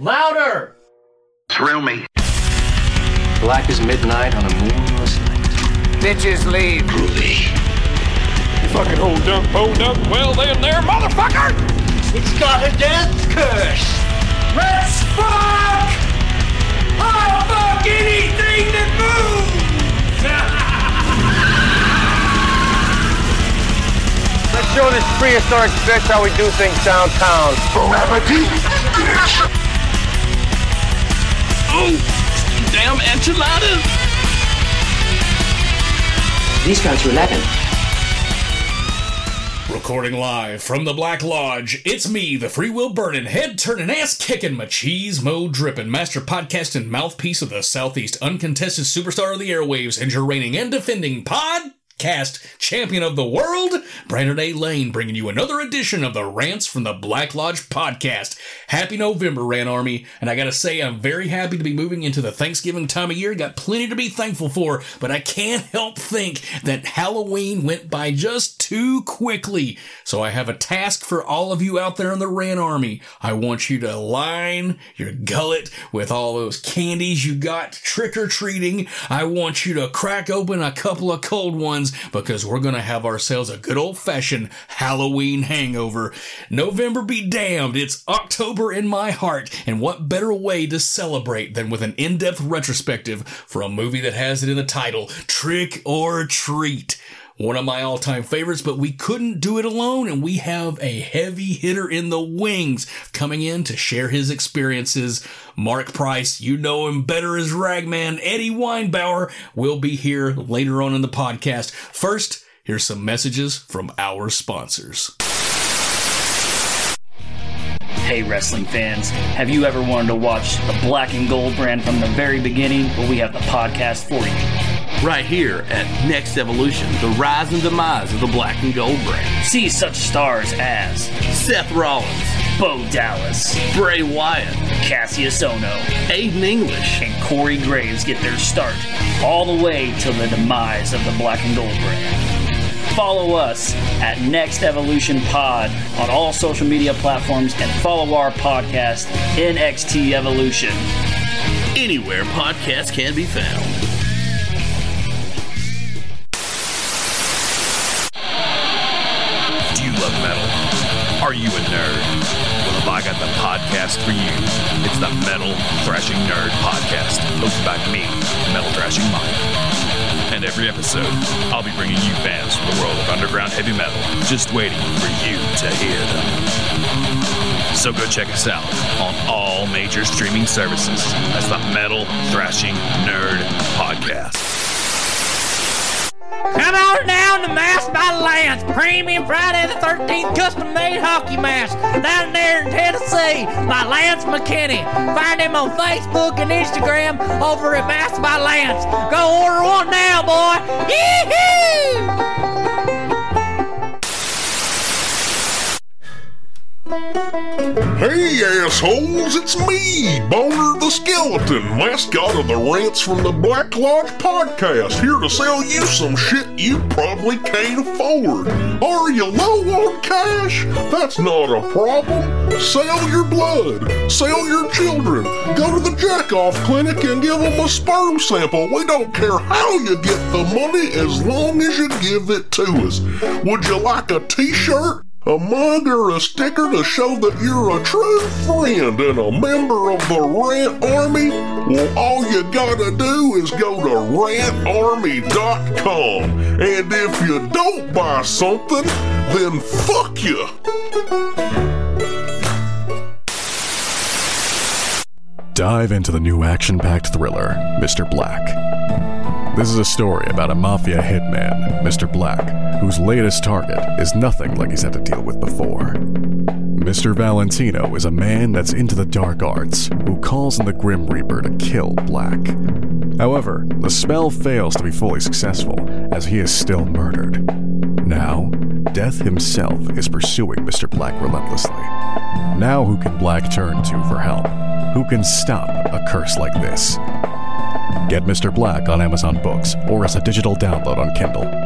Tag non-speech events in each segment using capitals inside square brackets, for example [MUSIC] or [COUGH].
Louder! Thrill me. Black as midnight on a moonless night. Bitches leave. Groovy. You fucking hold up, hold up. Well, then there, motherfucker! It's got a death curse! Let's fuck! I'll fuck anything that moves! [LAUGHS] Let's show this prehistoric bitch how we do things downtown. Bon appetit, bitch. Oh, damn enchiladas! These guys are 11. Recording live from the Black Lodge, it's me, the free will burning, head turning, ass kicking, machismo dripping, master podcast and mouthpiece of the Southeast, uncontested superstar of the airwaves, and your reigning and defending podcast champion of the world, Brandon A. Lane, bringing you another edition of the Rants from the Black Lodge podcast. Happy November, Rant Army, and I gotta say, I'm very happy to be moving into the Thanksgiving time of year. Got plenty to be thankful for, but I can't help think that Halloween went by just too quickly. So I have a task for all of you out there in the Rant Army. I want you to line your gullet with all those candies you got trick or treating. I want you to crack open a couple of cold ones because we're going to have ourselves a good old fashioned Halloween hangover. November be damned. It's October in my heart. And what better way to celebrate than with an in depth retrospective for a movie that has it in the title Trick or Treat? One of my all time favorites, but we couldn't do it alone. And we have a heavy hitter in the wings coming in to share his experiences. Marc Price, you know him better as Ragman. Eddie Weinbauer will be here later on in the podcast. First, here's some messages from our sponsors. Hey, wrestling fans, have you ever wanted to watch the black and gold brand from the very beginning? Well, we have the podcast for you. Right here at Next Evolution, the rise and demise of the black and gold brand. See such stars as Seth Rollins, Bo Dallas, Bray Wyatt, Kassius Ohno, Aiden English, and Corey Graves get their start all the way to the demise of the black and gold brand. Follow us at Next Evolution Pod on all social media platforms and follow our podcast, NXT Evolution. anywhere podcasts can be found. Are you a nerd? Well, have I got the podcast for you? It's the Metal Thrashing Nerd Podcast, hosted by me, Metal Thrashing Mike. And every episode, I'll be bringing you fans from the world of underground heavy metal, just waiting for you to hear them. So go check us out on all major streaming services. That's the Metal Thrashing Nerd Podcast. Come on down to Mask by Lance, premium Friday the 13th custom made hockey mask down there in Tennessee by Lance McKinney. Find him on Facebook and Instagram over at Mask by Lance. Go order one now, boy. Yee-hoo! Hey, assholes, it's me, Boner the Skeleton, mascot of the Rants from the Black Lodge podcast, here to sell you some shit you probably can't afford. Are you low on cash? That's not a problem. Sell your blood, sell your children, go to the jack-off clinic and give them a sperm sample. We don't care how you get the money as long as you give it to us. Would you like a t-shirt? A mug or a sticker to show that you're a true friend and a member of the Rant Army? Well, all you gotta do is go to rantarmy.com. And if you don't buy something, then fuck you. Dive into the new action packed thriller, Mr. Black. This is a story about a mafia hitman, Mr. Black, whose latest target is nothing like he's had to deal with before. Mr. Valentino is a man that's into the dark arts who calls in the Grim Reaper to kill Black. However, the spell fails to be fully successful as he is still murdered. Now, Death himself is pursuing Mr. Black relentlessly. Now, who can Black turn to for help? Who can stop a curse like this? Get Mr. Black on Amazon Books or as a digital download on Kindle.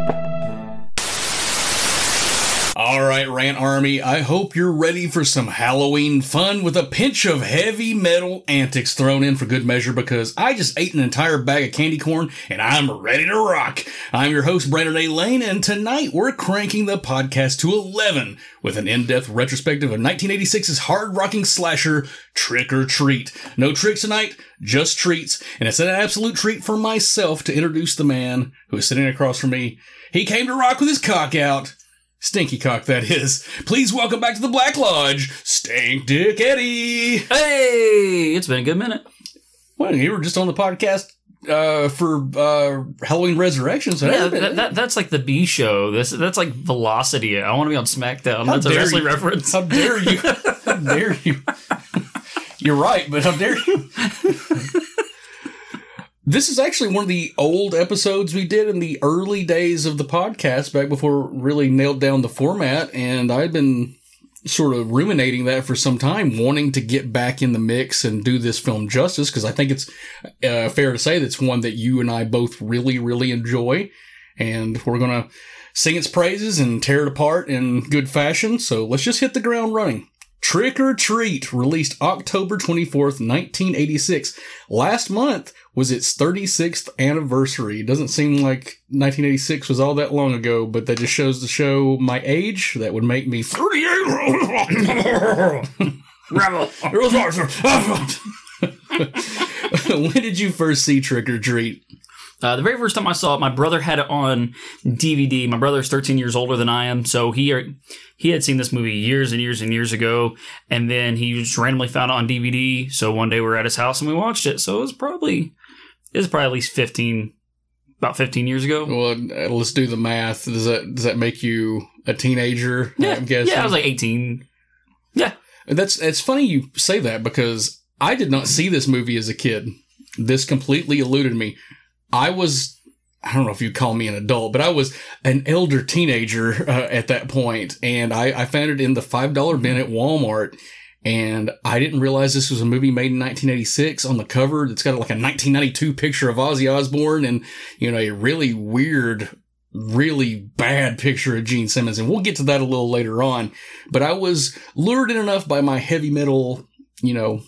All right, Rant Army. I hope you're ready for some Halloween fun with a pinch of heavy metal antics thrown in for good measure because I just ate an entire bag of candy corn and I'm ready to rock. I'm your host, Brandon A. Lane, and tonight we're cranking the podcast to 11 with an in-depth retrospective of 1986's hard-rocking slasher Trick or Treat. No tricks tonight, just treats, and it's an absolute treat for myself to introduce the man who is sitting across from me. He came to rock with his cock out. Stinky cock, that is. Please welcome back to the Black Lodge, Stink Dick Eddie. Hey, it's been a good minute. Well, you were just on the podcast uh, for uh, Halloween Resurrection. So Yeah, that- that, that, that's like the B show. This that's like Velocity. I want to be on SmackDown. How That's a wrestling you. reference. How dare you? How dare you? [LAUGHS] You're right, but how dare you? This is actually one of the old episodes we did in the early days of the podcast, back before we really nailed down the format. And I've been sort of ruminating that for some time, wanting to get back in the mix and do this film justice, because I think it's uh, fair to say that's one that you and I both really, really enjoy. And we're going to sing its praises and tear it apart in good fashion. So let's just hit the ground running. Trick or Treat, released October 24th, 1986. Last month was its 36th anniversary. It doesn't seem like 1986 was all that long ago, but that just shows to show my age. That would make me 38. Rebel. [LAUGHS] [LAUGHS] when did you first see Trick or Treat? Uh, the very first time I saw it, my brother had it on DVD. My brother's 13 years older than I am, so he he had seen this movie years and years and years ago, and then he just randomly found it on DVD. So one day we were at his house and we watched it. So it was probably it was probably at least 15, about 15 years ago. Well, uh, let's do the math. Does that does that make you a teenager? Yeah, I'm guessing. yeah, I was like 18. Yeah, That's it's funny you say that because I did not see this movie as a kid. This completely eluded me. I was I don't know if you'd call me an adult, but I was an elder teenager uh, at that point, and I, I found it in the five dollar bin at Walmart. And I didn't realize this was a movie made in 1986. On the cover, it's got like a 1992 picture of Ozzy Osbourne, and you know a really weird really bad picture of Gene Simmons, and we'll get to that a little later on. But I was lured in enough by my heavy metal, you know,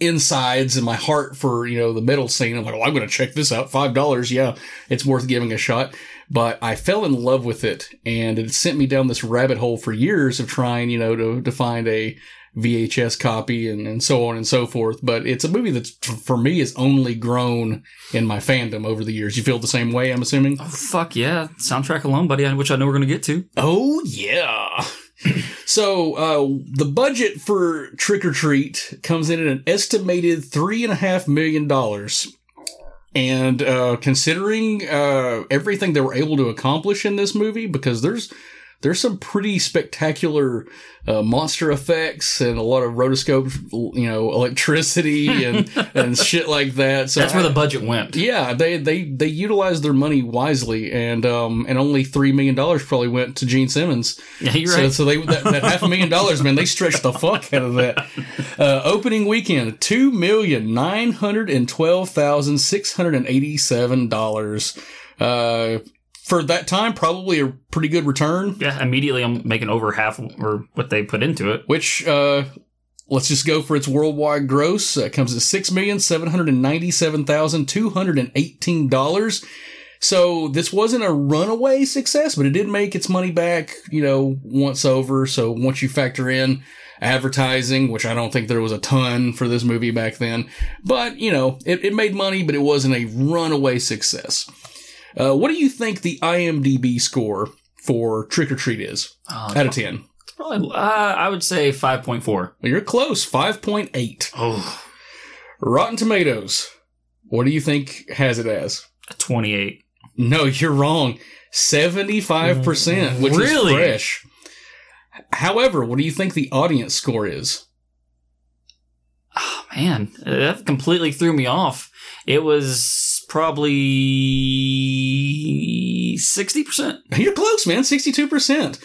insides and my heart for, you know, the metal scene. I'm like, well, I'm going to check this out. $5. Yeah, it's worth giving a shot. But I fell in love with it and it sent me down this rabbit hole for years of trying, you know, to, to find a VHS copy and, and so on and so forth. But it's a movie that's, for me, has only grown in my fandom over the years. You feel the same way, I'm assuming? Oh, fuck yeah. Soundtrack alone, buddy, which I know we're going to get to. Oh, yeah. [CLEARS THROAT] so, uh, the budget for Trick or Treat comes in at an estimated $3.5 million. And, uh, considering, uh, everything they were able to accomplish in this movie, because there's, there's some pretty spectacular uh, monster effects and a lot of rotoscope, you know, electricity [LAUGHS] and and shit like that. So That's where I- the budget went. yeah, they they they utilized their money wisely, and um and only three million dollars probably went to Gene Simmons. Yeah, you're so, right. So they that, that half a million dollars, man, they stretched the fuck out of that. [LAUGHS] Uh, opening weekend, two million nine hundred and twelve thousand six hundred and eighty-seven dollars. Uh, for that time, probably a pretty good return. Yeah, immediately I'm making over half or what they put into it. Which uh, let's just go for its worldwide gross. Uh, it comes at six million seven hundred and ninety-seven thousand two hundred and eighteen dollars. So this wasn't a runaway success, but it did make its money back, you know, once over. So once you factor in advertising, which I don't think there was a ton for this movie back then, but you know, it, it made money, but it wasn't a runaway success. Uh, what do you think the IMDb score for Trick or Treat is Uh, out of 10? Probably, uh, I would say 5.4. Well, you're close, 5.8. Oh, Rotten Tomatoes, what do you think has it as? 28. No, you're wrong. 75%, which Really? is fresh. However, what do you think the audience score is? Oh, man, that completely threw me off. It was probably 60%. [LAUGHS] You're close, man. 62%.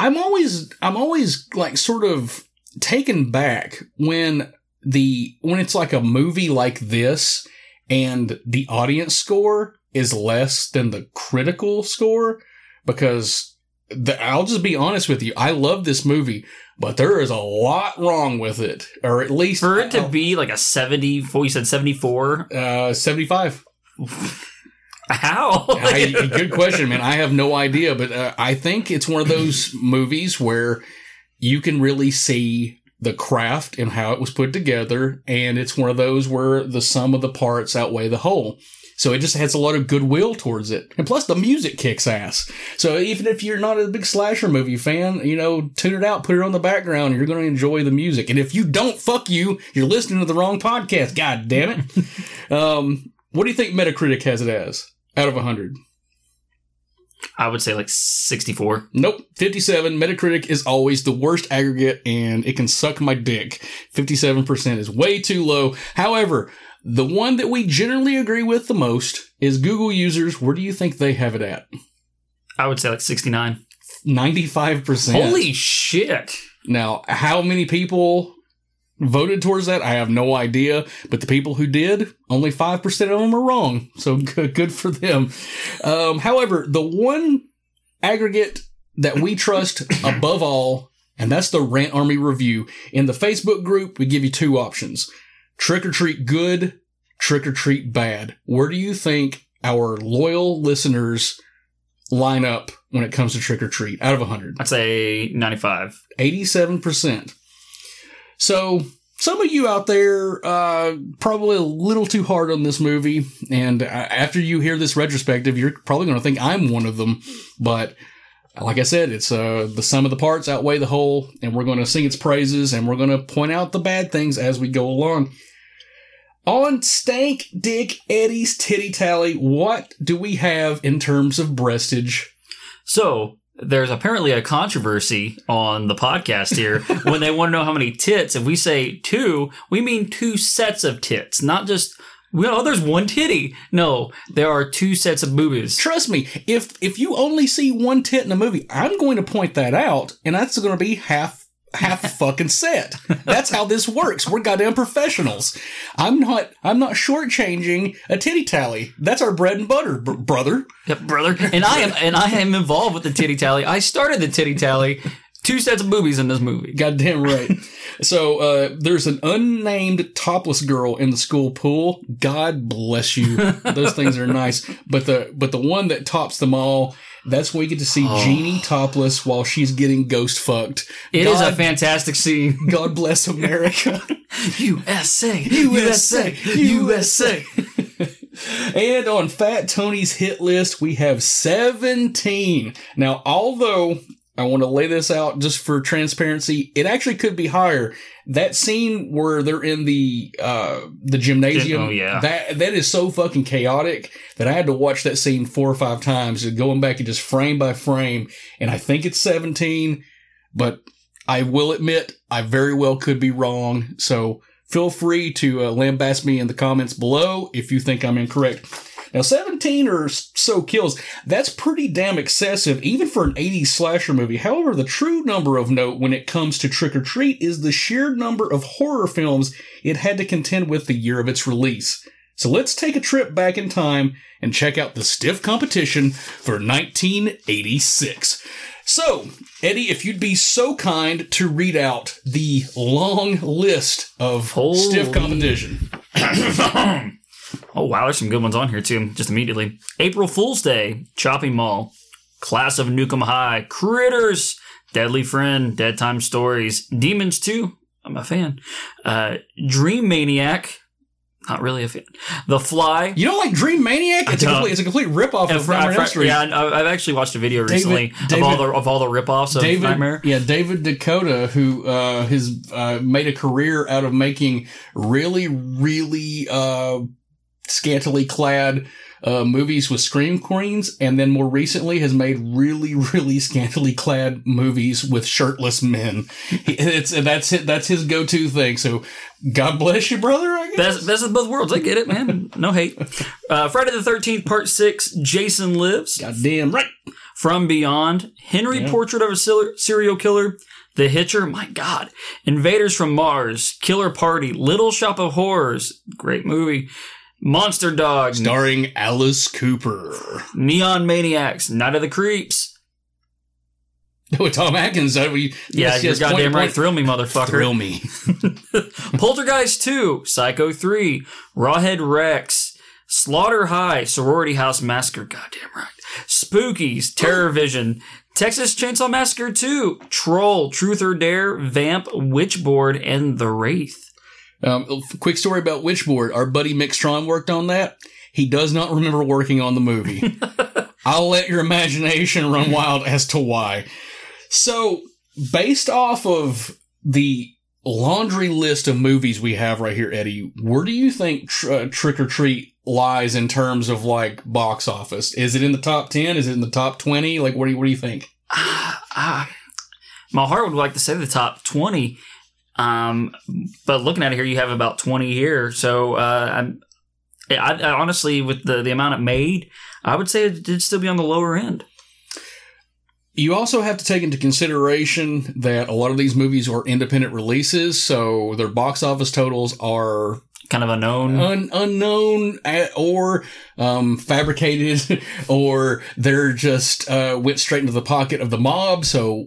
I'm always, I'm always like sort of taken back when the, when it's like a movie like this and the audience score is less than the critical score because the, I'll just be honest with you. I love this movie, but there is a lot wrong with it, or at least For it to be like a 70, what you said, 74? uh, seventy-five. [LAUGHS] How? I, [LAUGHS] good question, man. I have no idea, but uh, I think it's one of those movies where you can really see the craft and how it was put together, and it's one of those where the sum of the parts outweigh the whole. So it just has a lot of goodwill towards it, and plus the music kicks ass. So even if you're not a big slasher movie fan, you know, tune it out, put it on the background, and you're going to enjoy the music. And if you don't, fuck you, you're listening to the wrong podcast. God damn it. [LAUGHS] um, what do you think Metacritic has it as out of 100? I would say like 64. Nope, 57. Metacritic is always the worst aggregate and it can suck my dick. 57% is way too low. However, the one that we generally agree with the most is Google users. Where do you think they have it at? I would say like 69. 95%. Holy shit. Now, how many people voted towards that? I have no idea, but the people who did, only 5% of them are wrong. So [LAUGHS] good, good for them. Um, however, the one aggregate that we trust [COUGHS] above all, and that's the Rant Army review. In the Facebook group, we give you two options. Trick or treat good, trick or treat bad. Where do you think our loyal listeners line up when it comes to trick or treat out of 100? I'd say 95. 87%. So some of you out there uh, probably a little too hard on this movie, and after you hear this retrospective, you're probably going to think I'm one of them. But like I said, it's uh, the sum of the parts outweigh the whole, and we're going to sing its praises, and we're going to point out the bad things as we go along. On Stank Dick Eddie's Titty Tally, what do we have in terms of breastage? So there's apparently a controversy on the podcast here [LAUGHS] when they want to know how many tits. If we say two, we mean two sets of tits, not just. Well, there's one titty. No, there are two sets of boobies. Trust me, if if you only see one tit in a movie, I'm going to point that out, and that's going to be half half a fucking set. That's how this works. We're goddamn professionals. I'm not I'm not shortchanging a titty tally. That's our bread and butter, br- brother. Yep, brother. And I am and I am involved with the titty tally. I started the titty tally. Two sets of boobies in this movie. Goddamn right. so uh, there's an unnamed topless girl in the school pool. God bless you. Those things are nice. But the but the one that tops them all, that's where we get to see Oh. Jeannie topless while she's getting ghost fucked. It is a fantastic scene. [LAUGHS] God bless America. USA, USA, USA. and on Fat Tony's hit list, we have 17. Now, although I want to lay this out just for transparency, it actually could be higher. That scene where they're in the uh the gymnasium, Oh, yeah. that that is so fucking chaotic that I had to watch that scene four or five times, going back and just frame by frame. And I think it's 17, but I will admit I very well could be wrong. So feel free to uh, lambast me in the comments below if you think I'm incorrect. Now, 17 or so kills, that's pretty damn excessive, even for an 80s slasher movie. However, the true number of note when it comes to Trick or Treat is the sheer number of horror films it had to contend with the year of its release. So let's take a trip back in time and check out the stiff competition for 1986. So, Eddie, if you'd be so kind to read out the long list of stiff competition. [CLEARS THROAT] Oh wow, there's some good ones on here too. Just immediately, April Fool's Day, Chopping Mall, Class of Nuke 'Em High, Critters, Deadly Friend, Dead Time Stories, Demons 2. I'm a fan. Uh, Dream Maniac. Not really a fan. The Fly. You don't like Dream Maniac? It's a complete, it's a complete ripoff of Nightmare on I Elm fr- Street. Yeah, I- I've actually watched a video David- recently David- of all the of all the ripoffs of David, Nightmare. yeah, David DeCoteau, who uh, has uh, made a career out of making really, really uh, scantily clad uh, movies with scream queens, and then more recently has made really, [LAUGHS] really scantily clad movies with shirtless men. It's that's it. That's his go-to thing. So, God bless you, brother. I guess. Best of both worlds. I get it, man. No hate. Uh, Friday the 13th, Part 6, Jason Lives. Goddamn right. From Beyond, Henry Yeah. Portrait of a Serial Killer, The Hitcher, my God, Invaders from Mars, Killer Party, Little Shop of Horrors, great movie, Monster Dog, Starring Alice Cooper. Neon Maniacs, Night of the Creeps, [LAUGHS] with Tom Atkins. Uh, I mean, Yeah, yes, you're goddamn right. Thrill me, motherfucker. Thrill me. [LAUGHS] Poltergeist 2, Psycho 3, Rawhead Rex, Slaughter High, Sorority House Massacre, goddamn right, Spookies, Terror oh. Vision, Texas Chainsaw Massacre 2, Troll, Truth or Dare, Vamp, Witchboard, and The Wraith. Um, a quick story about Witchboard. Our buddy Mick Strawn worked on that. He does not remember working on the movie. [LAUGHS] I'll let your imagination run wild as to why. So, based off of the laundry list of movies we have right here, Eddie, where do you think tr- uh, Trick or Treat lies in terms of like box office? Is it in the top 10? Is it in the top 20? Like, what do you, what do you think? [SIGHS] Ah, my heart would like to say the top 20. Um, but looking at it here, you have about 20 here. So, uh, I'm, I, I honestly, with the, the amount it made, I would say it did still be on the lower end. You also have to take into consideration that a lot of these movies are independent releases, so their box office totals are Kind of unknown. un- unknown or um, fabricated, [LAUGHS] or they're just uh, went straight into the pocket of the mob. So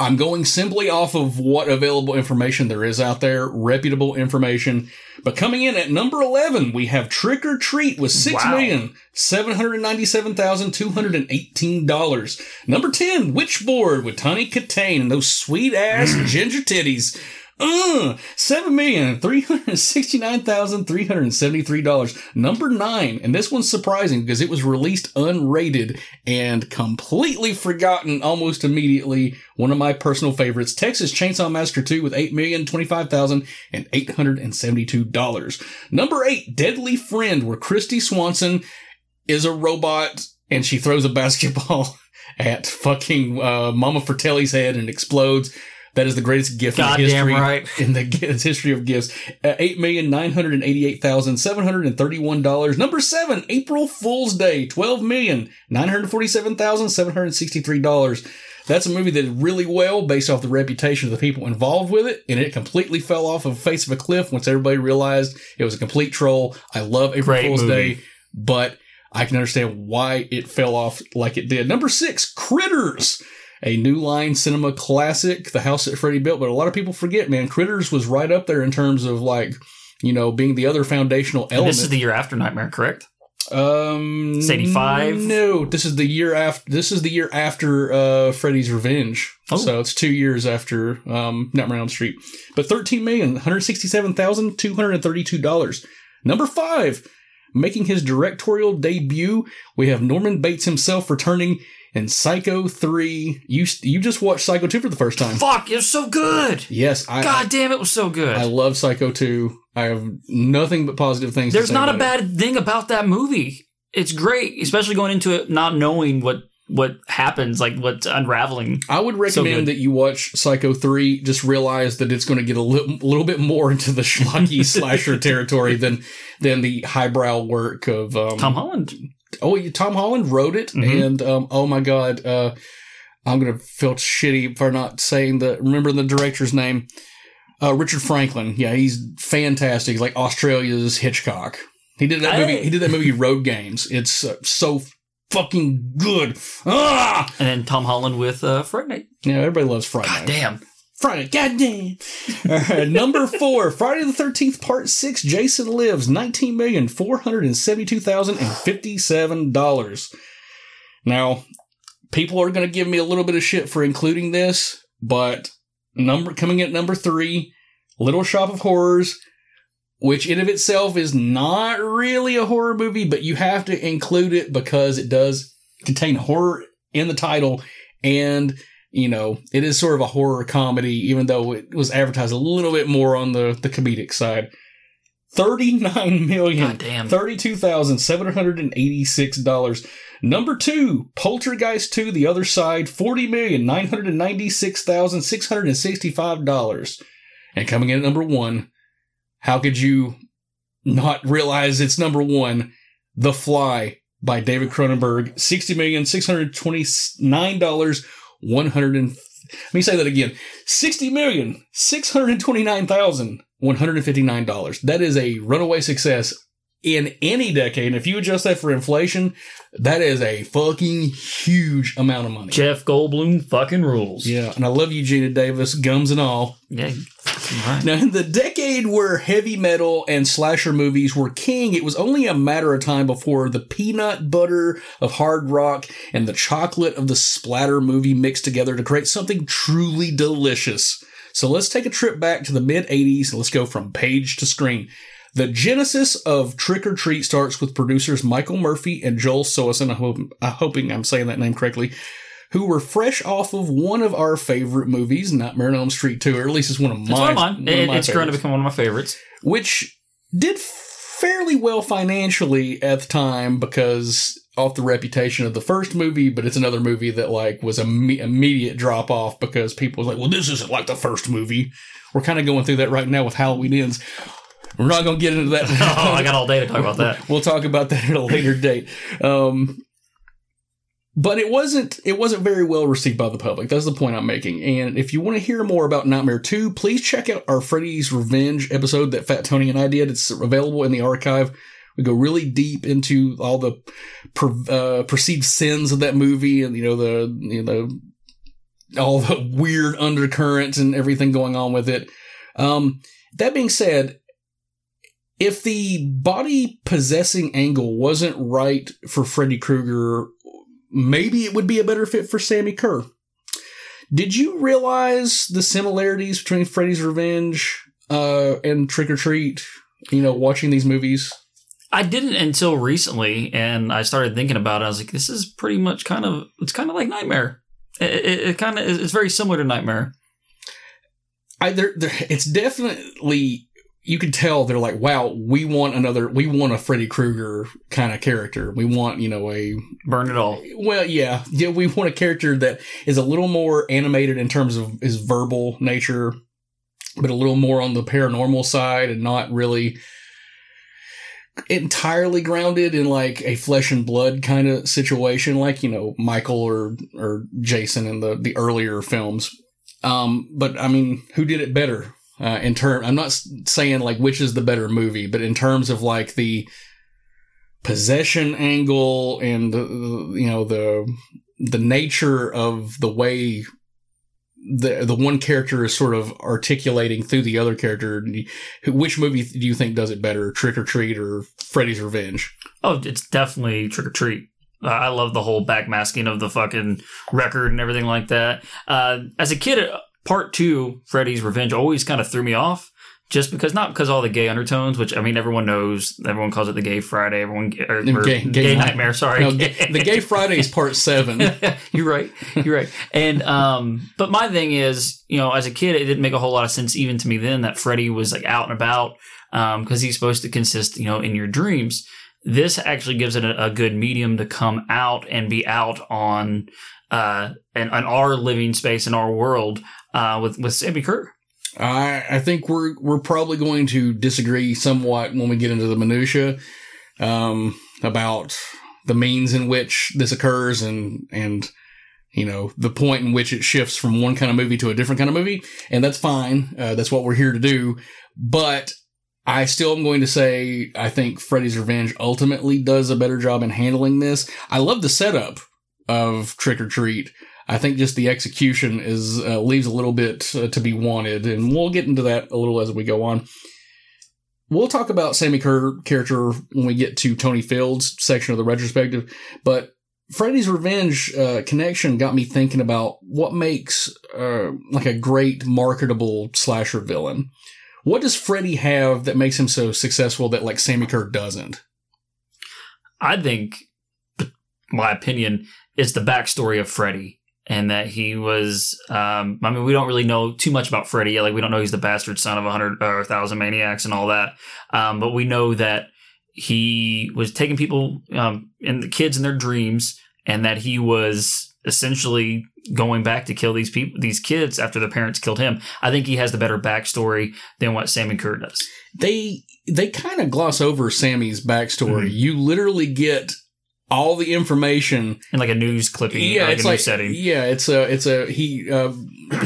I'm going simply off of what available information there is out there, reputable information. But coming in at number 11, we have Trick or Treat with six Wow. million seven hundred ninety-seven thousand two hundred and eighteen dollars. Number 10, Witchboard with Tawny Kitaen and those sweet ass [CLEARS THROAT] ginger titties. Uh, seven million three hundred sixty-nine thousand three hundred seventy-three dollars. Number nine, and this one's surprising because it was released unrated and completely forgotten almost immediately. One of my personal favorites, Texas Chainsaw Massacre two, with eight million twenty-five thousand and eight hundred and seventy-two dollars. Number eight, Deadly Friend, where Kristy Swanson is a robot and she throws a [LAUGHS] basketball at fucking uh, Mama Fratelli's head and explodes. That is the greatest gift in the Goddamn history right. [LAUGHS] in the history of gifts. Uh, Eight million nine hundred and eighty-eight thousand seven hundred and thirty-one dollars. Number seven, April Fool's Day, twelve million nine hundred forty-seven thousand seven hundred sixty-three dollars. That's a movie that did really well based off the reputation of the people involved with it, and it completely fell off of the face of a cliff once everybody realized it was a complete troll. I love April Great Fool's movie. Day, but I can understand why it fell off like it did. Number six, Critters, a new line cinema classic, the house that Freddy built. But a lot of people forget, man, Critters was right up there in terms of like, you know, being the other foundational And this is the year after Nightmare, correct? um, It's 85? No, this is the year after. This is the year after uh, Freddy's Revenge. Oh. So it's two years after um, Nightmare on Elm Street. But thirteen million one hundred sixty-seven thousand two hundred thirty-two dollars. Number five, making his directorial debut, we have Norman Bates himself returning in Psycho three. You you just watched Psycho two for the first time. Fuck, it was so good. Yes, I God damn, it was so good. I love Psycho two. I have nothing but positive things. to There's not a about it. bad thing about that movie. It's great, especially going into it not knowing what what happens, like what's unraveling. I would recommend good. that you watch Psycho 3. Just realize that it's going to get a little, little bit more into the schlocky [LAUGHS] slasher territory than than the highbrow work of um, Tom Holland. Oh, Tom Holland wrote it, Mhm. and um, oh my god, uh, I'm gonna feel shitty for not saying the remember the director's name. Uh, Richard Franklin. Yeah, he's fantastic. He's like Australia's Hitchcock. He did that movie. He did that movie Road Games. It's uh, so fucking good. Ah, And then Tom Holland with uh, Night. yeah, everybody loves Friday. God damn. Friday, goddamn. [LAUGHS] Number four, Friday the Thirteenth Part Six. Jason Lives, nineteen million four hundred and seventy-two thousand and fifty-seven dollars. Now, people are going to give me a little bit of shit for including this, but number coming at number three, Little Shop of Horrors, which in of itself is not really a horror movie, but you have to include it because it does contain horror in the title and you know, it is sort of a horror comedy, even though it was advertised a little bit more on the, the comedic side. Thirty-nine [LAUGHS] million, thirty-two thousand seven hundred and eighty-six dollars. Number two, Poltergeist Two: The Other Side, forty million nine hundred and ninety-six thousand six hundred and sixty-five dollars. And coming in at number one, how could you not realize it's number one? The Fly by David Cronenberg, sixty million six hundred twenty-nine dollars one hundred and let me say that again sixty million six hundred twenty nine thousand one hundred fifty nine dollars. That is a runaway success in any decade, if you adjust that for inflation, that is a fucking huge amount of money. Jeff Goldblum fucking rules. Yeah, and I love you, Geena Davis, gums and all. Yeah. Right. Now, in the decade where heavy metal and slasher movies were king, it was only a matter of time before the peanut butter of hard rock and the chocolate of the splatter movie mixed together to create something truly delicious. So let's take a trip back to the mid 80s and let's go from page to screen. The genesis of Trick or Treat starts with producers Michael Murphy and Joel. I hope, I'm hoping I'm saying that name correctly who were fresh off of one of our favorite movies, Nightmare on Elm Street 2, or at least it's one of It's my, one of mine. one of my it's going to become one of my favorites. which did fairly well financially at the time because off the reputation of the first movie, but it's another movie that like was a me- immediate drop off because people was like, well, this isn't like the first movie. We're kind of going through that right now with Halloween Ends. We're not going to get into that. [LAUGHS] Oh, I got all day to talk about that. [LAUGHS] We'll talk about that at a later date. Um, but it wasn't it wasn't very well received by the public. That's the point I'm making. And if you want to hear more about Nightmare 2, please check out our Freddy's Revenge episode that Fat Tony and I did. It's available in the archive. We go really deep into all the per, uh, perceived sins of that movie, and you know the you know all the weird undercurrents and everything going on with it. Um, that being said, if the body possessing angle wasn't right for Freddy Krueger, maybe it would be a better fit for Sammi Curr. Did you realize the similarities between Freddy's Revenge uh, and Trick or Treat? You know, watching these movies. I didn't until recently, and I started thinking about it. I was like, this is pretty much kind of, it's kind of like Nightmare. It, it, it kind of, it's very similar to Nightmare. I there, there it's definitely you can tell they're like, wow, we want another, we want a Freddy Krueger kind of character. We want, you know, a burn it all. Well, yeah, yeah, we want a character that is a little more animated in terms of his verbal nature, but a little more on the paranormal side and not really entirely grounded in like a flesh and blood kind of situation, like you know Michael or or Jason in the the earlier films. Um, but I mean, who did it better? Uh, in term, I'm not saying like which is the better movie, but in terms of like the possession angle and you know the the nature of the way the the one character is sort of articulating through the other character. Which movie do you think does it better, Trick or Treat or Freddy's Revenge? Oh, it's definitely Trick or Treat. Uh, I love the whole backmasking of the fucking record and everything like that. Uh, as a kid, part two, Freddy's Revenge, always kind of threw me off. Just because, not because all the gay undertones, which I mean, everyone knows. Everyone calls it the Gay Friday. Everyone, or, or Gay- gay, Gay Night- Nightmare. Sorry, No, the Gay Friday is part seven. [LAUGHS] you're right. You're right. And um, but my thing is, you know, as a kid, it didn't make a whole lot of sense even to me then that Freddy was like out and about because he's supposed to consist, you know, in your dreams. This actually gives it a, a good medium to come out and be out on uh and on our living space in our world uh with with Sammi Curr. I I think we're we're probably going to disagree somewhat when we get into the minutia um, about the means in which this occurs and and you know the point in which it shifts from one kind of movie to a different kind of movie, and that's fine. Uh, that's what we're here to do. But I still am going to say I think Freddy's Revenge ultimately does a better job in handling this. I love the setup of Trick or Treat. I think just the execution is uh, leaves a little bit uh, to be wanted, and we'll get into that a little as we go on. We'll talk about Sammi Curr character when we get to Tony Fields section of the retrospective, but Freddy's Revenge uh, connection got me thinking about what makes uh, like a great marketable slasher villain. What does Freddy have that makes him so successful that like Sammi Curr doesn't? I think, my opinion, is the backstory of Freddy. And that he was, um, I mean, we don't really know too much about Freddy yet. Like, we don't know he's the bastard son of a hundred or a thousand maniacs and all that. Um, but we know that he was taking people, um, and the kids in their dreams, and that he was essentially going back to kill these people, these kids after their parents killed him. I think he has the better backstory than what Sammi Curr does. they they kind of gloss over Sammi's backstory. You literally get all the information in like a news clipping, yeah, like it's a news like setting. yeah, it's a it's a he uh,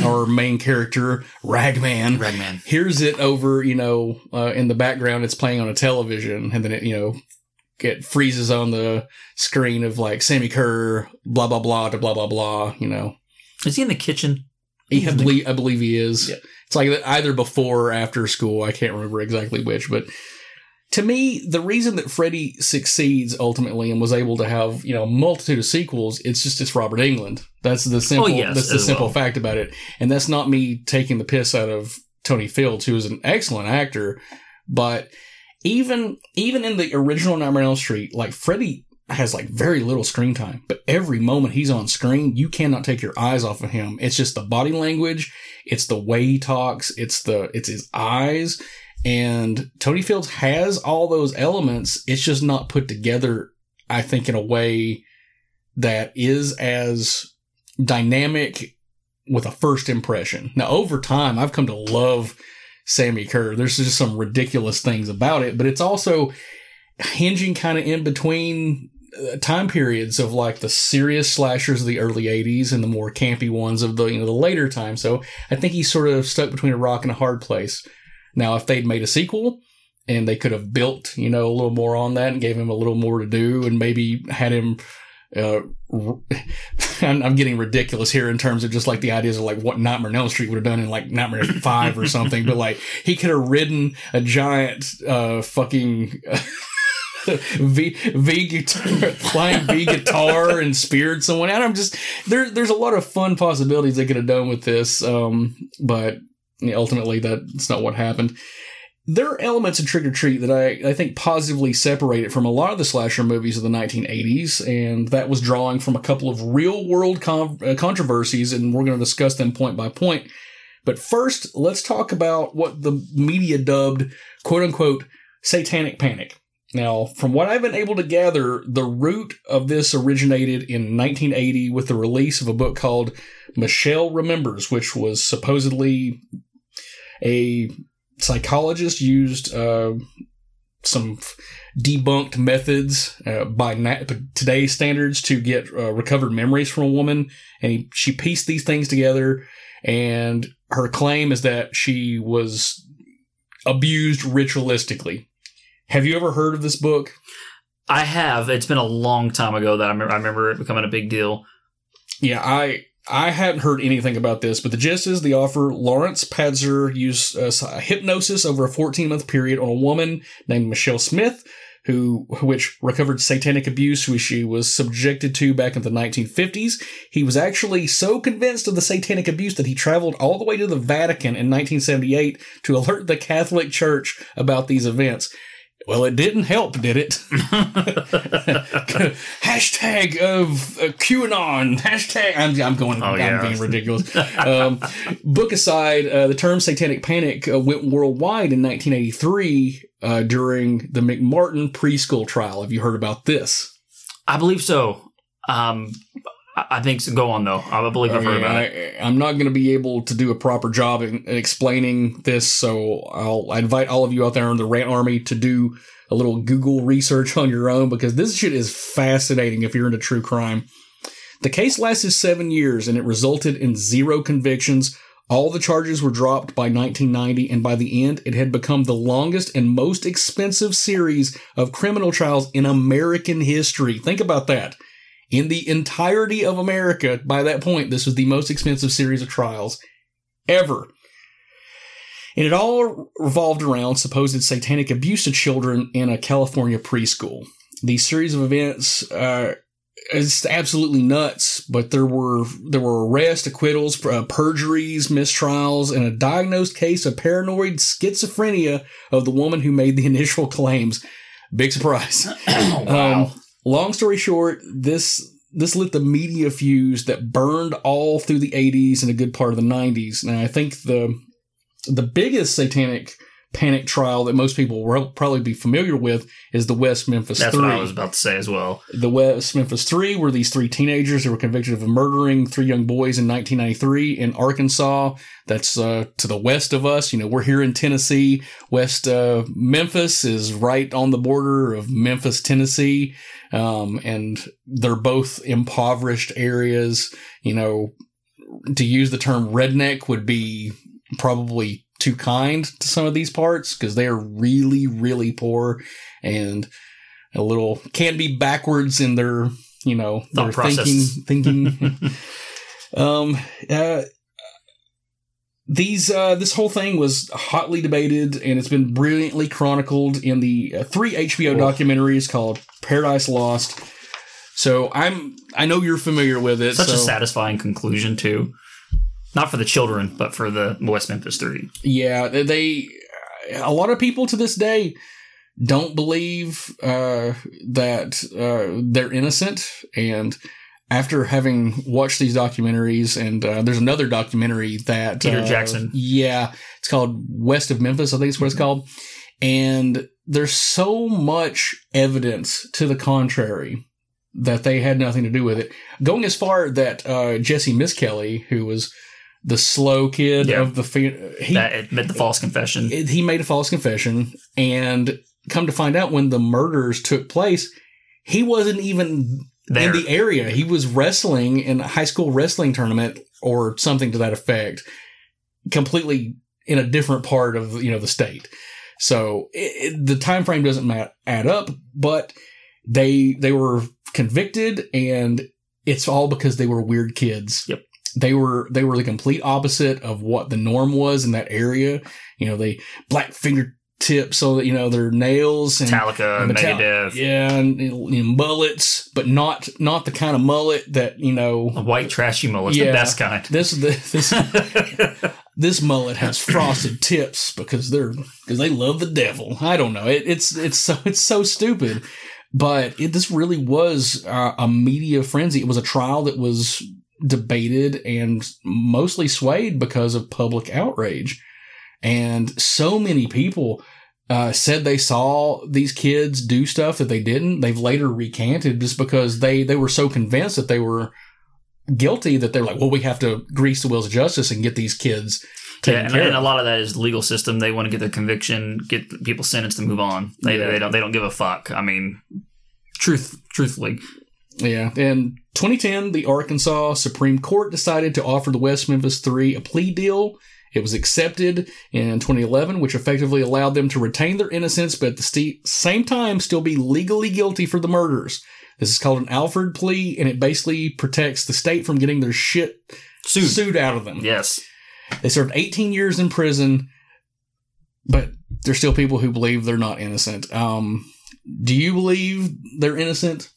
our main character Ragman Ragman. hears it over you know uh, in the background. It's playing on a television, and then it you know it freezes on the screen of like Sammi Curr, blah blah blah to blah blah blah. You know, Is he in the kitchen? he, I believe I believe he is. Yeah. It's like either before or after school. I can't remember exactly which, but to me, the reason that Freddy succeeds ultimately and was able to have you know a multitude of sequels, it's just it's Robert Englund. That's the simple. Oh, yes, that's the simple well. fact about it, and that's not me taking the piss out of Tony Fields, who is an excellent actor, but even even in the original Nightmare on Elm Street, like Freddy has like very little screen time, but every moment he's on screen, you cannot take your eyes off of him. It's just the body language, it's the way he talks, it's the it's his eyes, and Tony Fields has all those elements. It's just not put together, I think, in a way that is as dynamic with a first impression. Now, over time, I've come to love Sammi Curr. There's just some ridiculous things about it, but it's also hinging kind of in between uh, time periods of like the serious slashers of the early 80s and the more campy ones of the you know the later time so i think he's sort of stuck between a rock and a hard place now if they'd made a sequel and they could have built you know a little more on that and gave him a little more to do and maybe had him uh, [LAUGHS] I'm, I'm getting ridiculous here in terms of just like the ideas of like what Nightmare on Elm Street would have done in like Nightmare [LAUGHS] 5 or something, but like he could have ridden a giant, uh, fucking, [LAUGHS] V, V guitar, flying V guitar and speared someone out. I'm just, there, there's a lot of fun possibilities they could have done with this. Um, but ultimately that's not what happened there are elements in Trick or Treat that I, I think positively separate it from a lot of the slasher movies of the 1980s, and that was drawing from a couple of real world con- uh, controversies, and we're going to discuss them point by point. But first, let's talk about what the media dubbed quote unquote satanic panic. Now, from what I've been able to gather, the root of this originated in 1980 with the release of a book called Michelle Remembers, which was supposedly a psychologist used uh, some f- debunked methods uh, by na- today's standards to get uh, recovered memories from a woman, and he, she pieced these things together. And her claim is that she was abused ritualistically. Have you ever heard of this book? I have. It's been a long time ago that I remember, I remember it becoming a big deal. Yeah, I I hadn't heard anything about this, but the gist is the offer Lawrence Pazder used uh, hypnosis over a 14 month period on a woman named Michelle Smith, who which recovered satanic abuse, which she was subjected to back in the 1950s. He was actually so convinced of the satanic abuse that he traveled all the way to the Vatican in 1978 to alert the Catholic Church about these events. Well, it didn't help, did it? [LAUGHS] [LAUGHS] Hashtag of uh, QAnon. Hashtag. I'm, I'm going. Oh, I'm yeah. being [LAUGHS] ridiculous. um, book aside, uh, the term satanic panic uh, went worldwide in 1983 uh, during the McMartin preschool trial. Have you heard about this? I believe so. Um, I think so. Go on though. I believe I've heard Okay, about uh, it. I, I'm not going to be able to do a proper job in, in explaining this, so I'll I invite all of you out there in the rant army to do a little Google research on your own because this shit is fascinating if you're into true crime. The case lasted seven years and it resulted in zero convictions. All the charges were dropped by 1990, and by the end, it had become the longest and most expensive series of criminal trials in American history. Think about that. In the entirety of America, by that point, this was the most expensive series of trials ever. And it all revolved around supposed satanic abuse of children in a California preschool. These series of events uh, is absolutely nuts, but there were there were arrests, acquittals, uh, perjuries, mistrials, and a diagnosed case of paranoid schizophrenia of the woman who made the [LAUGHS] initial claims. Big surprise. [COUGHS] wow. Um, long story short, this this lit the media fuse that burned all through the 80s and a good part of the 90s. Now, I think the the biggest satanic panic trial that most people will probably be familiar with is the West Memphis That's Three. what I was about to say as well. The West Memphis Three were these three teenagers who were convicted of murdering three young boys in 1993 in Arkansas. That's uh, to the west of us. You know, we're here in Tennessee. West uh, Memphis is right on the border of Memphis, Tennessee. Um, and they're both impoverished areas. You know, to use the term redneck would be probably too kind to some of these parts because they are really, really poor and a little can be backwards in their, you know, Thought their process. thinking, thinking. [LAUGHS] um, uh, these uh, this whole thing was hotly debated and it's been brilliantly chronicled in the uh, three HBO documentaries called Paradise Lost. So I'm I know you're familiar with it. Such a satisfying conclusion too. Not for the children, but for the West Memphis Three. Yeah, they. A lot of people to this day don't believe uh, that uh, they're innocent, and after having watched these documentaries, and uh, there's another documentary that Peter uh, Jackson. Yeah, it's called West of Memphis. I think it's what it's called, and there's so much evidence to the contrary that they had nothing to do with it. Going as far that uh, Jessie Misskelley, who was the slow kid Yeah. of the he that admit the false confession. he made a false confession and come to find out when the murders took place he wasn't even There. in the area he was wrestling in a high school wrestling tournament or something to that effect completely in a different part of you know the state so it, it, the time frame doesn't ma- add up but they they were convicted and it's all because they were weird kids Yep. They were they were the complete opposite of what the norm was in that area you know they black fingertips so that you know their nails and Metallica, and Metal- Megadeth. yeah and, know, mullets but not not the kind of mullet that you know A white trashy mullet's the best kind. this the this [LAUGHS] this mullet has frosted tips because they're because they love the devil. I don't know. It, it's it's so it's so stupid, but it, this really was uh, a media frenzy. It was a trial that was debated and mostly swayed because of public outrage, and so many people. Uh, said they saw these kids do stuff that they didn't. They've later recanted just because they they were so convinced that they were guilty that they're like, well, we have to grease the wheels of justice and get these kids Yeah, taken and, and a lot of that is the legal system. They want to get their conviction, get people sentenced, and move on. They, Yeah. they don't they don't give a fuck. I mean, truth truthfully, Yeah. In 2010, the Arkansas Supreme Court decided to offer the West Memphis Three a plea deal. It was accepted in 2011, which effectively allowed them to retain their innocence, but at the same time still be legally guilty for the murders. This is called an Alford plea, and it basically protects the state from getting their shit Sued. sued out of them. yes. They served 18 years in prison, but there's still people who believe they're not innocent. Um, do you believe they're innocent?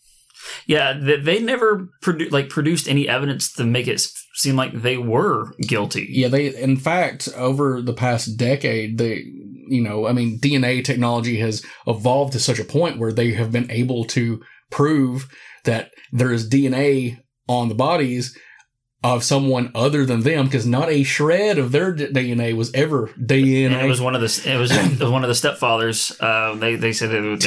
Yeah, they, they never produ- like produced any evidence to make it seem like they were guilty. Yeah, they. In fact, over the past decade, they, you know, I mean, DNA technology has evolved to such a point where they have been able to prove that there is DNA on the bodies of someone other than them, because not a shred of their DNA was ever DNA. And it was one of the it was, one of the stepfathers. Uh, they they said that it, was-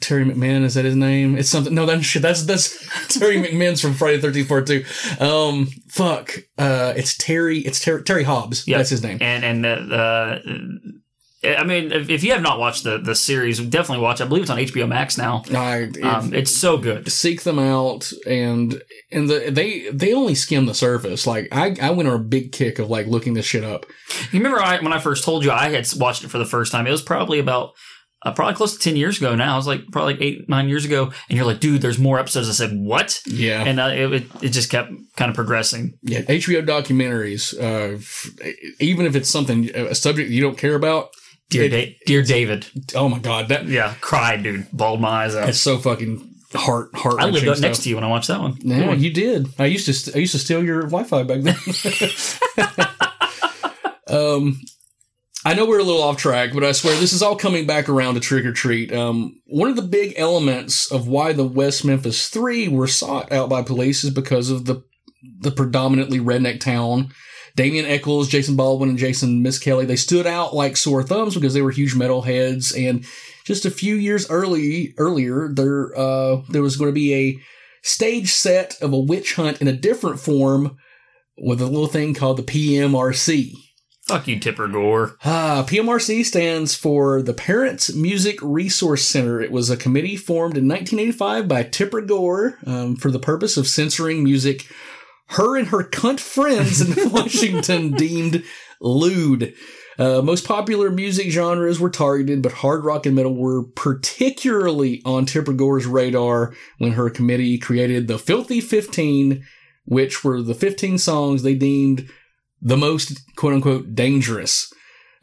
Terry McMahon is that his name? It's something. No, that shit. That's that's [LAUGHS] Terry McMahon's from Friday the Thirteenth Part Two. Um, fuck. Uh, it's Terry. It's Terry Terry Hobbs. Yeah. That's his name. And and uh, uh, I mean, if, if you have not watched the the series, definitely watch. I believe it's on HBO Max now. I, Um, it's so good. seek them out and and the they they only skim the surface. Like I I went on a big kick of like looking this shit up. You remember I, when I first told you I had watched it for the first time? It was probably about uh, probably close to ten years ago now. It was like probably like eight nine years ago, and you're like, dude, there's more episodes. I said, what? Yeah. And uh, it, it just kept kind of progressing. Yeah, HBO documentaries. Uh, f- even if it's something a subject you don't care about. Dear, it- da- dear David. Oh my god, that Yeah, cried, dude. Balled my eyes out. it's so fucking heart heart. I lived up next to you when I watched that one. Yeah, you did. I used to st- I used to steal your Wi-Fi back then. [LAUGHS] [LAUGHS] um, I know we're a little off track, but I swear this is all coming back around to trick or treat. Um, one of the big elements of why the West Memphis Three were sought out by police is because of the the predominantly redneck town Damien Echols, Jason Baldwin, and Jason Misskelley, they stood out like sore thumbs because they were huge metalheads. And just a few years early earlier, there uh, there was going to be a stage set of a witch hunt in a different form with a little thing called the PMRC. Fuck you, Tipper Gore. Ah, PMRC stands for the Parents Music Resource Center. It was a committee formed in 1985 by Tipper Gore um, for the purpose of censoring music her and her cunt friends in [LAUGHS] Washington deemed lewd. Uh, most popular music genres were targeted, but hard rock and metal were particularly on Tipper Gore's radar when her committee created the Filthy 15, which were the 15 songs they deemed the most quote unquote dangerous.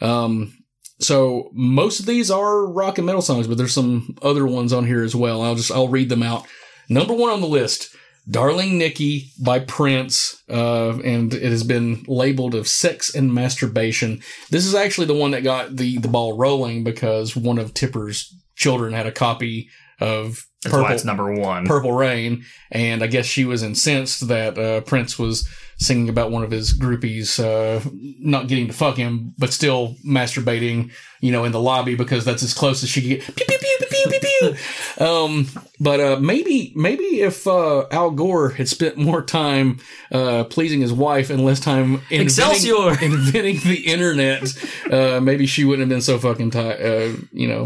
Um, so most of these are rock and metal songs, but there's some other ones on here as well. I'll just, I'll read them out. Number one on the list, Darling Nikki by Prince, uh, and it has been labeled of sex and masturbation. This is actually the one that got the, the ball rolling because one of Tipper's children had a copy of That's number one. Purple Rain, and I guess she was incensed that uh, Prince was singing about one of his groupies uh, not getting to fuck him, but still masturbating, you know, in the lobby because that's as close as she could get. Pew, pew, pew, pew, pew, pew, pew. [LAUGHS] um, but uh, maybe, maybe if uh, Al Gore had spent more time uh, pleasing his wife and less time inventing, Excelsior! [LAUGHS] inventing the internet, uh, maybe she wouldn't have been so fucking tight, uh, you know,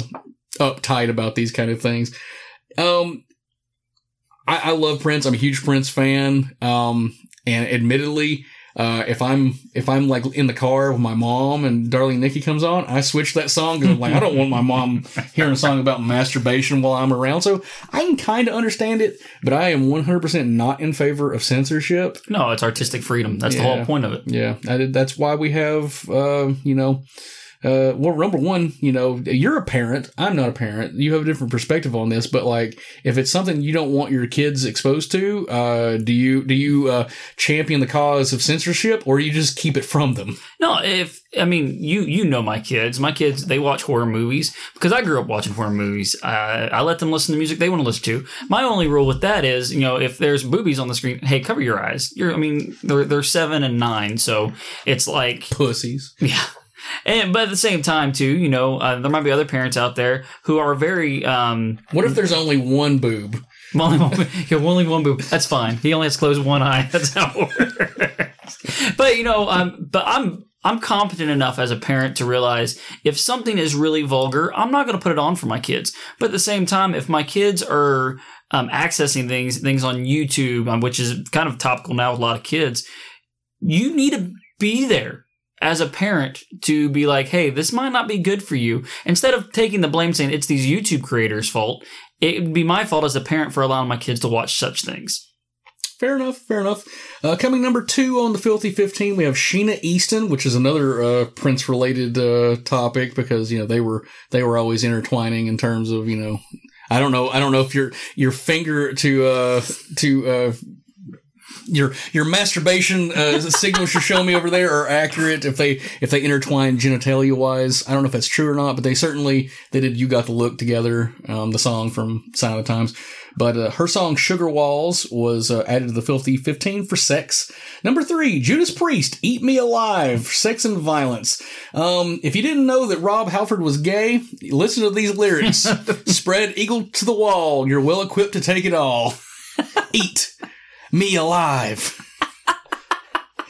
uptight about these kind of things. Um, I, I love Prince. I'm a huge Prince fan. Um, and admittedly, uh, if I'm if I'm like in the car with my mom and Darling Nikki comes on, I switch that song because I'm like I don't want my mom [LAUGHS] hearing a song about masturbation while I'm around. So I can kind of understand it, but I am 100% not in favor of censorship. No, it's artistic freedom. That's the whole point of it. Yeah, I that's why we have, uh, you know, uh, well, number one, you know, you're a parent. I'm not a parent. You have a different perspective on this, but like, if it's something you don't want your kids exposed to, uh, do you do you uh, champion the cause of censorship, or you just keep it from them? No, if I mean you, you know my kids. My kids they watch horror movies because I grew up watching horror movies. Uh, I let them listen to music they want to listen to. My only rule with that is, you know, if there's boobies on the screen, hey, cover your eyes. You're, I mean, they're they're seven and nine, so it's like pussies. Yeah. And but at the same time, too, you know, uh, there might be other parents out there who are very. Um, what if there's only one boob? [LAUGHS] Only one, yeah, only one boob. That's fine. He only has to close one eye. [LAUGHS] That's how it works. but you know, um, but I'm I'm competent enough as a parent to realize if something is really vulgar, I'm not going to put it on for my kids. But at the same time, if my kids are um, accessing things things on YouTube, um, which is kind of topical now with a lot of kids, you need to be there as a parent to be like, hey, this might not be good for you. Instead of taking the blame saying it's these YouTube creators' fault, it would be my fault as a parent for allowing my kids to watch such things. Fair enough. Fair enough. Uh, coming number two on the Filthy 15, we have Sheena Easton, which is another uh, Prince related uh, topic because you know they were they were always intertwining in terms of you know I don't know I don't know if your your finger to uh to uh your your masturbation uh, [LAUGHS] signals you're showing me over there are accurate if they if they intertwine genitalia wise. I don't know if that's true or not, but they certainly they did. You got the look together. Um, the song from Sign of the Times, but uh, her song "Sugar Walls" was uh, added to the Filthy 15 for sex. Number three, Judas Priest, "Eat Me Alive," sex and violence. Um, if you didn't know that Rob Halford was gay, listen to these lyrics: [LAUGHS] "Spread eagle to the wall, you're well equipped to take it all." [LAUGHS] Eat me alive.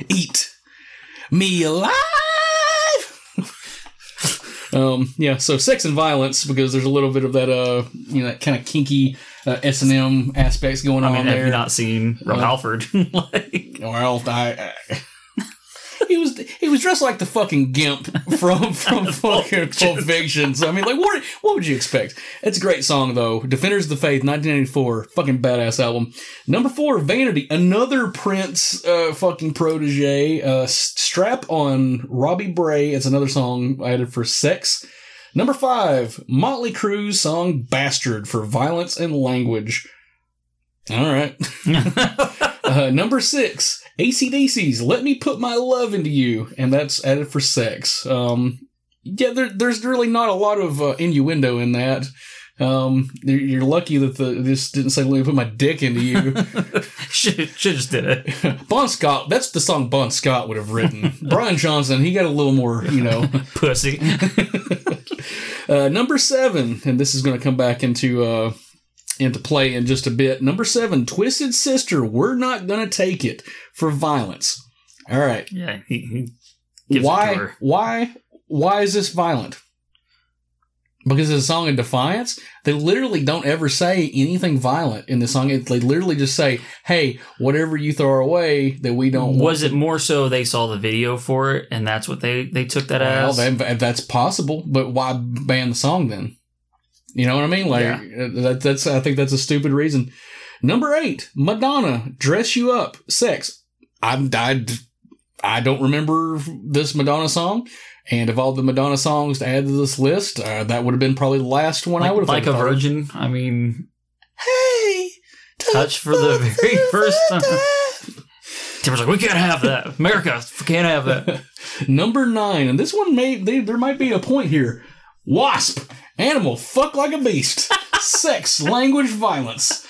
Eat me alive. um, yeah, so sex and violence because there's a little bit of that, uh, you know, that kind of kinky uh, S and M aspects going I on mean, there. have you not seen Rob Uh, Halford? [LAUGHS] like, well, I, I, he was he was dressed like the fucking gimp from [LAUGHS] from fucking Pulp Fiction. So I mean, like, what what would you expect? It's a great song though. Defenders of the Faith, 1984, fucking badass album. Number four, Vanity, another Prince uh, fucking protege. Uh, Strap on Robbie Baby. It's another song I added for sex. Number five, Motley Crue's song "Bastard" for violence and language. All right. [LAUGHS] uh, number six, ACDC's Let Me Put My Love Into You, and that's added for sex. Um, yeah, there, there's really not a lot of uh, innuendo in that. Um, you're lucky that the this didn't say "Let me put my dick into you." [LAUGHS] [LAUGHS] she, should just did it. Bon Scott. That's the song Bon Scott would have written. [LAUGHS] Brian Johnson. He got a little more, you know, pussy. uh, number seven, and this is going to come back into uh, into play in just a bit. Number seven, Twisted Sister. We're not going to take it for violence. All right. Yeah, he, he to why? Why? Why is this violent? Because it's a song of defiance. They literally don't ever say anything violent in the song. They literally just say, "Hey, whatever you throw away that we don't." Was it more so they saw the video for it and that's what they they took that Well, as? that, that's possible, but why ban the song then? You know what I mean? Like uh, that, that's I think that's a stupid reason. Number eight, Madonna, "Dress You Up," sex. I I, I don't remember this Madonna song, and of all the Madonna songs to add to this list, uh, that would have been probably the last one I would like, have like a thought of. virgin. I mean, hey, touch for the very [LAUGHS] first time. Tipper's like, we can't have that. America can't have that. [LAUGHS] Number nine, and this one may they, there might be a point here. Wasp, animal, fuck like a beast, sex, [LAUGHS] language, violence.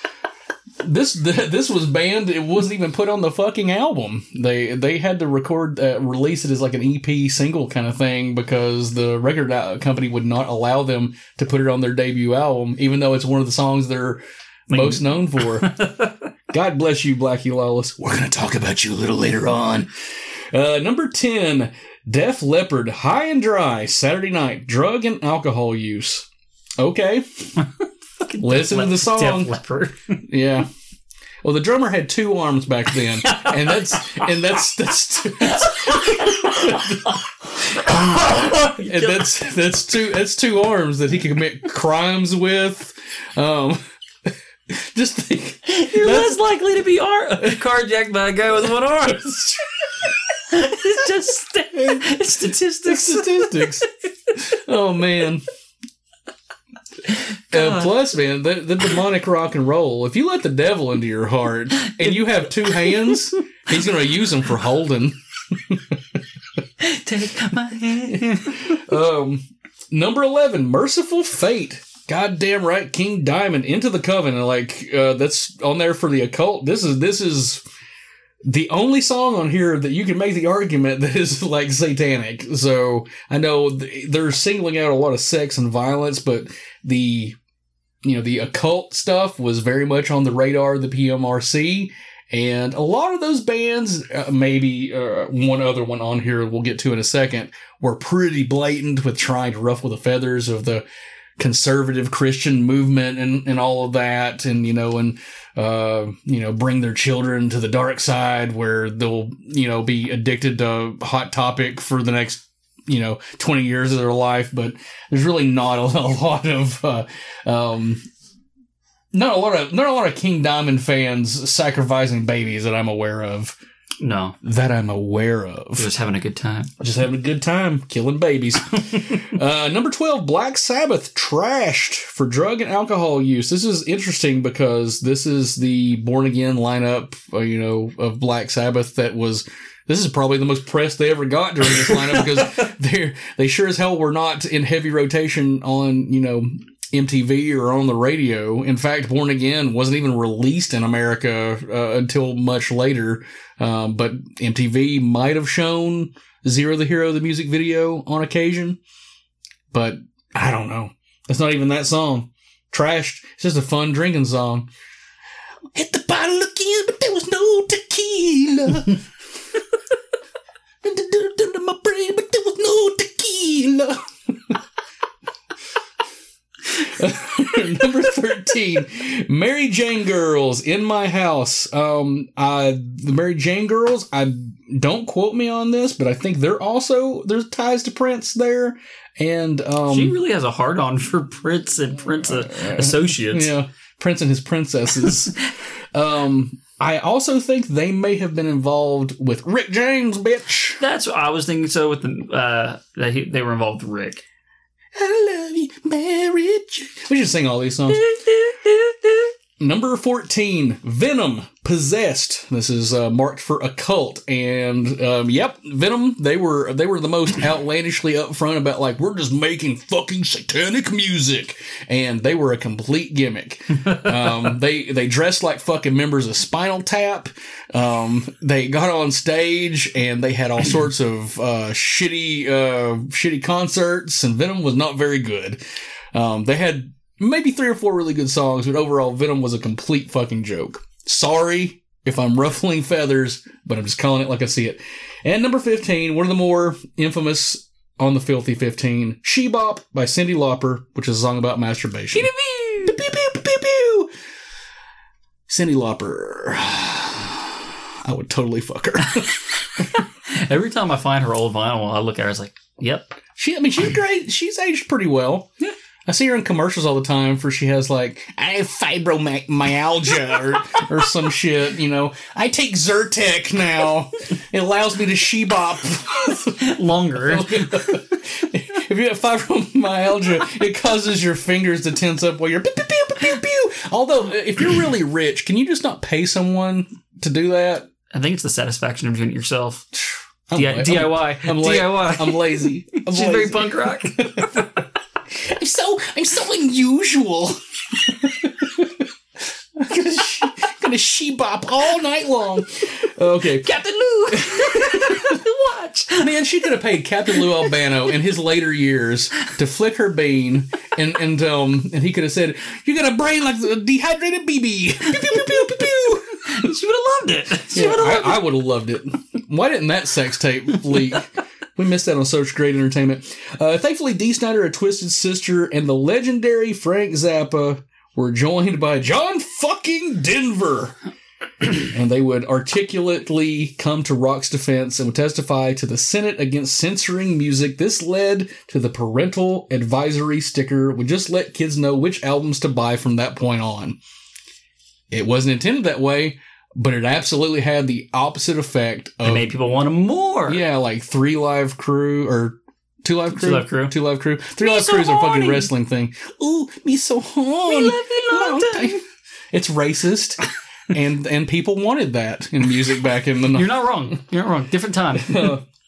This this was banned. It wasn't even put on the fucking album. They they had to record uh, release it as like an EP single kind of thing because the record uh, company would not allow them to put it on their debut album, even though it's one of the songs they're most known for. [LAUGHS] God bless you, Blackie Lawless. We're gonna talk about you a little later on. Uh, number 10, Def Leppard, High and Dry, Saturday Night, Drug and Alcohol Use. Okay. [LAUGHS] Listen to the song. Def Leppard. [LAUGHS] Yeah. Well, the drummer had two arms back then, [LAUGHS] and that's and that's that's two, and that's that's two that's two arms that he can commit crimes with. Um, just think, You're less likely to be ar- carjacked by a guy with one arm. It's just [LAUGHS] it's statistics. statistics. oh man. Uh, plus, man, the, the demonic rock and roll. If you let the devil into your heart and you have two hands, he's going to use them for holding. Take my hand. Um, number eleven, Mercyful Fate. Goddamn right, King Diamond into the Covenant. Like uh, that's on there for the occult. This is this is the only song on here that you can make the argument that is like satanic. So I know they're singling out a lot of sex and violence, but the you know the occult stuff was very much on the radar of the PMRC. And a lot of those bands, uh, maybe uh, one other one on here we'll get to in a second, were pretty blatant with trying to ruffle the feathers of the conservative Christian movement and, and all of that. And, you know, and, uh, you know, bring their children to the dark side where they'll, you know, be addicted to Hot Topic for the next, you know, 20 years of their life. But there's really not a, [LAUGHS] lot of, uh, um, not a lot of not a lot of King Diamond fans sacrificing babies that I'm aware of. No, that I'm aware of. Just having a good time. Just having a good time killing babies. [LAUGHS] uh, number twelve, Black Sabbath trashed for drug and alcohol use. This is interesting because this is the born again lineup, uh, you know, of Black Sabbath that was. This is probably the most press they ever got during this lineup because [LAUGHS] they they sure as hell were not in heavy rotation on you know MTV or on the radio. In fact, Born Again wasn't even released in America uh, until much later. Um, but MTV might have shown Zero the Hero, the music video on occasion. But I don't know. It's not even that song. Trashed. It's just a fun drinking song. Hit the bottle again, but there was no tequila. [LAUGHS] [LAUGHS] My brain, but there was no tequila. [LAUGHS] [LAUGHS] Number 13, Mary Jane Girls in my house. Um, uh, the Mary Jane Girls, I don't quote me on this, but I think they're also, there's ties to Prince there. And, um, she really has a hard on for Prince and Prince uh, associates. yeah, Prince and his princesses. [LAUGHS] um, I also think they may have been involved with Rick James, bitch. That's what I was thinking. So with the uh, that he, they were involved with Rick. I love you, Mary Jane. We should sing all these songs. [LAUGHS] Number 14, Venom, Possessed. This is uh, marked for occult. And, um, yep, Venom, they were, they were the most outlandishly upfront about like, we're just making fucking satanic music. And they were a complete gimmick. [LAUGHS] um, they, they dressed like fucking members of Spinal Tap. Um, they got on stage and they had all [COUGHS] sorts of, uh, shitty, uh, shitty concerts and Venom was not very good. Um, they had maybe three or four really good songs, but overall, Venom was a complete fucking joke. Sorry if I'm [LAUGHS] ruffling feathers, but I'm just calling it like I see it. And number 15, one of the more infamous on the Filthy 15, She Bop by Cyndi Lauper, which is a song about masturbation. Cyndi Lauper. [SIGHS] I would totally fuck her. [LAUGHS] Every time I find her old vinyl, I look at her, it's like, yep. She, I mean, she's great. She's aged pretty well. Yeah. I see her in commercials all the time for she has like, I have fibromyalgia or, or some shit, you know. I take Zyrtec now. It allows me to shebop longer. [LAUGHS] if you have fibromyalgia, it causes your fingers to tense up while you're pew, pew, pew, pew, pew. Although, if you're really rich, can you just not pay someone to do that? I think it's the satisfaction of doing it yourself. I'm la- DIY. I'm, I'm la- DIY. I'm lazy. I'm [LAUGHS] She's lazy. very punk rock. [LAUGHS] I'm so I'm so unusual. I'm [LAUGHS] gonna, sh- gonna she-bop all night long. Okay, Captain Lou. [LAUGHS] Watch. man, she could have paid Captain Lou Albano in his later years to flick her bean, and and um and he could have said, "You got a brain like a dehydrated BB." Pew, pew, pew, pew, pew, pew. She would have loved it. She Yeah, would have loved I, I would have loved it. Why didn't that sex tape leak? We missed that on such great entertainment. Uh, thankfully, Dee Snider, a twisted sister, and the legendary Frank Zappa were joined by John fucking Denver. [CLEARS THROAT] and they would articulately come to Rock's defense and would testify to the Senate against censoring music. This led to the parental advisory sticker, would just let kids know which albums to buy from that point on. It wasn't intended that way, but it absolutely had the opposite effect It made people want them more. yeah, like three live crew or two live crew, Two Live Crew. two live crew, three live so crews are a fucking wrestling thing. Ooh, me so horny. love you long time. It's racist, [LAUGHS] and and people wanted that in music back in the. You're not wrong. You're not wrong. Different time. [LAUGHS] [LAUGHS]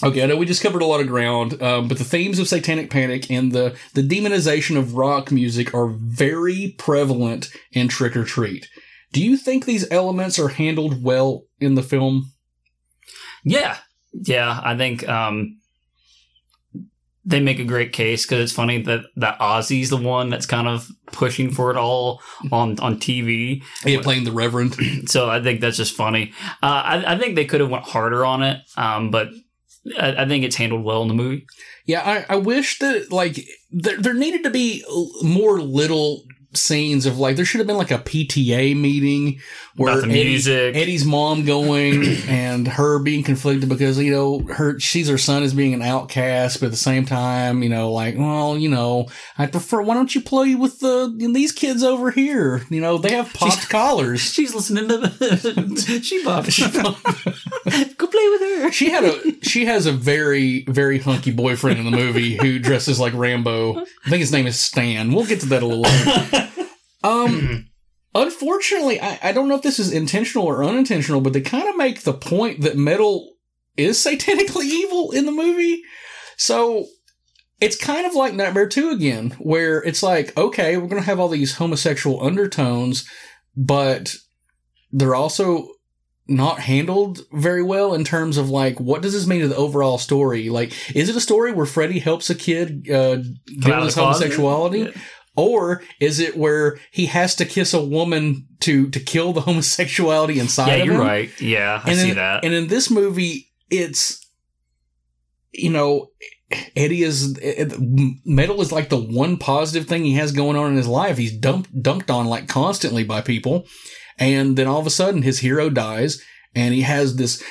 Okay, I know we just covered a lot of ground, um, but the themes of Satanic Panic and the, the demonization of rock music are very prevalent in Trick or Treat. Do you think these elements are handled well in the film? Yeah, yeah. I think um, they make a great case because it's funny that that Ozzy's the one that's kind of pushing for it all on on TV. Yeah, playing the Reverend. [CLEARS THROAT] So I think that's just funny. Uh, I, I think they could have went harder on it, um, but I, I think it's handled well in the movie. Yeah, I, I wish that like there, there needed to be more little scenes of like there should have been like a PTA meeting where About the Eddie- music. Eddie's mom going [CLEARS THROAT] and her being conflicted because you know her sees her son as being an outcast, but at the same time you know like well you know I prefer why don't you play with the these kids over here you know they have popped collars. [LAUGHS] She's listening to [LAUGHS] she bop. She bumped. Go play with her. She had a she has a very very hunky boyfriend in the movie [LAUGHS] who dresses like Rambo. I think his name is Stan. We'll get to that a little later. Um, unfortunately, I, I don't know if this is intentional or unintentional, but they kind of make the point that metal is [LAUGHS] satanically evil in the movie. So it's kind of like Nightmare 2 again, where it's like, okay, we're going to have all these homosexual undertones, but they're also not handled very well in terms of like what does this mean to the overall story like is it a story where freddy helps a kid uh deal with his homosexuality Yeah. Or is it where he has to kiss a woman to to kill the [LAUGHS] homosexuality inside Yeah, you're him right. Yeah, I and see in, that. and in this movie it's you know Eddie is eh, eh, metal is like the one positive thing he has going on in his life. He's dumped dunked on like constantly by people, and then all of a sudden his hero dies, and he has this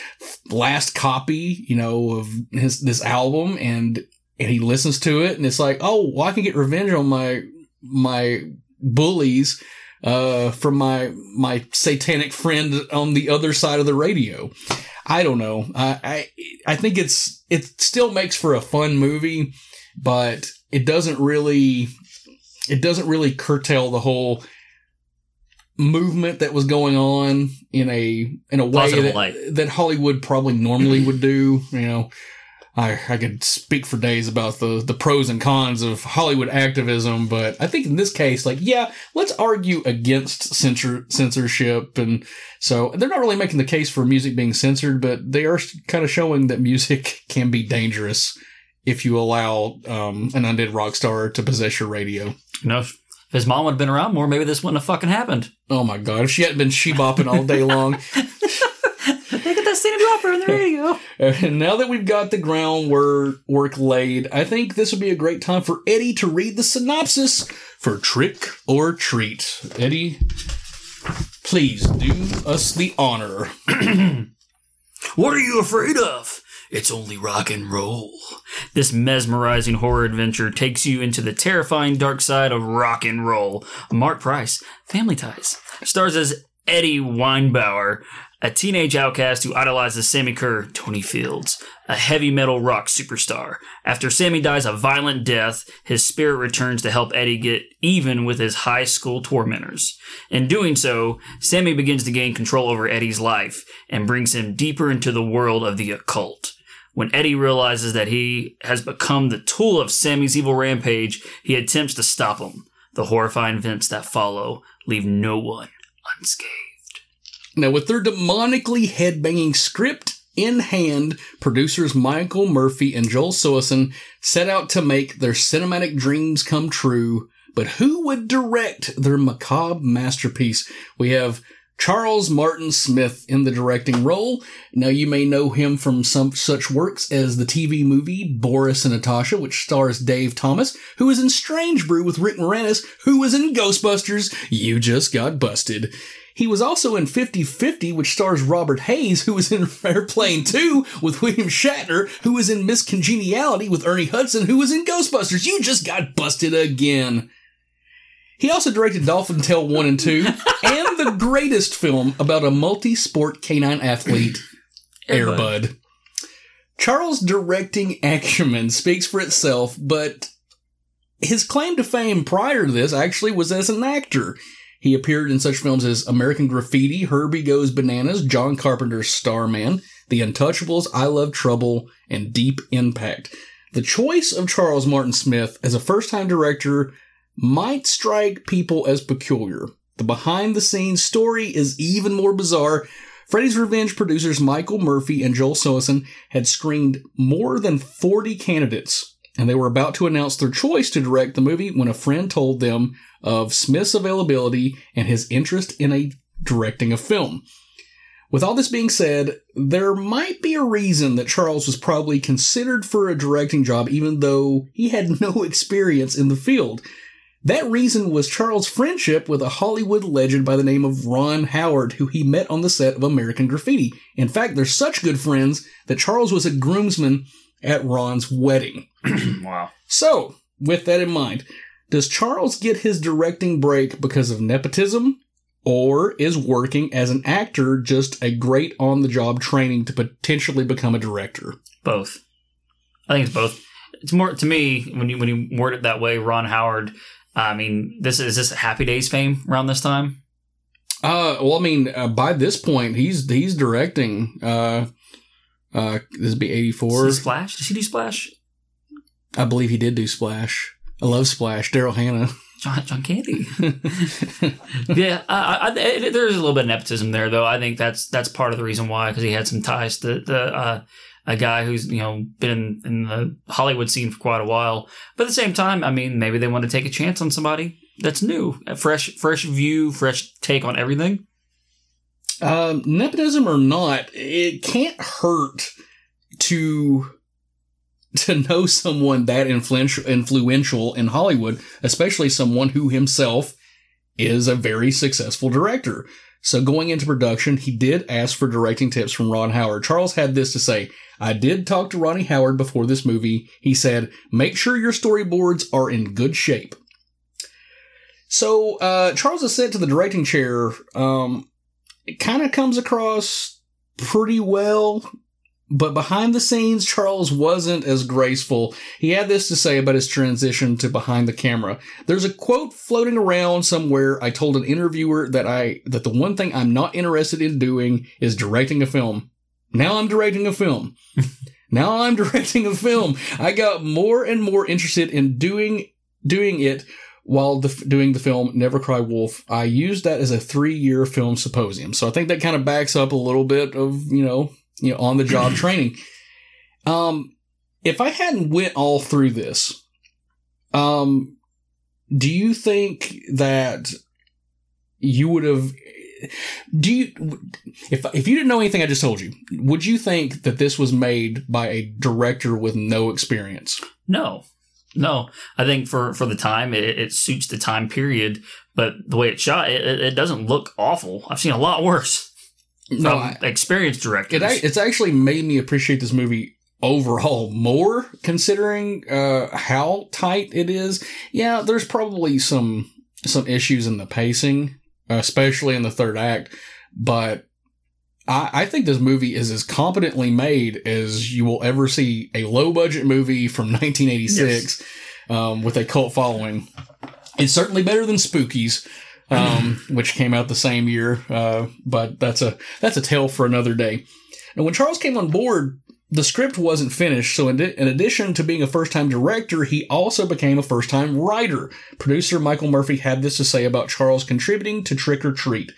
last copy, you know, of his this album, and and he listens to it, and it's like, oh, well, I can get revenge on my my bullies uh, from my my satanic friend on the other side of the radio. I don't know. I, I I think it's it still makes for a fun movie, but it doesn't really it doesn't really curtail the whole movement that was going on in a in a way that, that Hollywood probably normally would do. You know, I I could speak for days about the the pros and cons of Hollywood activism, but I think in this case, like, yeah, let's argue against censor censorship, and so they're not really making the case for music being censored, but they are kind of showing that music [LAUGHS] can be dangerous if you allow um, an undead rock star to possess your radio. You know, if his mom would have been around more, maybe this wouldn't have fucking happened. Oh my god, if she hadn't been she-bopping all day long. [LAUGHS] Look at that Cyndi Lauper on the radio. [LAUGHS] And now that we've got the groundwork work laid, I think this would be a great time for Eddie to read the synopsis for Trick or Treat. Eddie, please do us the honor. [CLEARS THROAT] What are you afraid of? It's only rock and roll. This mesmerizing horror adventure takes you into the terrifying dark side of rock and roll. Marc Price, Family Ties, stars as Eddie Weinbauer, a teenage outcast who idolizes Sammi Curr, Tony Fields, a heavy metal rock superstar. After Sammi dies a violent death, his spirit returns to help Eddie get even with his high school tormentors. In doing so, Sammi begins to gain control over Eddie's life and brings him deeper into the world of the occult. When Eddie realizes that he has become the tool of Sammi's evil rampage, he attempts to stop him. The horrifying events that follow leave no one unscathed. Now, with their demonically headbanging script in hand, producers Michael Murphy and Joel Soisson set out to make their cinematic dreams come true. But who would direct their macabre masterpiece? We have Charles Martin Smith in the directing role. Now, you may know him from some such works as the TV movie Boris and Natasha, which stars Dave Thomas, who is in Strange Brew with Rick Moranis, who was in Ghostbusters. You just got busted. He was also in 50-50, which stars Robert Hays, who was in [LAUGHS] Airplane 2 with William Shatner, who was in Miss Congeniality with Ernie Hudson, who was in Ghostbusters. You just got busted again. He also directed Dolphin Tale 1 and 2, [LAUGHS] and the greatest film about a multi-sport canine athlete, Airbud. Charles' directing acumen speaks for itself, but his claim to fame prior to this actually was as an actor. He appeared in such films as American Graffiti, Herbie Goes Bananas, John Carpenter's Starman, The Untouchables, I Love Trouble, and Deep Impact. The choice of Charles Martin Smith as a first time director might strike people as peculiar. The behind the scenes story is even more bizarre. Freddy's Revenge producers Michael Murphy and Joel Soisson had screened more than 40 candidates, and they were about to announce their choice to direct the movie when a friend told them of Smith's availability and his interest in a directing a film. With all this being said, there might be a reason that Charles was probably considered for a directing job even though he had [LAUGHS] no experience in the field. That reason was Charles' friendship with a Hollywood legend by the name of Ron Howard, who he met on the set of American Graffiti. In fact, they're such good friends that Charles was a groomsman at Ron's wedding. [CLEARS THROAT] wow. So, with that in mind, does Charles get his directing break because of nepotism? Or is working as an actor just a great on the job training to potentially become a director? Both. I think it's both. It's more to me when you when you word it that way. Ron Howard. I mean, this is this Happy Days fame around this time. Uh, well, I mean, uh, by this point, he's he's directing. Uh, uh, this would be eighty four. Splash? Did he do Splash? I believe he did do Splash. I love Splash. Daryl Hannah. John John Candy. [LAUGHS] yeah, I, I, it, there's a little bit of nepotism there, though. I think that's that's part of the reason why because he had some ties to the uh, a guy who's you know been in the Hollywood scene for quite a while. But at the same time, I mean, maybe they want to take a chance on somebody that's new, a fresh fresh view, fresh take on everything. Um, nepotism or not, it can't hurt to to know someone that influential in Hollywood, especially someone who himself is a very successful director. So going into production, he did ask for directing tips from Ron Howard. Charles had this to say. I did talk to Ronnie Howard before this movie. He said, make sure your storyboards are in good shape. So, uh, Charles is sent to the directing chair. Um, it kind of comes across pretty well. But behind the scenes, Charles wasn't as graceful. He had this to say about his transition to behind the camera. There's a quote floating around somewhere. I told an interviewer that I, that the one thing I'm not interested in doing is directing a film. Now I'm directing a film. [LAUGHS] now I'm directing a film. I got more and more interested in doing, doing it while the, doing the film Never Cry Wolf. I used that as a three year film symposium. So I think that kind of backs up a little bit of, you know, you know, on the job [CLEARS THROAT] training. Um, if I hadn't went all through this, um, do you think that you would have do you if if you didn't know anything I just told you, would you think that this was made by a director with no experience? No. No, I think for, for the time, it, it suits the time period, but the way it's shot, it, it doesn't look awful. I've seen a lot worse No, I- experienced directors. It, it's actually made me appreciate this movie overall more, considering uh, how tight it is. Yeah, there's probably some some issues in the pacing, especially in the third act, but. I, I think this movie is as competently made as you will ever see a low budget movie from [LAUGHS] 1986 um, with a cult following. It's certainly better than Spookies, um, which came out the same year. Uh, but that's a that's a tale for another day. And when Charles came on board, the script wasn't finished. So in, di- in addition to being a first time director, he also became a first time writer. Producer Michael Murphy had this to say about Charles contributing to Trick or Treat.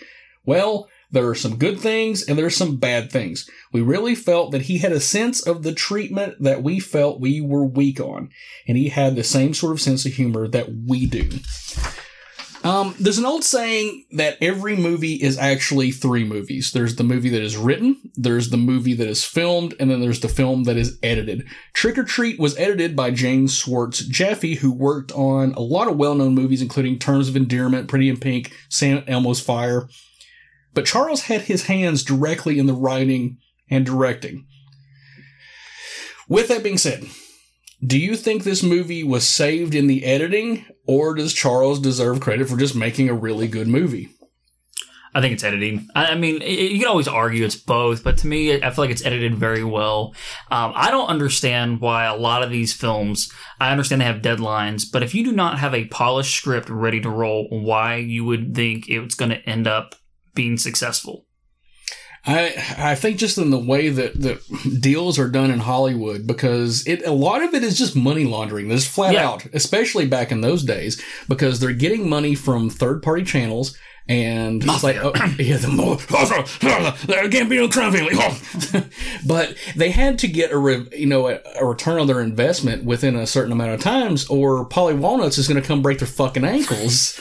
Well, there are some good things and there are some bad things. We really felt that he had a sense of the treatment that we felt we were weak on, and he had the same sort of sense of humor that we do. Um, there's an old saying that every movie is actually three movies. There's the movie that is written, there's the movie that is filmed, and then there's the film that is edited. Trick or Treat was edited by James Schwartz Jaffe, who worked on a lot of well-known movies, including Terms of Endearment, Pretty in Pink, St. Elmo's Fire. But Charles had his hands directly in the writing and directing. With that being said, do you think this movie was saved in the editing, or does Charles deserve credit for just making a really good movie? I think it's editing. I, mean, it, you can always argue it's both, but to me, I feel like it's edited very well. Um, I don't understand why a lot of these films. I understand they have deadlines, but if you do not have a polished script ready to roll, why you would think it's going to end up being successful? I I think just in the way that, that deals are done in Hollywood because it a lot of it is just money laundering. This flat Yeah. out, especially back in those days, because they're getting money from third party channels and it's like oh, [LAUGHS] yeah the more [LAUGHS] there can't be no crime family. Oh. [LAUGHS] but they had to get a re, you know a, a return on their investment within a certain amount of times, or Paulie Walnuts is going to come break their fucking ankles.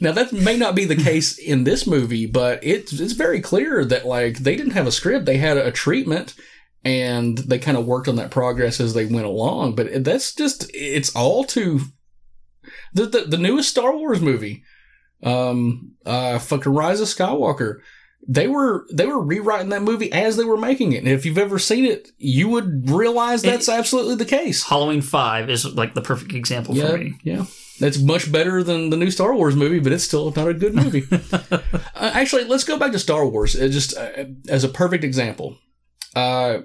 Now that may not be the case in this movie, but it's it's very clear that like they didn't have a script; they had a treatment, and they kind of worked on that progress as they went along. But that's just it's all too the the, the newest Star Wars movie, um, uh, fucking Rise of Skywalker. They were they were rewriting that movie as they were making it, and if you've ever seen it, you would realize that's absolutely the case. Halloween Five is like the perfect example Yeah, for me. yeah. That's much better than the new Star Wars movie, but it's still not a good movie. [LAUGHS] uh, actually, let's go back to Star Wars. Uh, just uh, as a perfect example. Uh,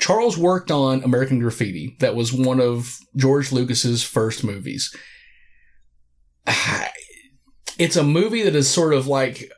Charles worked on American Graffiti. That was one of George Lucas's first movies. [SIGHS] It's a movie that is sort of like,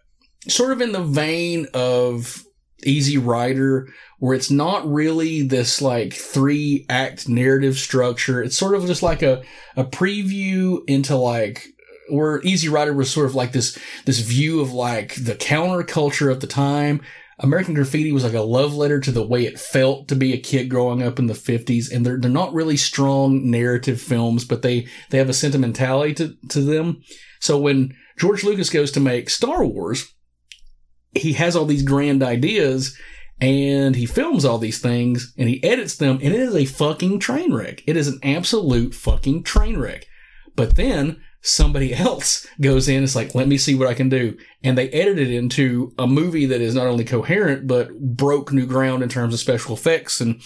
sort of in the vein of Easy Rider, where it's not really this like three act narrative structure. It's sort of just like a, a preview into like, where Easy Rider was sort of like this, this view of like the counterculture of the time. American Graffiti was like a love letter to the way it felt to be a kid growing up in the 50s. And they're, they're not really strong narrative films, but they, they have a sentimentality to, to them. So when George Lucas goes to make Star Wars, he has all these grand ideas and he films all these things and he edits them and it is a fucking train wreck. It is an absolute fucking train wreck. But then somebody [LAUGHS] else goes in, it's like, let me see what I can do. And they edit it into a movie that is not only coherent, but broke new ground in terms of special effects and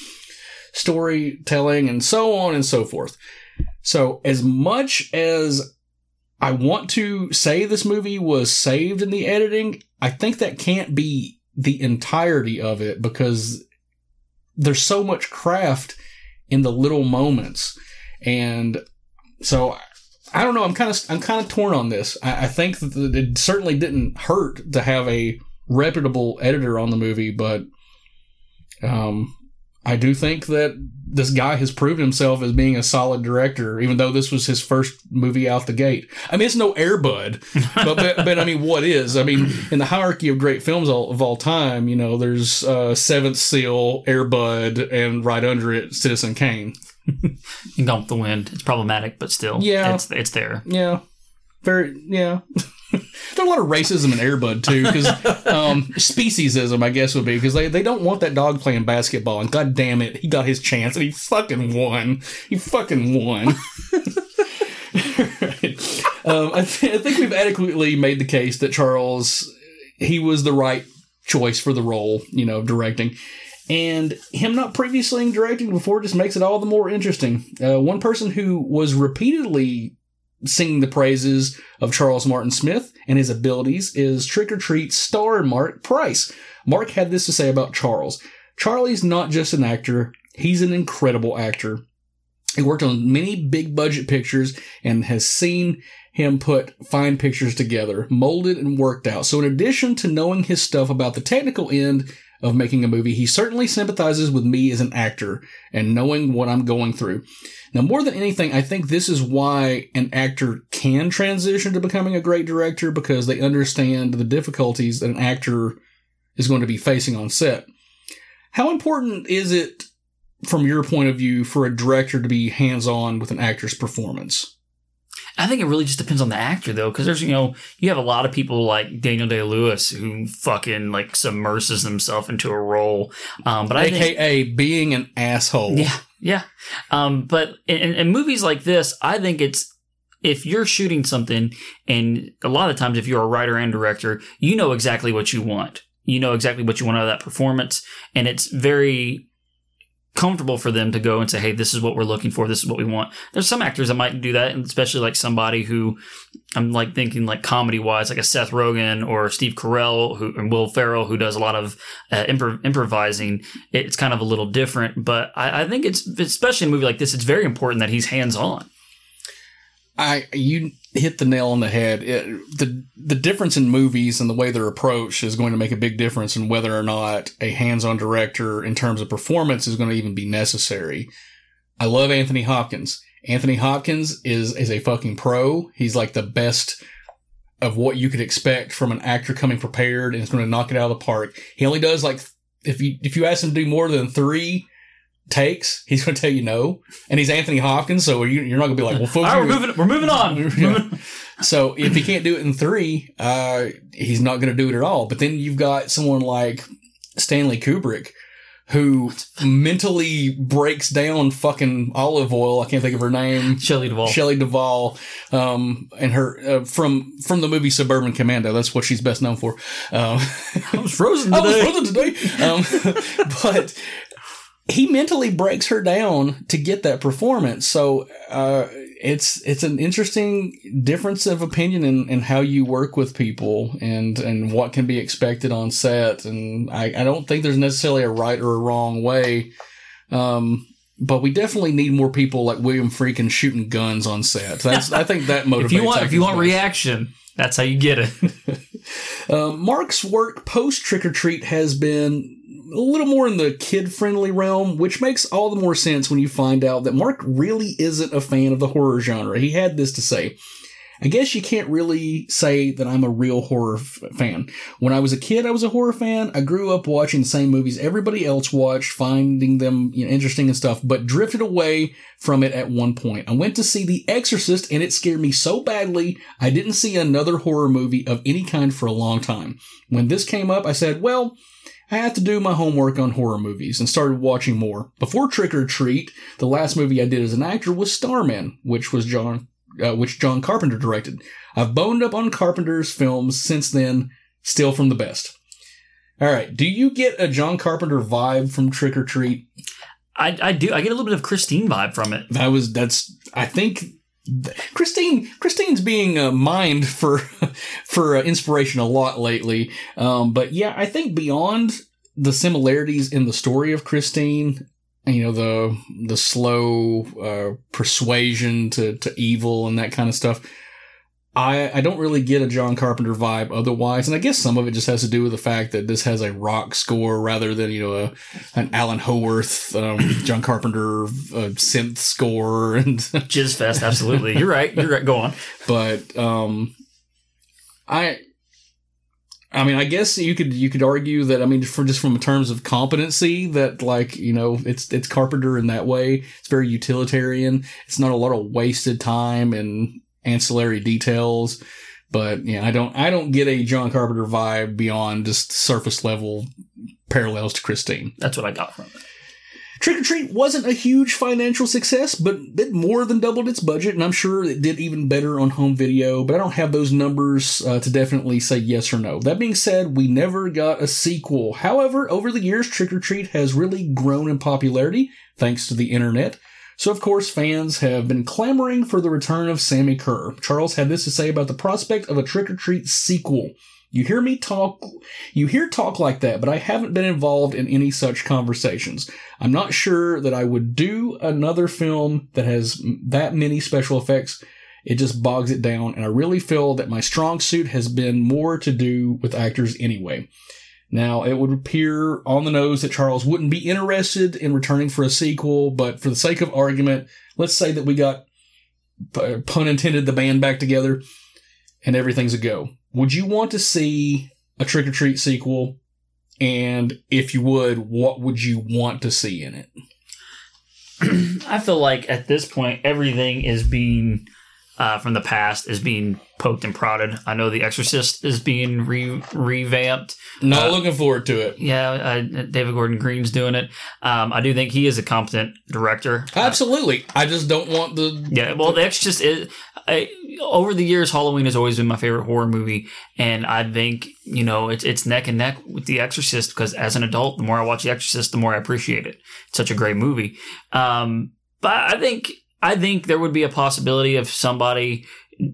storytelling and so on and so forth. So as much as I want to say this movie was saved in the editing, I think that can't be the entirety of it because there's so much craft in the little moments, and so I don't know. I'm kind of I'm kind of torn on this. I, I think that it certainly didn't hurt to have a reputable editor on the movie, but um, I do think that this guy has proven himself as being a solid director, even though this was his first movie out the gate. I mean, it's no Airbud, but, but, but I mean, what is? I mean, in the hierarchy of great films all, of all time, you know, there's uh, Seventh Seal, Airbud, and right under it, Citizen Kane. and Gone with the Wind. It's problematic, but still, Yeah. it's it's there. Yeah, very yeah. [LAUGHS] There's a lot of racism in Airbud too, because um, speciesism, I guess, would be because they, they don't want that dog playing basketball, and god damn it, he got his chance and he fucking won. He fucking won. [LAUGHS] [LAUGHS] um, I, th- I think we've adequately made the case that Charles he was the right choice for the role, you know, directing. And him not previously directing before just makes it all the more interesting. Uh, one person who was repeatedly singing the praises of Charles Martin Smith and his abilities is Trick or Treat star Marc Price. Marc had this to say about Charles. Charlie's not just an actor, he's an incredible actor. He worked on many big budget pictures and has seen him put fine pictures together, molded and worked out. So in addition to knowing his stuff about the technical end of making a movie, he certainly sympathizes with me as an actor and knowing what I'm going through. Now, more than anything, I think this is why an actor can transition to becoming a great director because they understand the difficulties that an actor is going to be facing on set. How important is it, from your point of view, for a director to be hands on with an actor's performance? I think it really just depends on the actor though, because there's you know you have a lot of people like Daniel Day Lewis who fucking like submerses himself into a role. Um, but I AKA being an asshole. yeah, yeah. Um, but in, in- movies like this, I think it's if you're shooting something, and a lot of times if you're a writer and director, you know exactly what you want. You know exactly what you want out of that performance, and it's very comfortable for them to go and say, "Hey, this is what we're looking for. This is what we want." There's some actors that might do that, and especially like somebody who I'm like thinking like comedy wise, like a Seth Rogen or Steve Carell who and Will Ferrell who does a lot of uh, impro- improvising. It's kind of a little different, but I, I think it's especially in a movie like this, it's very important that he's hands on. I you hit the nail on the head. It, the the difference in movies and the way they're approached is going to make a big difference in whether or not a hands-on director in terms of performance is going to even be necessary. I love Anthony Hopkins. Anthony Hopkins is is a fucking pro. He's like the best of what you could expect from an actor coming prepared and is going to knock it out of the park. He only does like if you if you ask him to do more than 3 takes, he's going to tell you no. And he's Anthony Hopkins, so you, you're not going to be like, well, folks, All right, we're moving. We're moving on. [LAUGHS] Yeah. So if he can't do it in three, uh, he's not going to do it at all. But then you've got someone like Stanley Kubrick who mentally breaks down fucking Olive Oyl. I can't think of her name. Shelley Duvall. Shelley Duvall, um, and her uh, from from the movie Suburban Commando. That's what she's best known for. Um, [LAUGHS] I was frozen [LAUGHS] I was today. frozen today. Um, but he mentally breaks her down to get that performance. So uh, it's it's an interesting difference of opinion in, in how you work with people and and what can be expected on set. And I, I don't think there's necessarily a right or a wrong way. Um, but we definitely need more people like William Friedkin shooting guns on set. That's I think that motivates. [LAUGHS] if you want, if you want reaction, that's how you get it. [LAUGHS] Uh, Marc's work post Trick or Treat has been a little more in the kid friendly realm, which makes all the more sense when you find out that Marc really isn't a fan of the horror genre. He had this to say. I guess you can't really say that I'm a real horror f- fan. When I was a kid, I was a horror fan. I grew up watching the same movies everybody else watched, finding them you know, interesting and stuff, but drifted away from it at one point. I went to see The Exorcist and it scared me so badly, I didn't see another horror movie of any kind for a long time. When this came up, I said, well, I had to do my homework on horror movies and started watching more. Before Trick or Treat, the last movie I did as an actor was Starman, which was John, uh, which John Carpenter directed. I've boned up on Carpenter's films since then, still from the best. All right, do you get a John Carpenter vibe from Trick or Treat? I, I do. I get a little bit of Christine vibe from it. That was that's I think Christine Christine's being uh, mined for [LAUGHS] for uh, inspiration a lot lately. Um, but yeah, I think beyond the similarities in the story of Christine, you know, the the slow uh, persuasion to to evil and that kind of stuff. I, I don't really get a John Carpenter vibe otherwise, and I guess some of it just has to do with the fact that this has a rock score rather than you know a an Alan Howarth, um, [COUGHS] John Carpenter uh, synth score and [LAUGHS] Jizz Fest. Absolutely, you're right. You're right. Go on. But um, I I mean, I guess you could you could argue that I mean, for just from terms of competency, that like you know, it's it's Carpenter in that way. It's very utilitarian. It's not a lot of wasted time and ancillary details. But yeah, I don't I don't get a John Carpenter vibe beyond just surface level parallels to Christine. That's what I got from it. Trick or Treat wasn't a huge financial success, but it more than doubled its budget, and I'm sure it did even better on home video, but I don't have those numbers uh, to definitely say yes or no. That being said, we never got a sequel. However, over the years, Trick or Treat has really grown in popularity thanks to the internet. So, of course, fans have been clamoring for the return of Sammi Curr. Charles had this to say about the prospect of a Trick or Treat sequel. You hear me talk, you hear talk like that, but I haven't been involved in any such conversations. I'm not sure that I would do another film that has that many special effects. It just bogs it down, and I really feel that my strong suit has been more to do with actors anyway. Now, it would appear on the nose that Charles wouldn't be interested in returning for a sequel, but for the sake of argument, let's say that we got, uh, pun intended, the band back together and everything's a go. Would you want to see a Trick or Treat sequel? And if you would, what would you want to see in it? [CLEARS THROAT] I feel like at this point, everything is being uh, from the past is being poked and prodded. I know The Exorcist is being re- revamped. Not Uh, looking forward to it. Yeah, uh, David Gordon Green's doing it. Um, I do think he is a competent director. Absolutely. I just don't want the. Yeah, well, The Exorcist is. I, over the years, Halloween has always been my favorite horror movie, and I think you know it's it's neck and neck with The Exorcist because as an adult, the more I watch The Exorcist, the more I appreciate it. It's such a great movie. Um, but I think I think there would be a possibility of somebody.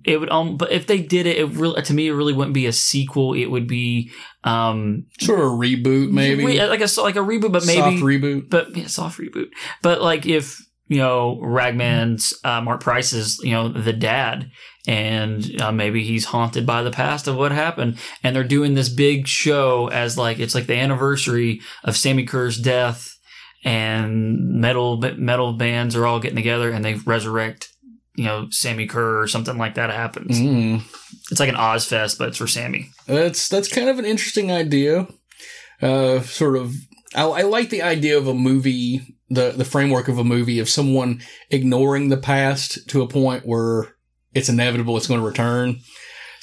It would, um, but if they did it, it really to me it really wouldn't be a sequel. It would be um Sort of a reboot, maybe. like a like a reboot, but maybe Soft reboot. but yeah, soft reboot. But like if you know Ragman's uh, Marc Price is you know the dad, and uh, maybe he's haunted by the past of what happened, and they're doing this big show as like it's like the anniversary of Sammi Curr's death, and metal metal bands are all getting together and they resurrect. You know, Sammi Curr or something like that happens. Mm. It's like an Ozzfest, but it's for Sammi. That's that's kind of an interesting idea. Uh, sort of, I, I like the idea of a movie, the the framework of a movie of someone ignoring the past to a point where it's inevitable it's going to return.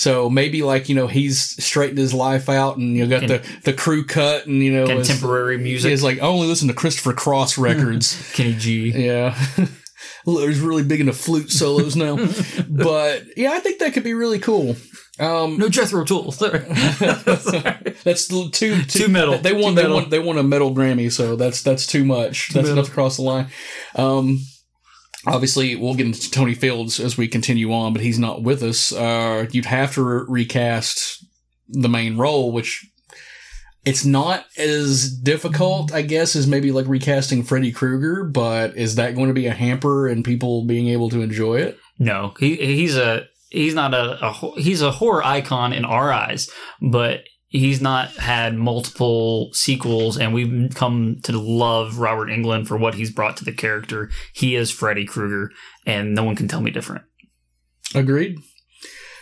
So maybe like you know he's straightened his life out and you know, got the the crew cut and you know Contemporary music. He's like I only listen to Christopher Cross [LAUGHS] records. Kenny G. Yeah. [LAUGHS] He's really big into flute solos now. [LAUGHS] but yeah, I think that could be really cool. Um, no Jethro Tull. that's too, too Too metal. They want Too they metal. want they want a metal Grammy, so that's that's too much. that's metal. enough to cross the line. Um, obviously, we'll get into Tony Fields as we continue on, but he's not with us. Uh, you'd have to re- recast the main role, which it's not as difficult, I guess, as maybe like recasting Freddy Krueger. But is that going to be a hamper and people being able to enjoy it? No, he he's a he's not a, a he's a horror icon in our eyes, but he's not had multiple sequels, and we've come to love Robert Englund for what he's brought to the character. He is Freddy Krueger, and no one can tell me different. Agreed.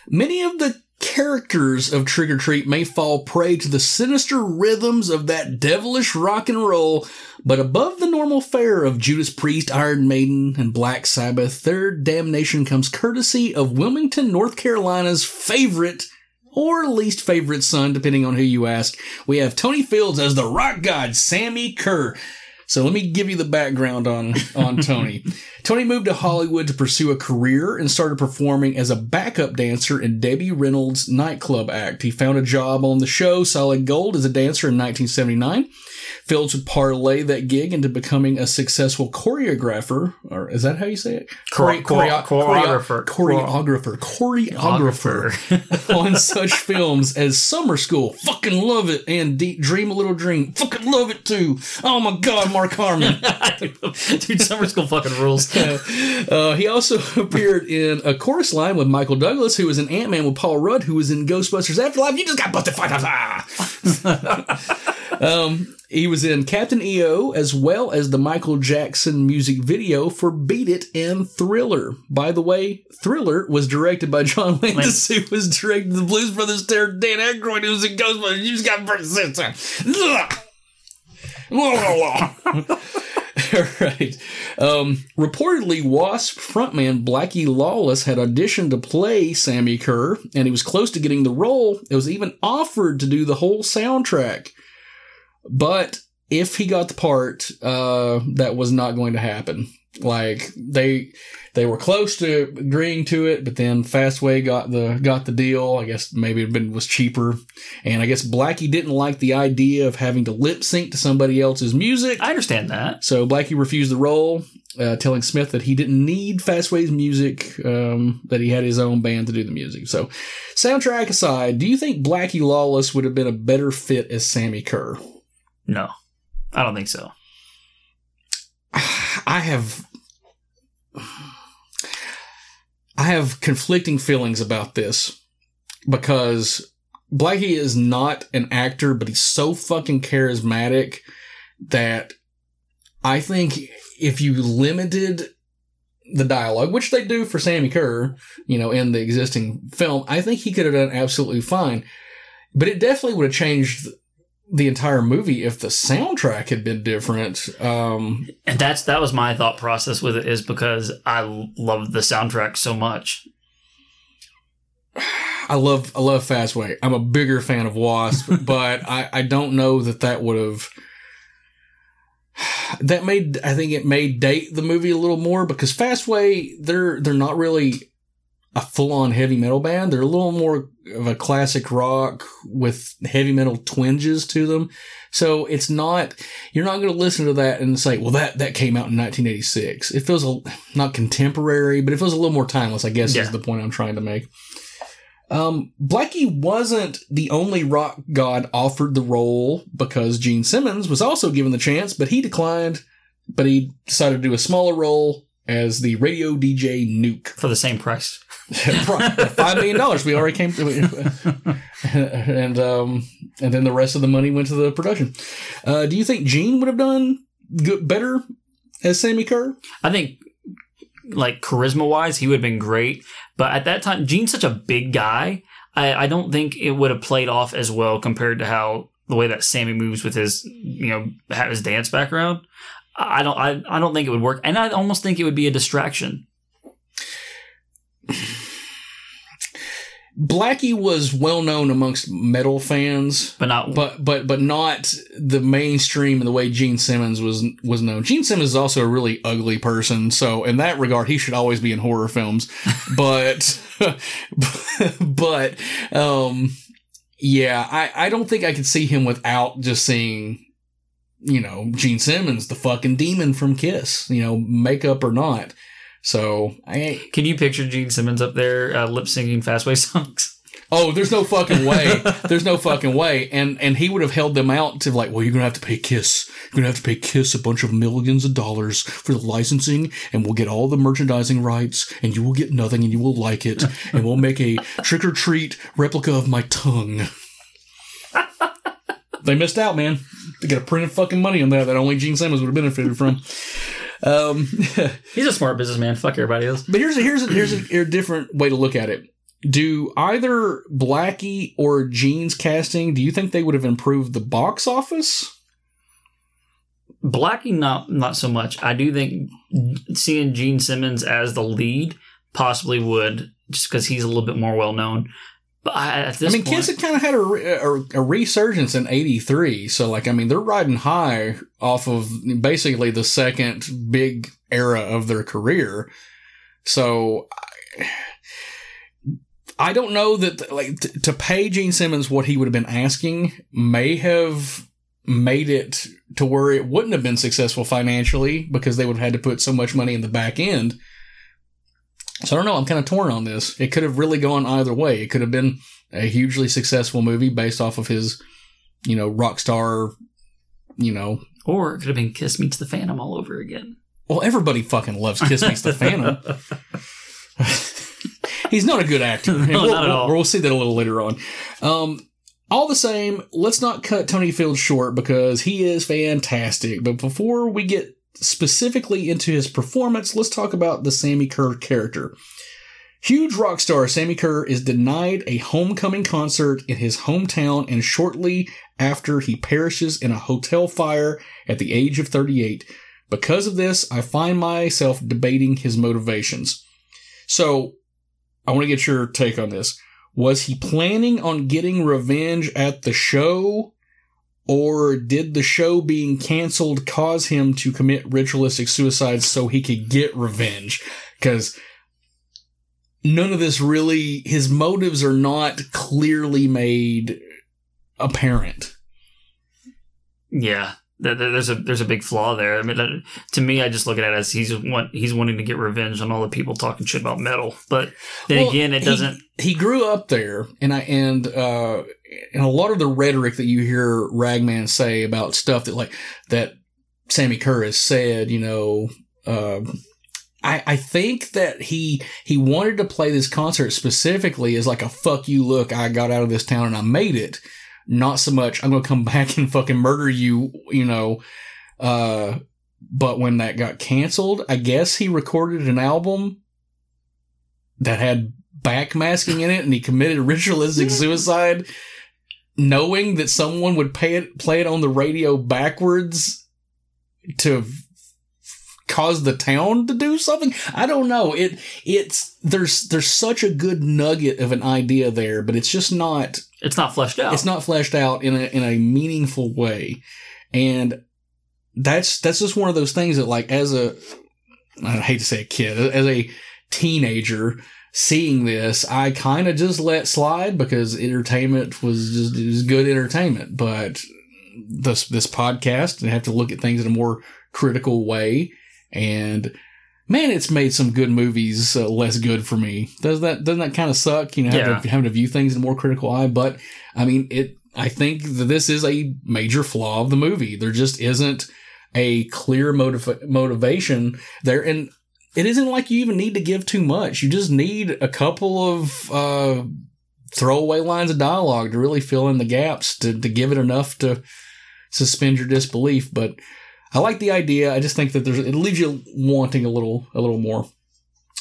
Many of the characters of Trick or Treat may fall prey to the sinister rhythms of that devilish rock and roll, but above the normal fare of Judas Priest, Iron Maiden, and Black Sabbath, their damnation comes courtesy of Wilmington, North Carolina's favorite or least favorite son, depending on who you ask. We have Tony Fields as the rock god Sammi Curr. So let me give you the background on on Tony. [LAUGHS] Tony moved to Hollywood to pursue a career and started performing as a backup dancer in Debbie Reynolds' nightclub act. He found a job on the show Solid Gold as a dancer in 1979. Failed to parlay that gig into becoming a successful choreographer, or is that how you say it? Chore- choreo- choreographer. choreographer, choreographer on such films as Summer School, fucking love it, and Deep Dream a Little Dream, fucking love it too. Oh my God, Mark Harmon. [LAUGHS] Dude, summer school fucking rules. [LAUGHS] Uh, he also [LAUGHS] appeared in a chorus line with Michael Douglas, who was in Ant Man with Paul Rudd, who was in Ghostbusters Afterlife. You just got busted five times. Ah. [LAUGHS] um, he was in Captain EO as well as the Michael Jackson music video for Beat It and Thriller. By the way, Thriller was directed by John Landis, who was directing the Blues Brothers star Dan Aykroyd, who was in Ghostbusters. You just got busted six times. [LAUGHS] right. Um, reportedly, Wasp frontman Blackie Lawless had auditioned to play Sammi Curr, and he was close to getting the role. It was even offered to do the whole soundtrack. But if he got the part, uh, that was not going to happen. Like they they were close to agreeing to it, but then Fastway got the got the deal. I guess maybe it been, was cheaper, and I guess Blackie didn't like the idea of having to lip sync to somebody else's music. I understand that. So Blackie refused the role, uh, telling Smith that he didn't need Fastway's music, um, that he had his own band to do the music. So, soundtrack aside, do you think Blackie Lawless would have been a better fit as Sammi Curr? No, I don't think so. [SIGHS] I have I have conflicting feelings about this because Blackie is not an actor, but he's so fucking charismatic that I think if you limited the dialogue, which they do for Sammi Curr, you know, in the existing film, I think he could have done absolutely fine. But it definitely would have changed the entire movie if the soundtrack had been different. Um, And that's that was my thought process with it is because I love the soundtrack so much. I love I love Fastway. I'm a bigger fan of Wasp, [LAUGHS] but I, I don't know that that would have that made I think it may date the movie a little more because Fastway they're they're not really a full on heavy metal band. They're a little more of a classic rock with heavy metal twinges to them. So it's not you're not going to listen to that and say, well that that came out in 1986. It feels a, not contemporary, but it feels a little more timeless. I guess Yeah. is the point I'm trying to make. Um, Blackie wasn't the only rock god offered the role because Gene Simmons was also given the chance, but he declined. But he decided to do a smaller role as the radio DJ Nuke for the same price. [LAUGHS] Five million dollars. We already came to, [LAUGHS] and um, and then the rest of the money went to the production. Uh, do you think Gene would have done good, better as Sammi Curr? I think like charisma wise, he would have been great. But at that time, Gene's such a big guy. I, I don't think it would have played off as well compared to how the way that Sammi moves with his, you know, have his dance background. I don't, I, I don't think it would work, and I almost think it would be a distraction. Blackie was well known amongst metal fans, but not but but but not the mainstream in the way Gene Simmons was was known. Gene Simmons is also a really ugly person, so in that regard, he should always be in horror films. [LAUGHS] but [LAUGHS] but um, yeah, I I don't think I could see him without just seeing. You know, Gene Simmons, the fucking demon from Kiss, you know, makeup or not. So I Can you picture Gene Simmons up there uh, lip singing Fastway songs? [LAUGHS] Oh, there's no fucking way. [LAUGHS] there's no fucking way. And and he would have held them out to like, well, you're gonna have to pay Kiss. You're gonna have to pay Kiss a bunch of millions of dollars for the licensing, and we'll get all the merchandising rights, and you will get nothing, and you will like it, and we'll make a trick or treat replica of my tongue. [LAUGHS] they missed out, man. They got a printed fucking money on that that only Gene Simmons would have benefited from. Um, [LAUGHS] He's a smart businessman. Fuck everybody else. But here's a, here's a, here's a, [CLEARS THROAT] a different way to look at it. Do either Blackie or Gene's casting? Do you think they would have improved the box office? Blackie, not not so much. I do think seeing Gene Simmons as the lead possibly would, just because he's a little bit more well known. I, I mean, point, Kiss had kind of had a, a, a resurgence in '83, so like, I mean, they're riding high off of basically the second big era of their career. So, I, I don't know that like t- to pay Gene Simmons what he would have been asking may have made it to where it wouldn't have been successful financially because they would have had to put so much money in the back end. So I don't know. I'm kind of torn on this. It could have really gone either way. It could have been a hugely successful movie based off of his, you know, rock star, you know. or it could have been Kiss Meets the Phantom all over again. Well, everybody fucking loves Kiss Meets the Phantom. [LAUGHS] He's not a good actor. [LAUGHS] No, we'll, not at all. We'll, we'll see that a little later on. Um, all the same, let's not cut Tony Fields short because he is fantastic. But before we get specifically into his performance, let's talk about the Sammi Curr character. Huge rock star Sammi Curr is denied a homecoming concert in his hometown and shortly after he perishes in a hotel fire at the age of 38. Because of this, I find myself debating his motivations. So, I want to get your take on this. Was he planning on getting revenge at the show? Or did the show being canceled cause him to commit ritualistic suicide so he could get revenge? Because none of this really, his motives are not clearly made apparent. Yeah, there's a there's a big flaw there. I mean, to me, I just look at it as he's want he's wanting to get revenge on all the people talking shit about metal. But then Well, again, it doesn't. He, grew up there, and I and uh, and a lot of the rhetoric that you hear Ragman say about stuff that like that Sammi Curr has said, you know. Um, I, I think that he he wanted to play this concert specifically as like a fuck you look I got out of this town and I made it not so much I'm gonna come [LAUGHS] back and fucking murder you you know uh but when that got canceled I guess he recorded an album that had backmasking in it and he committed [LAUGHS] ritualistic [LAUGHS] suicide knowing that someone would pay it play it on the radio backwards to cause the town to do something? I don't know. It it's there's there's such a good nugget of an idea there but it's just not It's not fleshed out. it's not fleshed out in a in a meaningful way. And that's that's just one of those things that like as a i hate to say a kid as a teenager seeing this i kind of just let slide because entertainment was just it was good entertainment. But this this podcast and have to look at things in a more critical way and man it's made some good movies uh, less good for me. Does that doesn't that kind of suck you know having, Yeah. to, having to view things in a more critical eye? But i mean it i think that this is a major flaw of the movie. There just isn't a clear motiv- motivation there. And it isn't like you even need to give too much. You just need a couple of uh throwaway lines of dialogue to really fill in the gaps to, to give it enough to suspend your disbelief. But I like the idea. I just think that there's it leaves you wanting a little a little more.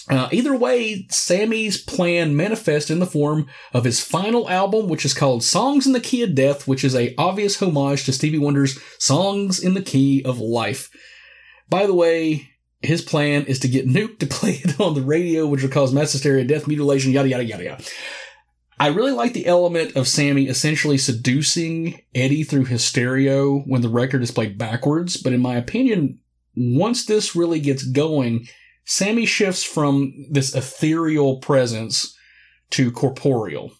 Uh, either way, Sammi's plan manifests in the form of his final album, which is called "Songs in the Key of Death," which is a obvious homage to Stevie Wonder's "Songs in the Key of Life." By the way, his plan is to get Nuke to [LAUGHS] play it on the radio, which will cause mass hysteria, death, mutilation, yada yada yada yada. I really like the element of Sammi essentially seducing Eddie through his stereo when the record is played backwards, but in my opinion, once this really gets going, Sammi shifts from this ethereal presence to corporeal.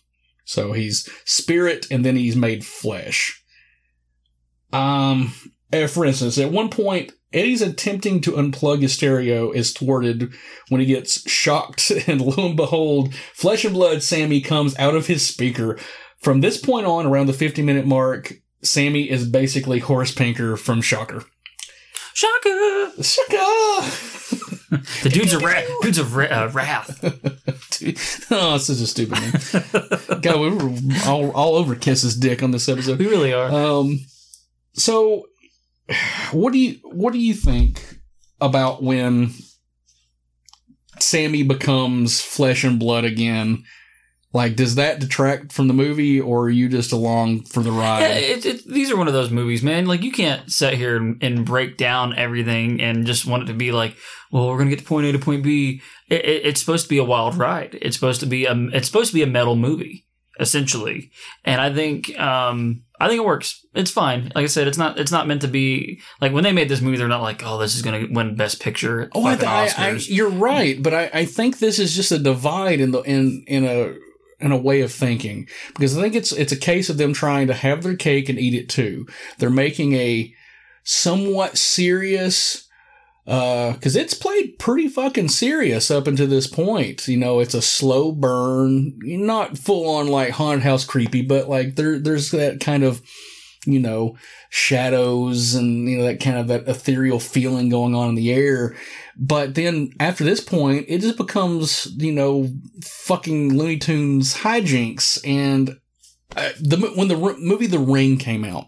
So he's spirit and then he's made flesh. Um, eh, for instance, at one point, Eddie's attempting to unplug his stereo is thwarted when he gets shocked, [LAUGHS] and lo and behold, flesh and blood Sammi comes out of his speaker. From this point on, around the 50 minute mark, Sammi is basically Horace Pinker from Shocker. Shocker! Shocker! The dude's a rat. [LAUGHS] Dude's a ra- uh, wrath. [LAUGHS] oh, it's such a stupid name. God, we were all, all over Kiss's dick on this episode. We really are. Um, so what do you what do you think about when Sammi becomes flesh and blood again? Like, does that detract from the movie, or are you just along for the ride? Yeah, it, it, these are one of those movies, man. Like you can't sit here and, and break down everything and just want it to be like, well, we're gonna get to point A to point B. It, it, it's supposed to be a wild ride. It's supposed to be a it's supposed to be a metal movie. essentially. And I think um, I think it works. It's fine. Like I said, it's not it's not meant to be like when they made this movie, they're not like, oh, this is going to win Best Picture. Oh, I, I, I, you're right, but I, I think this is just a divide in the in in a in a way of thinking because I think it's it's a case of them trying to have their cake and eat it too. They're making a somewhat serious because it's played pretty fucking serious up until this point. You know, it's a slow burn, not full on like haunted house creepy, but like there there's that kind of you know shadows and you know that kind of that ethereal feeling going on in the air. But then after this point, it just becomes you know fucking Looney Tunes hijinks and. Uh, the when the movie The Ring came out,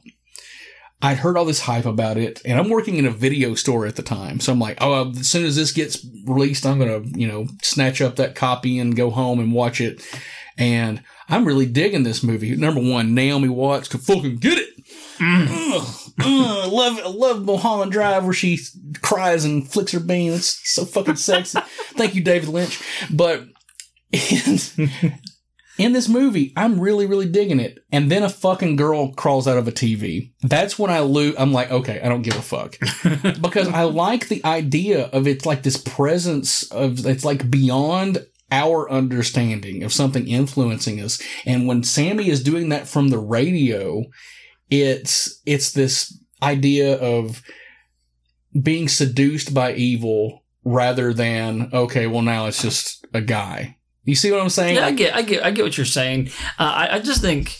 I'd heard all this hype about it, and I'm working in a video store at the time. So I'm like, oh, uh, as soon as this gets released, I'm going to, you know, snatch up that copy and go home and watch it. And I'm really digging this movie. Number one, Naomi Watts could fucking get it. Mm. Ugh, ugh, I love I love Mulholland Drive where she cries and flicks her bean. It's so fucking sexy. [LAUGHS] Thank you, David Lynch. But [LAUGHS] in this movie, I'm really, really digging it. And then a fucking girl crawls out of a TV. That's when I lose. I'm like, okay, I don't give a fuck. [LAUGHS] because I like the idea of it's like this presence of, it's like beyond our understanding of something influencing us. And when Sammi is doing that from the radio, it's, it's this idea of being seduced by evil rather than, okay, well, now it's just a guy. You see what I'm saying? Yeah, I get, I get, I get what you're saying. Uh, I, I just think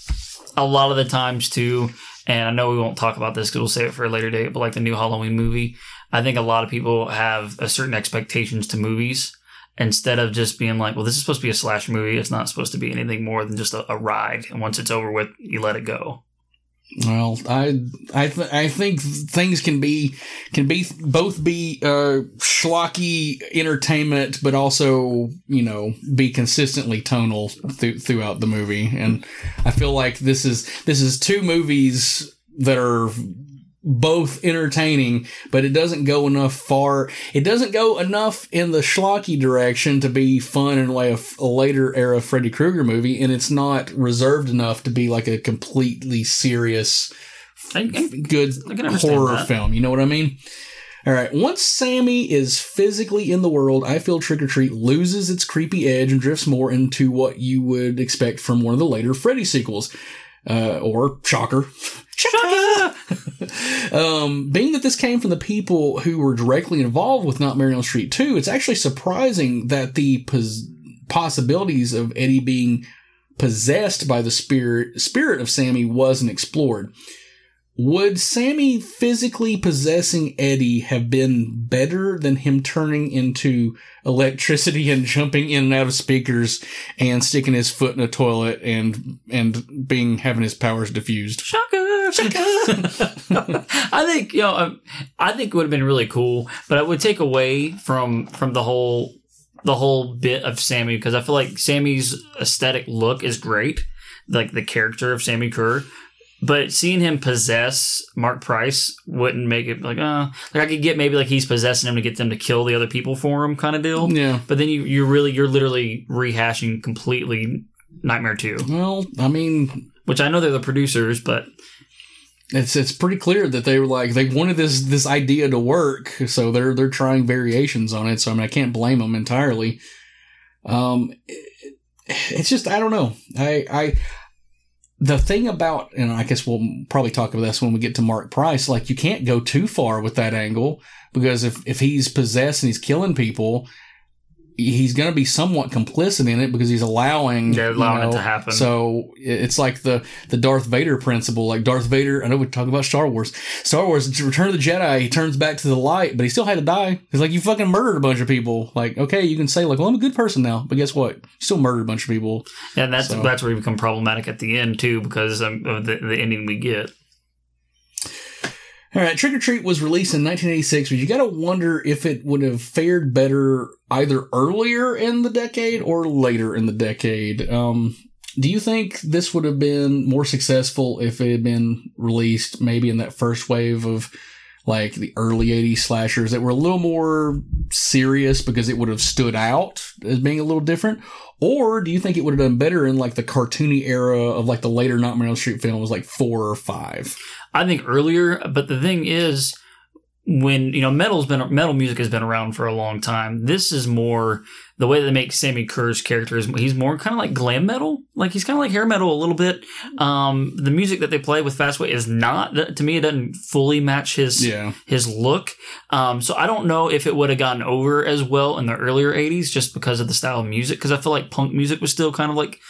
a lot of the times too, and I know we won't talk about this because we'll save it for a later date. But like the new Halloween movie, I think a lot of people have a certain expectations to movies instead of just being like, well, this is supposed to be a slash movie. It's not supposed to be anything more than just a, a ride. And once it's over with, you let it go. Well, I I th- I think things can be can be both be uh, schlocky entertainment, but also you know be consistently tonal th- throughout the movie. And I feel like this is this is two movies that are both entertaining, but it doesn't go enough far. It doesn't go enough in the schlocky direction to be fun in like a, a later era Freddy Krueger movie, and it's not reserved enough to be like a completely serious, good I can understand horror that. film. You know what I mean? All right. Once Sammi is physically in the world, I feel Trick or Treat loses its creepy edge and drifts more into what you would expect from one of the later Freddy sequels. Uh, or Shocker. Shocker! [LAUGHS] um, being that this came from the people who were directly involved with Nightmare on Street 2, it's actually surprising that the pos- possibilities of Eddie being possessed by the spirit spirit of Sammi wasn't explored. Would Sammi physically possessing Eddie have been better than him turning into electricity [LAUGHS] and jumping in and out of speakers and sticking his foot in a toilet and and being having his powers diffused? Shocker! Shocker! [LAUGHS] I think you know. um, I think it would have been really cool, but it would take away from from the whole the whole bit of Sammi because I feel like Sammi's aesthetic look is great, like the character of Sammi Curr. But seeing him possess Marc Price wouldn't make it like, uh, like I could get maybe like he's possessing him to get them to kill the other people for him, kind of deal. Yeah. But then you you're really you're literally rehashing completely Nightmare Two. Well, I mean, which I know they're the producers, but it's it's pretty clear that they were like they wanted this this idea to work, so they're they're trying variations on it. So I mean, I can't blame them entirely. Um, it- it's just I don't know. I I the thing about and I guess we'll probably talk about this when we get to Marc Price. Like you can't go too far with that angle because if if he's possessed and he's killing people. He's going to be somewhat complicit in it because he's allowing, Yeah, allowing you it to happen. So it's like the the Darth Vader principle. Like Darth Vader, I know we talk about Star Wars. Star Wars, Return of the Jedi, he turns back to the light, but he still had to die. It's like you fucking murdered a bunch of people. Like, okay, you can say like, well, I'm a good person now, but guess what? You still murdered a bunch of people. Yeah, and that's So- that's where we become problematic at the end too, because of the, the ending we get. All right, Trick or Treat was released in 1986, but you got to wonder if it would have fared better either earlier in the decade or later in the decade. Um, do you think this would have been more successful if it had been released maybe in that first wave of like the early 80s slashers that were a little more serious because it would have stood out as being a little different? Or do you think it would have done better in like the cartoony era of like the later Nightmare on Street films, like four or five? I think earlier, but the thing is, when you know metal's been metal music has been around for a long time. This is more the way they make Sammi Curr's character is he's more kind of like glam metal, like he's kind of like hair metal a little bit. Um, the music that they play with Fastway is not to me. It doesn't fully match his Yeah. his look. Um, so I don't know if it would have gotten over as well in the earlier '80s just because of the style of music. Because I feel like punk music was still kind of like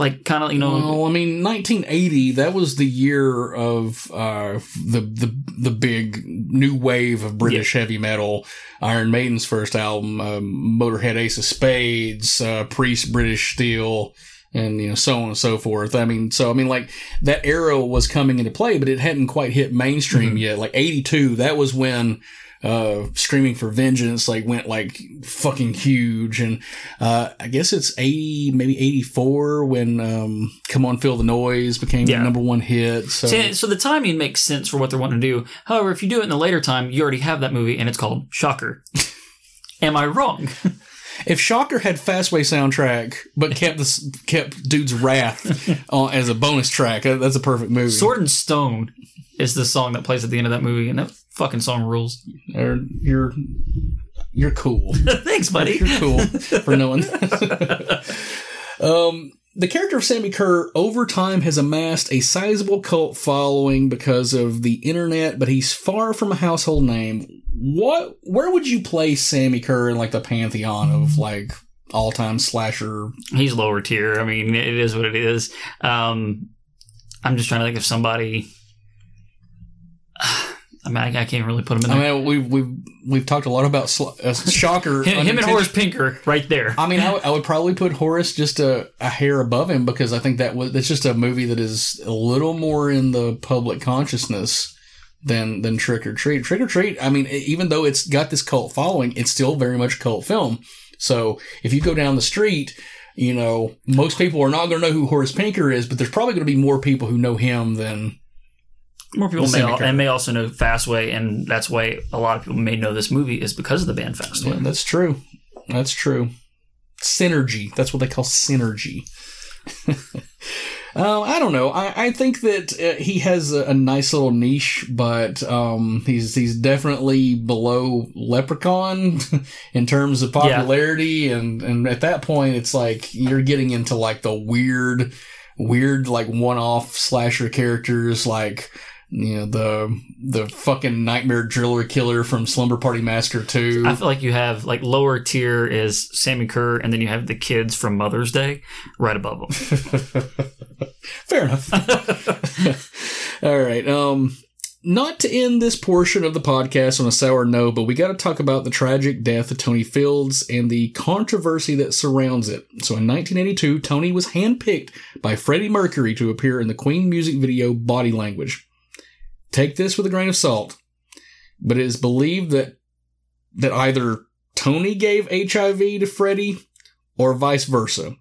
like kind of you know Well, I mean, 1980, that was the year of uh, the the the big new wave of British heavy metal. Iron Maiden's first album, um, Motorhead, Ace of Spades, uh, Priest, British Steel, and you know so on and so forth. I mean, so I mean, like that era was coming into play, but it hadn't quite hit mainstream yet. Like 82, that was when uh screaming for vengeance like went like fucking huge and uh i guess it's 80 maybe 84 when um come on feel the noise became Yeah. the number one hit so So, so the timing makes sense for what they're wanting to do. However, if you do it in the later time, you already have that movie, and it's called Shocker. [LAUGHS] Am I wrong? if shocker had fastway soundtrack but kept this kept dude's wrath [LAUGHS] uh, as a bonus track that's a perfect movie Sword and Stone is the song that plays at the end of that movie, and that fucking song rules. Or you're you're cool [LAUGHS] Thanks, buddy. You're cool [LAUGHS] for knowing. um, the character of Sammi Curr over time has amassed a sizable cult following because of the internet, but he's far from a household name. What? Where would you place Sammi Curr in like the pantheon of like all time slasher? He's lower tier. I mean, it is what it is. Um, I'm just trying to think of somebody. I mean, I, I can't really put him in There. I mean, we've we've we've talked a lot about sl- uh, [LAUGHS] Shocker. him, him and Horace Pinker, right there. I mean, [LAUGHS] I would- probably put Horace just a, a hair above him because I think that was that's just a movie that is a little more in the public consciousness than than Trick or Treat. Trick or Treat, I mean, even though it's got this cult following, it's still very much a cult film. So if you go down the street, you know, most people are not going to know who Horace Pinker is, but there's probably going to be more people who know him than More people the may Sammi and may also know Fastway, and that's why a lot of people may know this movie is because of the band Fastway. Yeah, that's true. That's true. Synergy. That's what they call synergy. [LAUGHS] Uh, I don't know. I, I think that uh, he has a, a nice little niche, but um, he's he's definitely below Leprechaun [LAUGHS] in terms of popularity, and and at that point, it's like you're getting into like the weird, weird like one-off slasher characters, like you know the the fucking nightmare driller killer from Slumber Party Massacre Two. I feel like you have like lower tier is Sammi Curr, and then you have the kids from Mother's Day right above them. [LAUGHS] Fair enough. [LAUGHS] All right. Um, not to end this portion of the podcast on a sour note, but we got to talk about the tragic death of Tony Fields and the controversy that surrounds it. So in 1982, Tony was handpicked by Freddie Mercury to appear in the Queen music video Body Language. Take this with a grain of salt, but it is believed that that either Tony gave HIV to Freddie or vice versa.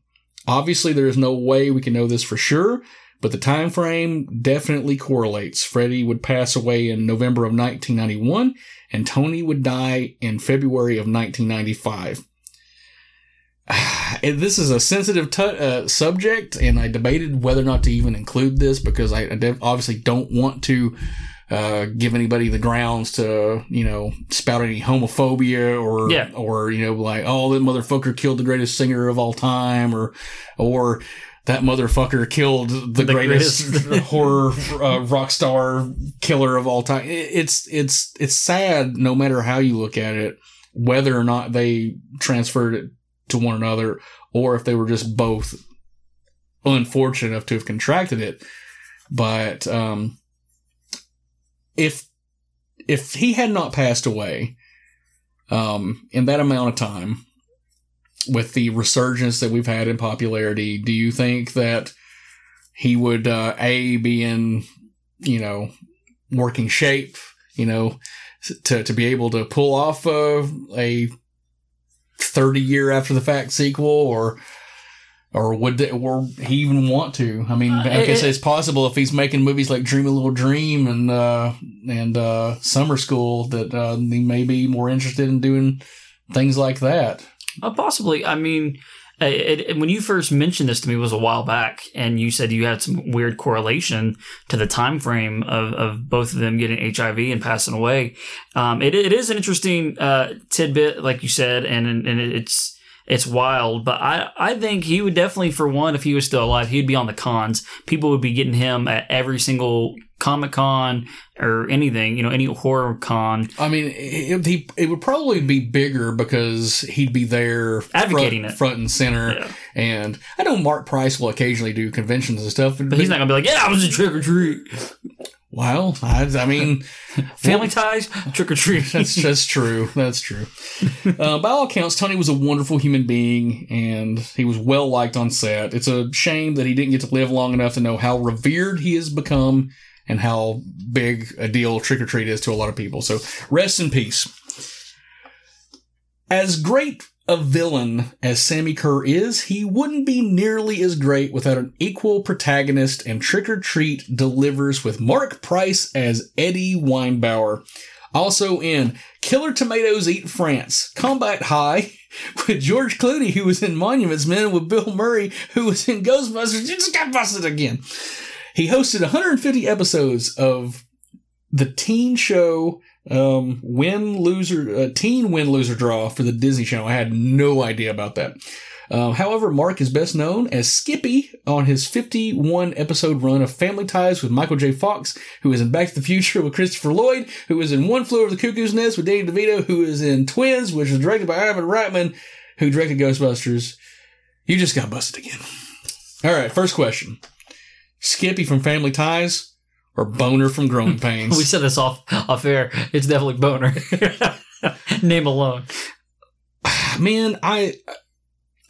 Obviously, there is no way we can know this for sure, but the time frame definitely correlates. Freddie would pass away in November of 1991, and Tony would die in February of 1995. [SIGHS] This is a sensitive tu- uh, subject, and I debated whether or not to even include this because I, I obviously don't want to uh, give anybody the grounds to, you know, spout any homophobia or, Yeah. or you know, like, oh, that motherfucker killed the greatest singer of all time, or, or that motherfucker killed the, The greatest, greatest. [LAUGHS] horror uh, rock star killer of all time. It- It's it's it's sad, no matter how you look at it, whether or not they transferred it to one another, or if they were just both unfortunate enough to have contracted it. But um, if if he had not passed away um, in that amount of time, with the resurgence that we've had in popularity, do you think that he would uh, a be in you know working shape, you know, to to be able to pull off uh, a thirty year after the fact sequel, or Or would they, or he even want to? I mean, Uh, I guess it's possible if he's making movies like Dream a Little Dream and uh, and uh, Summer School that uh, he may be more interested in doing things like that. Uh, possibly. I mean, it, it- when you first mentioned this to me was a while back, and you said you had some weird correlation to the time frame of, of both of them getting HIV and passing away. Um, it, it is an interesting uh, tidbit, like you said, and and it's it's wild. But I I think he would definitely, for one, if he was still alive, he'd be on the cons. People would be getting him at every single Comic Con or anything, you know, any horror con. I mean, it, he, it would probably be bigger because he'd be there Advocating front, it. front and center. And I know Marc Price will occasionally do conventions and stuff, But he's not gonna be like, yeah, I was a trick or treat. Well, I, I mean, [LAUGHS] Family ties, trick or treat. [LAUGHS] that's that's true. That's true. Uh, by all accounts, Tony was a wonderful human being, and he was well liked on set. It's a shame that he didn't get to live long enough to know how revered he has become and how big a deal Trick or Treat is to a lot of people. So rest in peace. As great a villain as Sammi Curr is, he wouldn't be nearly as great without an equal protagonist, and Trick or Treat delivers with Marc Price as Eddie Weinbauer. Also in Killer Tomatoes Eat France, Combat High, [LAUGHS] with George Clooney, who was in Monuments Men, with Bill Murray, who was in Ghostbusters. You just got busted again. He hosted 150 episodes of the teen show um, win loser uh, teen win loser draw for the Disney Channel. I had no idea about that. Um, however, Marc is best known as Skippy on his 51 episode run of Family Ties with Michael J. Fox, who is in Back to the Future with Christopher Lloyd, who is in One Flew Over the Cuckoo's Nest with Danny DeVito, who is in Twins, which was directed by Ivan Reitman, who directed Ghostbusters. You just got busted again. All right, first question: Skippy from Family Ties or Boner from Growing [LAUGHS] Pains? we said this off off air. It's definitely boner. [LAUGHS] Name alone. [SIGHS] Man, I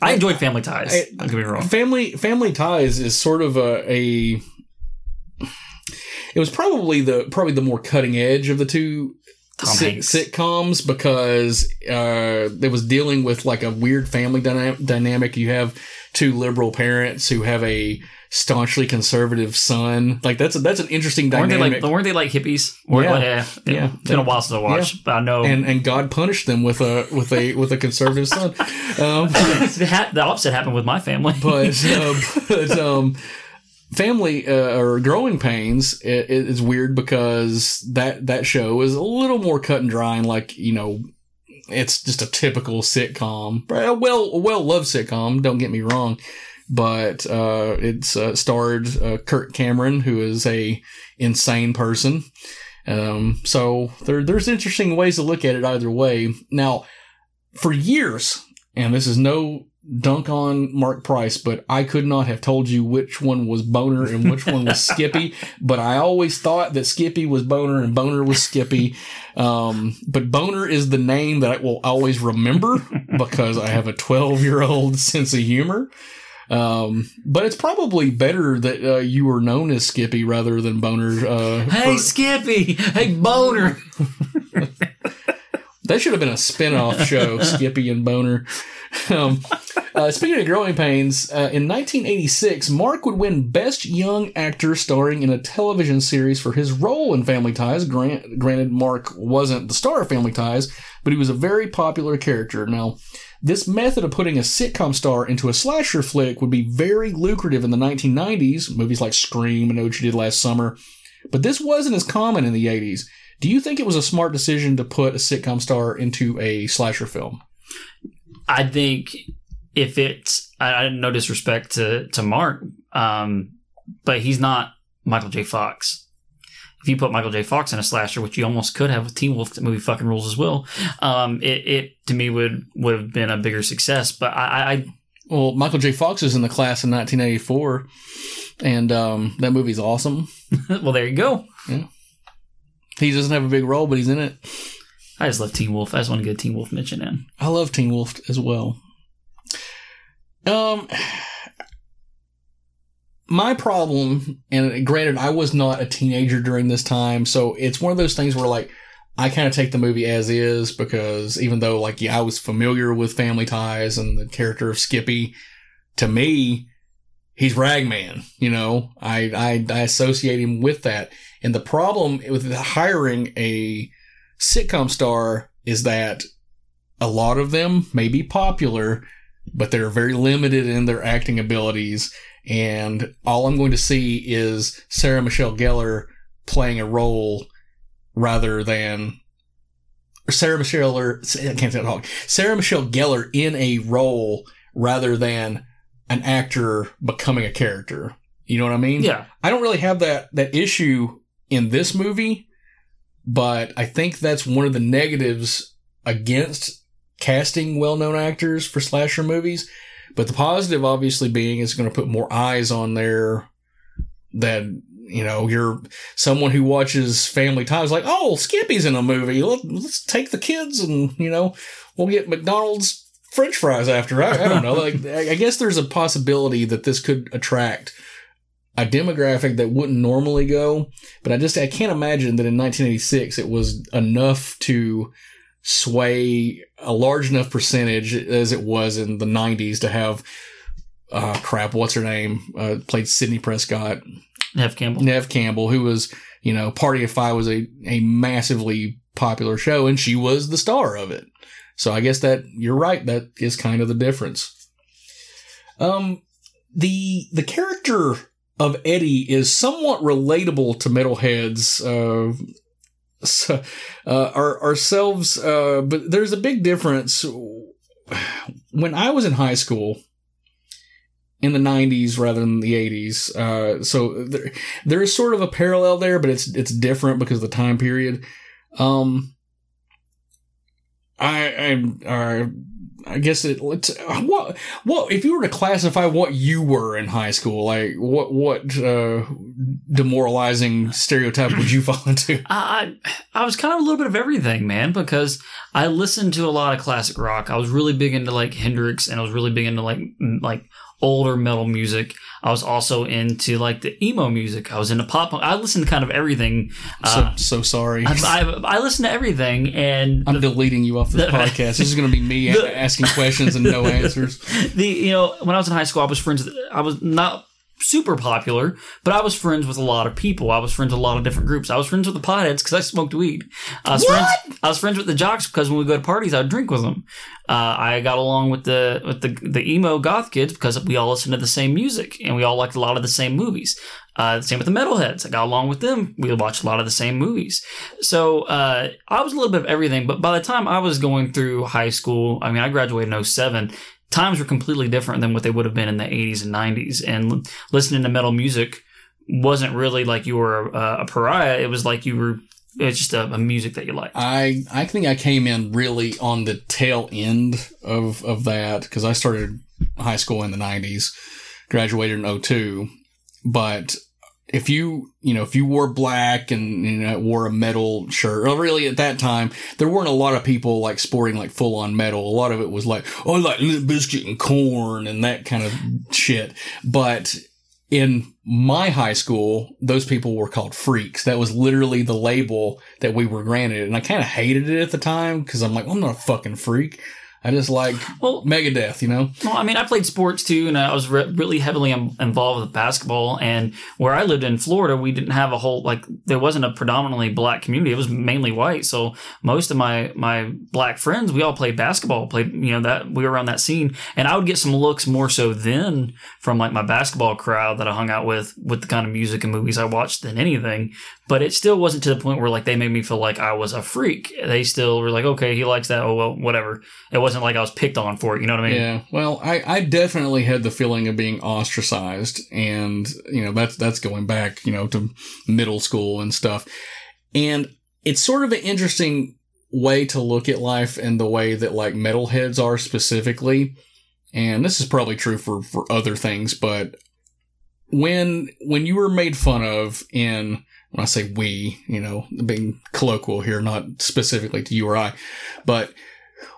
I enjoyed Family Ties. I- don't get me wrong. Family Family Ties is sort of a, a it was probably the probably the more cutting edge of the two sit- sitcoms because uh, it was dealing with like a weird family dyna- dynamic. You have two liberal parents who have a staunchly conservative son. Like that's a, that's an interesting Weren't they dynamic. like weren't they like hippies? Or, Yeah. like, yeah, Yeah. It's been a while since I watched, Yeah. but I know and and God punished them with a with a with a conservative son. [LAUGHS] Um, [LAUGHS] the, opposite happened with my family. [LAUGHS] but uh, but um, family uh, or growing pains it, it is weird because that that show is a little more cut and dry and like you know it's just a typical sitcom well well loved sitcom don't get me wrong but uh, it's uh, starred uh, Kirk Cameron who is a insane person um, so there, there's interesting ways to look at it either way now for years and this is no dunk on Marc Price, but I could not have told you which one was Boner and which one was Skippy. [LAUGHS] But I always thought that Skippy was Boner and Boner was Skippy. Um, but Boner is the name that I will always remember [LAUGHS] because I have a 12 year old sense of humor. Um, but it's probably better that uh, you were known as Skippy rather than Boner. Uh, hey for- Skippy, hey Boner. [LAUGHS] That should have been a spin-off show, Skippy and Boner. Um, uh, speaking of growing pains, uh, in 1986, Marc would win Best Young Actor starring in a television series for his role in Family Ties. Grant, granted, Marc wasn't the star of Family Ties, but he was a very popular character. Now, this method of putting a sitcom star into a slasher flick would be very lucrative in the 1990s, movies like Scream and You Did Last Summer, but this wasn't as common in the 80s. Do you think it was a smart decision to put a sitcom star into a slasher film? I think if it's I, I no disrespect to to Marc, um, but he's not Michael J. Fox. If you put Michael J. Fox in a slasher, which you almost could have with Teen Wolf, the movie fucking rules as well. Um, it, it to me would would have been a bigger success. But I, I Well, Michael J. Fox was in the class in 1984, and um, that movie's awesome. [LAUGHS] well, there you go. Yeah. He doesn't have a big role, but he's in it. I just love Teen Wolf. I just want to get a Teen Wolf mention in. I love Teen Wolf as well. Um, my problem, and granted, I was not a teenager during this time, so it's one of those things where like I kind of take the movie as is because even though like yeah, I was familiar with Family Ties and the character of Skippy, to me, he's Ragman. You know, I, I, I associate him with that. And the problem with hiring a sitcom star is that a lot of them may be popular, but they're very limited in their acting abilities. And all I'm going to see is Sarah Michelle Gellar playing a role rather than Sarah Michelle or I can't say talk. Sarah Michelle Gellar in a role rather than an actor becoming a character. You know what I mean? Yeah. I don't really have that that issue in this movie, but I think that's one of the negatives against casting well-known actors for slasher movies. But the positive obviously being it's going to put more eyes on there that you know, you're someone who watches Family Ties, like, oh, Skippy's in a movie. Let, us take the kids and, you know, we'll get McDonald's French fries after. I, I don't know. like, [LAUGHS] I guess there's a possibility that this could attract a demographic that wouldn't normally go. But I just, I can't imagine that in 1986 it was enough to sway a large enough percentage as it was in the 90s to have, uh, crap, what's her name? Uh, played Sidney Prescott. Neve Campbell. Neve Campbell, who was, you know, Party of Five was a, a massively popular show and she was the star of it. So I guess that you're right. That is kind of the difference. Um, the, the character of Eddie is somewhat relatable to metalheads, uh, [LAUGHS] so, uh, our, ourselves, uh, but there's a big difference. When I was in high school, in the 90s rather than the 80s. Uh, so there, is sort of a parallel there, but it's it's different because of the time period. Um, I I uh, I guess it. Let's what what if you were to classify what you were in high school, like what what uh, demoralizing stereotype would you [LAUGHS] fall into? I I was kind of a little bit of everything, man, because I listened to a lot of classic rock. I was really big into like Hendrix, and I was really big into like like older metal music. I was also into like the emo music. I was into pop. I listened to kind of everything. Uh, so, so sorry. I, I, I listened to everything, and I'm the, deleting you off this [LAUGHS] the, podcast. This is going to be me [LAUGHS] the, asking questions and no [LAUGHS] answers. The you know when I was in high school, I was friends. With, I was not super popular, but I was friends with a lot of people. I was friends with a lot of different groups. I was friends with the potheads because I smoked weed. I was what? friends. I was friends with the jocks because when we go to parties, I would drink with them. Uh, I got along with the with the the emo goth kids because we all listened to the same music and we all liked a lot of the same movies. Uh, same with the metalheads. I got along with them. We watched a lot of the same movies. So uh, I was a little bit of everything. But by the time I was going through high school, I mean, I graduated in 07 times were completely different than what they would have been in the 80s and 90s. And listening to metal music wasn't really like you were a, a pariah. It was like you were. It's just a, a, music that you like. I I think I came in really on the tail end of of that because I started high school in the 90s, graduated in 02, but if you, you know, if you wore black and, you know, wore a metal shirt, or really at that time, there weren't a lot of people like sporting like full on metal. A lot of it was like, oh, like Bizkit and Korn and that kind of shit. But in my high school, those people were called freaks. That was literally the label that we were granted. And I kind of hated it at the time because I'm like, well, I'm not a fucking freak. I just like well, Megadeth, you know. Well, I mean, I played sports too, and I was re- really heavily Im- involved with basketball. And where I lived in Florida, we didn't have a whole like there wasn't a predominantly black community; it was mainly white. So most of my my black friends, we all played basketball. Played, you know, that we were around that scene, and I would get some looks more so then from like my basketball crowd that I hung out with, with the kind of music and movies I watched than anything. But it still wasn't to the point where like they made me feel like I was a freak. They still were like, okay, he likes that. Oh well, whatever. It wasn't like I was picked on for it. You know what I mean? Yeah. Well, I, I definitely had the feeling of being ostracized, and you know that's that's going back, you know, to middle school and stuff. And it's sort of an interesting way to look at life and the way that like metalheads are specifically. And this is probably true for for other things, but when when you were made fun of in when I say we, you know, being colloquial here, not specifically to you or I, but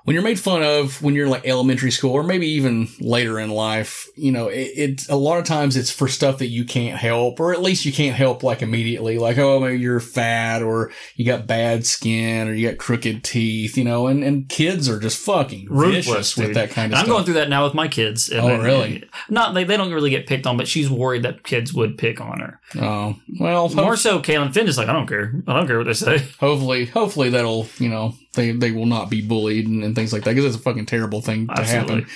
when you're made fun of when you're like elementary school or maybe even later in life, you know, it, it a lot of times it's for stuff that you can't help, or at least you can't help like immediately, like oh maybe you're fat or you got bad skin or you got crooked teeth, you know, and and kids are just fucking Ruthless vicious with dude. that kind of I'm stuff. going through that now with my kids. And- Oh, and- really? Not they, they don't really get picked on, but she's worried that kids would pick on her. Oh well, More so, Kaylin Finn is like, I don't care. I don't care what they say. hopefully, hopefully that'll you know they they will not be bullied and, and things like that because it's a fucking terrible thing to Absolutely. happen.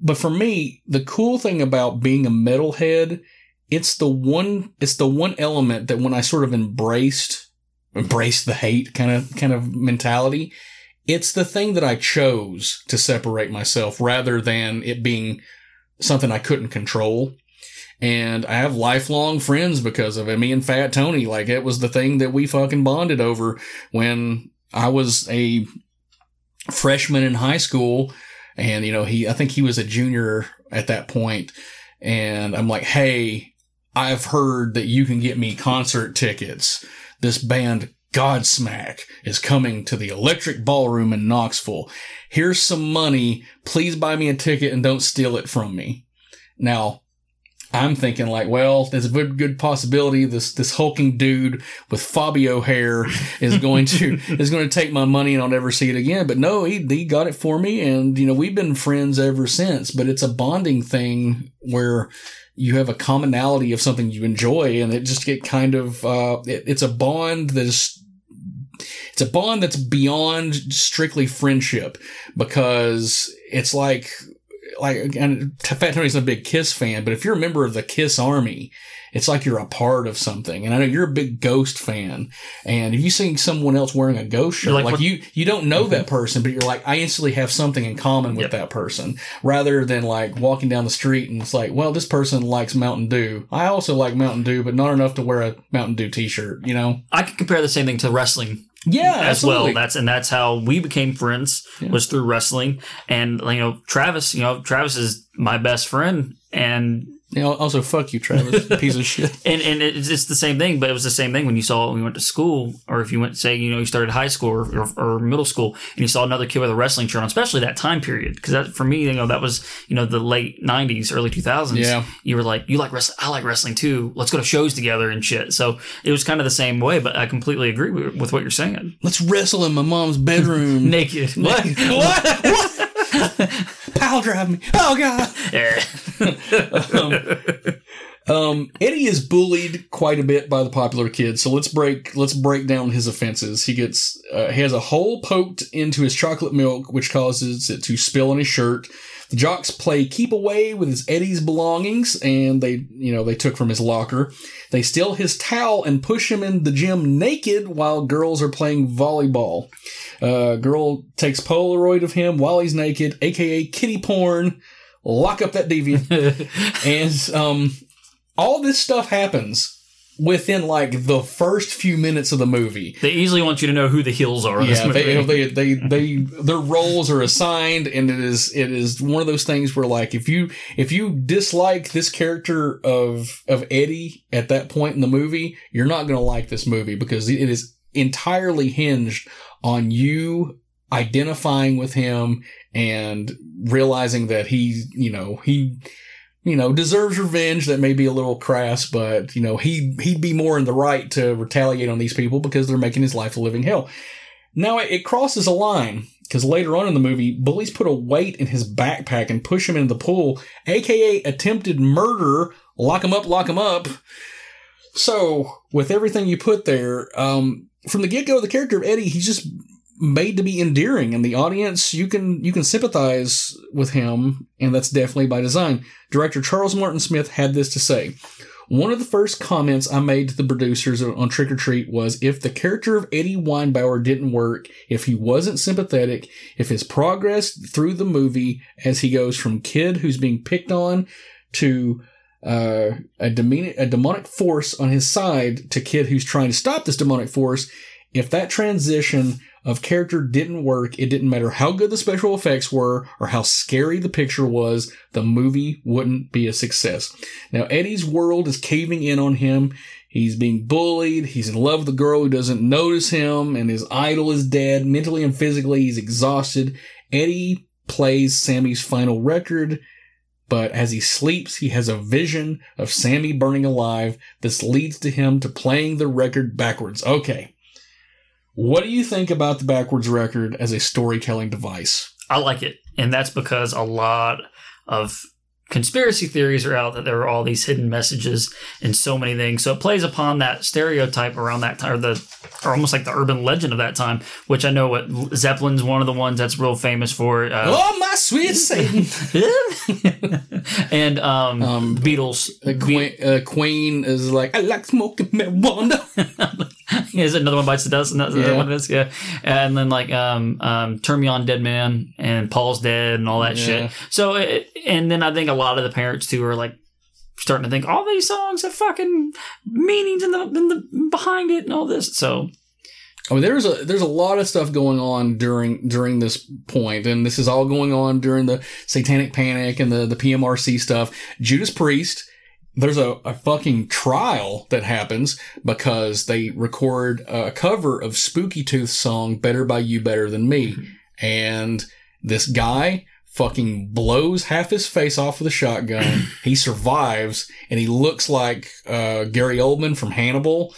But for me, the cool thing about being a metalhead, it's the one it's the one element that when I sort of embraced embraced the hate kind of kind of mentality, it's the thing that I chose to separate myself rather than it being something I couldn't control. And I have lifelong friends because of it. Me and Fat Tony, like it was the thing that we fucking bonded over when I was a freshman in high school. And, you know, he, I think he was a junior at that point. And I'm like, Hey, I've heard that you can get me concert tickets. This band Godsmack is coming to the Electric Ballroom in Knoxville. Here's some money. Please buy me a ticket and don't steal it from me. Now, I'm thinking like, well, there's a good, good possibility this this hulking dude with Fabio hair is going to [LAUGHS] is going to take my money and I'll never see it again. But no, he he got it for me, and you know we've been friends ever since. But it's a bonding thing where you have a commonality of something you enjoy, and it just get kind of uh, it, it's a bond that is it's a bond that's beyond strictly friendship because it's like like and Fat Tony's a big Kiss fan, but if you're a member of the Kiss Army, it's like you're a part of something. And I know you're a big Ghost fan, and if you see someone else wearing a Ghost shirt, like, like, you you don't know that mm-hmm. person, but you're like, I instantly have something in common with that person, rather than like walking down the street and it's like, well, this person likes Mountain Dew. I also like Mountain Dew, but not enough to wear a Mountain Dew T-shirt. You know? I could compare the same thing to wrestling. Yeah, as absolutely. well. That's and that's how we became friends was through wrestling. And you know, Travis, you know, Travis is my best friend, and You know, also, fuck you, Travis, piece of shit. [LAUGHS] and and it's, it's the same thing. But it was the same thing when you saw when you went to school, or if you went say you know you started high school or, or, or middle school, and you saw another kid with a wrestling shirt on, especially that time period, because that for me, you know, that was you know the late '90s, early 2000s. Yeah. you were like, you like wrestling, I like wrestling too. Let's go to shows together and shit. So it was kind of the same way. But I completely agree with, with what you're saying. Let's wrestle in my mom's bedroom. [LAUGHS] Naked. What? [LAUGHS] what? What? [LAUGHS] Pile drive me. Oh god. [LAUGHS] um, um, Eddie is bullied quite a bit by the popular kids. So let's break let's break down his offenses. He gets uh, he has a hole poked into his chocolate milk, which causes it to spill on his shirt. The jocks play keep away with his Eddie's belongings, and they you know they took from his locker. They steal his towel and push him in the gym naked while girls are playing volleyball. Uh, girl takes Polaroid of him while he's naked, aka kitty porn. Lock up that deviant. [LAUGHS] and um, all this stuff happens within like the first few minutes of the movie. They easily want you to know who the heels are. In this Yeah, movie. they, they, they, they, their roles are assigned, and it is, it is one of those things where, like, if you, if you dislike this character of, of Eddie at that point in the movie, you're not going to like this movie because it is entirely hinged on you identifying with him and realizing that he, you know, he, you know, deserves revenge that may be a little crass, but, you know, he, he'd be more in the right to retaliate on these people because they're making his life a living hell. Now it, it crosses a line because later on in the movie, bullies put a weight in his backpack and push him into the pool, aka attempted murder. Lock him up, lock him up. So with everything you put there, um, from the get go, the character of Eddie, he's just made to be endearing, and the audience you can you can sympathize with him, and that's definitely by design. Director Charles Martin Smith had this to say. One of the first comments I made to the producers on Trick or Treat was if the character of Eddie Weinbauer didn't work, if he wasn't sympathetic, if his progress through the movie as he goes from kid who's being picked on to uh, a, demonic, a demonic force on his side to kid who's trying to stop this demonic force, if that transition of character didn't work, it didn't matter how good the special effects were or how scary the picture was, the movie wouldn't be a success. Now, Eddie's world is caving in on him. He's being bullied. He's in love with a girl who doesn't notice him, and his idol is dead. Mentally and physically, he's exhausted. Eddie plays Sammi's final record, but as he sleeps, he has a vision of Sammi burning alive. This leads to him to playing the record backwards. Okay. What do you think about the backwards record as a storytelling device? I like it. And that's because a lot of conspiracy theories are out that there are all these hidden messages and so many things. So it plays upon that stereotype around that time, or the, or almost like the urban legend of that time, which I know what Zeppelin's one of the ones that's real famous for. Uh, oh, my sweet Satan. [LAUGHS] and um, Beatles. Queen, uh, Queen is like, I like smoking marijuana. [LAUGHS] [LAUGHS] is another one bites the dust and that's Yeah. yeah. one it is yeah and then like um um turn me on dead man and paul's dead and all that Yeah. shit so it, and then i think a lot of the parents too are like starting to think all these songs have fucking meanings in the, in the behind it and all this so I mean, there's a there's a lot of stuff going on during during this point, and this is all going on during the Satanic Panic and the the PMRC stuff. Judas Priest. There's a, a fucking trial that happens because they record a cover of Spooky Tooth's song "Better by You, Better Than Me," and this guy fucking blows half his face off with a shotgun. [CLEARS THROAT] he survives, and he looks like uh, Gary Oldman from Hannibal.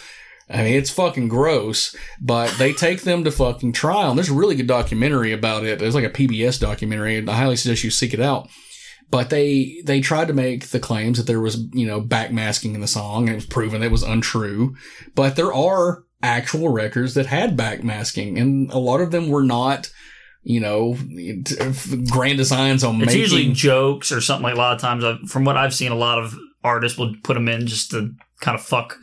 I mean, it's fucking gross, but they take them to fucking trial. And there's a really good documentary about it. It's like a PBS documentary, and I highly suggest you seek it out. But they they tried to make the claims that there was you know backmasking in the song, and it was proven it was untrue. But there are actual records that had backmasking, and a lot of them were not. You know, grand designs on it's making. usually jokes or something like a lot of times I've, from what i've seen a lot of artists will put them in just to kind of fuck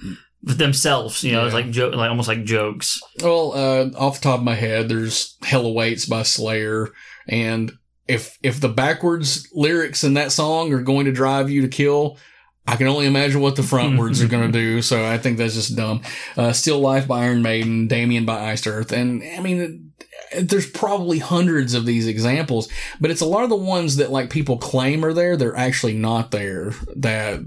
themselves you know it's like jo- like almost like jokes Well, uh, off the top of my head, there's Hell Awaits by Slayer. And if, if the backwards lyrics in that song are going to drive you to kill, I can only imagine what the frontwards are going [LAUGHS] to do. So I think that's just dumb. Uh, Still Life by Iron Maiden, Damien by Iced Earth. And I mean, there's probably hundreds of these examples, but it's a lot of the ones that like people claim are there. They're actually not there that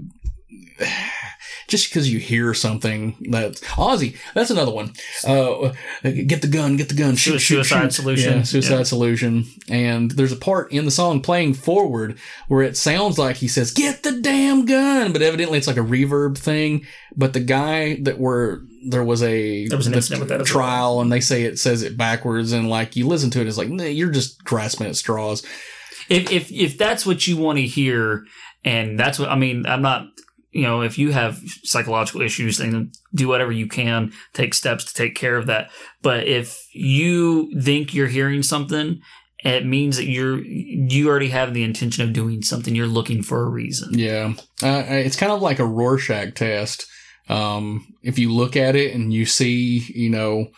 just because you hear something that Ozzy, that's another one. Uh, get the gun, get the gun, shoot, shoot, Suicide shoot. Solution. Yeah, suicide Yeah. solution. And there's a part in the song playing forward where it sounds like he says, "Get the damn gun," but evidently it's like a reverb thing. But the guy that were there was a There was an incident with that as well. trial, and they say it says it backwards, and like you listen to it, it's like "Nah, you're just grasping at straws. if if if that's what you want to hear and that's what i mean i'm not you know if you have psychological issues then do whatever you can take steps to take care of that but if you think you're hearing something it means that you're you already have the intention of doing something you're looking for a reason Yeah. Uh, it's kind of like a Rorschach test. Um, if you look at it and you see, you know,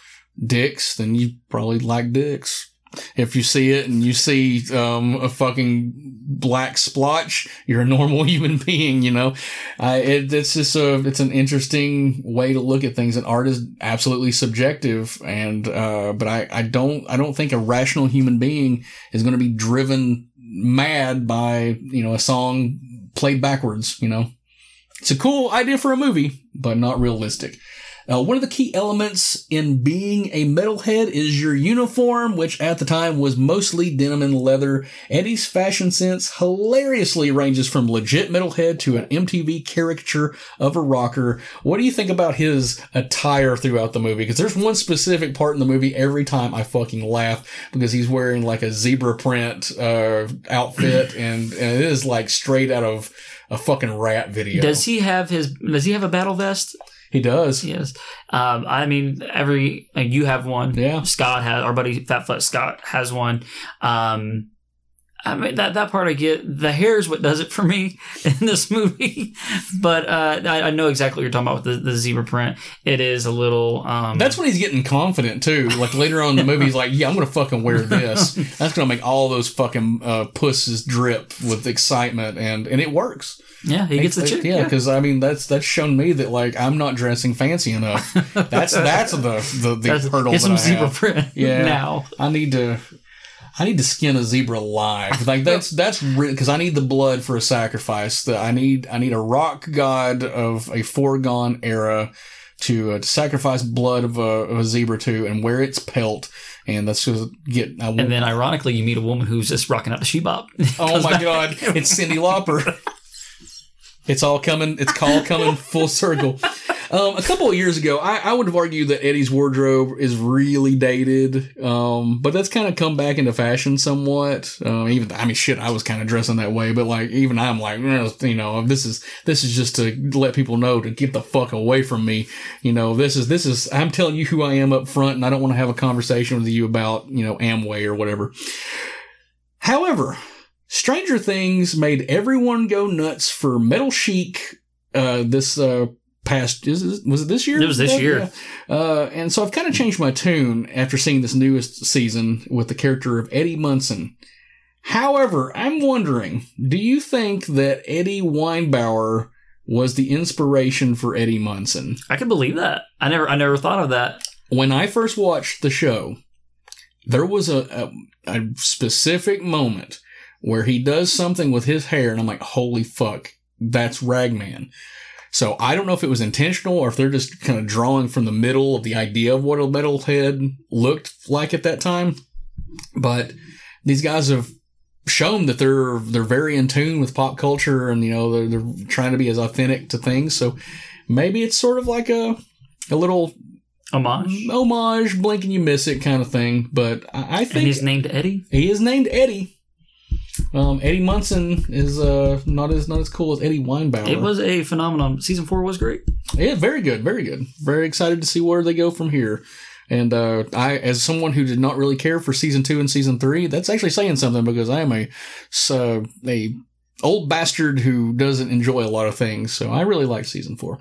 dicks, then you probably like dicks. If you see it and you see, um, a fucking black splotch, you're a normal [LAUGHS] human being, you know? Uh, it, it's just a, it's an interesting way to look at things and art is absolutely subjective. And, uh, but I, I don't, I don't think a rational human being is going to be driven mad by, you know, a song played backwards, you know? It's a cool idea for a movie, but not realistic. Uh, one of the key elements in being a metalhead is your uniform, which at the time was mostly denim and leather. Eddie's fashion sense hilariously ranges from legit metalhead to an MTV caricature of a rocker. What do you think about his attire throughout the movie? Because there's one specific part in the movie every time I fucking laugh because he's wearing like a zebra print uh, outfit, and, and it is like straight out of a fucking rat video. does he have his does he have a battle vest He does. Yes. Um, I mean, every like, you have one. Yeah. Scott has our buddy Fat Foot Scott has one. Um, I mean that that part I get. The hair is what does it for me [LAUGHS] in this movie, but uh, I, I know exactly what you're talking about with the, the zebra print. It is a little. Um, That's when he's getting confident too. Like later on in the movie, he's like, "Yeah, I'm gonna fucking wear this. [LAUGHS] That's gonna make all those fucking uh, pusses drip with excitement," and and it works. yeah, he gets the chick. Yeah, because I mean that's that's shown me that like I'm not dressing fancy enough. [LAUGHS] That's that's the the, the That's- hurdle. get some zebra print Yeah, now. I need to. I need to skin a zebra live. [LAUGHS] Like that's that's because I need the blood for a sacrifice. That I need I need a rock god of a foregone era to, uh, to sacrifice blood of a, of a zebra to and wear its pelt. And that's just get. I And then, ironically, you meet a woman who's just rocking out the shebop. [LAUGHS] Oh my god, it's Cyndi Lauper. [LAUGHS] It's all coming. It's all coming full circle. Um, a couple of years ago, I, I would have argued that Eddie's wardrobe is really dated, um, but that's kind of come back into fashion somewhat. Um, even I mean, shit, I was kind of dressing that way, but like even I'm like, eh, you know, this is this is just to let people know to get the fuck away from me. You know, this is this is I'm telling you who I am up front, and I don't want to have a conversation with you about you know Amway or whatever. However, Stranger Things made everyone go nuts for Metal Chic. Uh, this uh, past is was it this year? It was this Yeah. year. Uh, and so I've kind of changed my tune after seeing this newest season with the character of Eddie Munson. However, I'm wondering, do you think that Eddie Weinbauer was the inspiration for Eddie Munson? I can believe that. I never, I never thought of that. When I first watched the show, there was a, a, a specific moment where he does something with his hair, and I'm like, holy fuck, that's Ragman. So I don't know if it was intentional or if they're just kind of drawing from the middle of the idea of what a metalhead looked like at that time. But these guys have shown that they're they're very in tune with pop culture and you know they're, they're trying to be as authentic to things. So maybe it's sort of like a a little homage, homage, blink and you miss it kind of thing. But I, I think And he's named Eddie. he is named Eddie. Um, Eddie Munson is uh, not as not as cool as Eddie Weinbauer. It was a phenomenon. Season four was great. Yeah, very good, very good. Very excited to see where they go from here. And uh, I, as someone who did not really care for season two and season three, that's actually saying something because I am a so a old bastard who doesn't enjoy a lot of things. So I really like season four.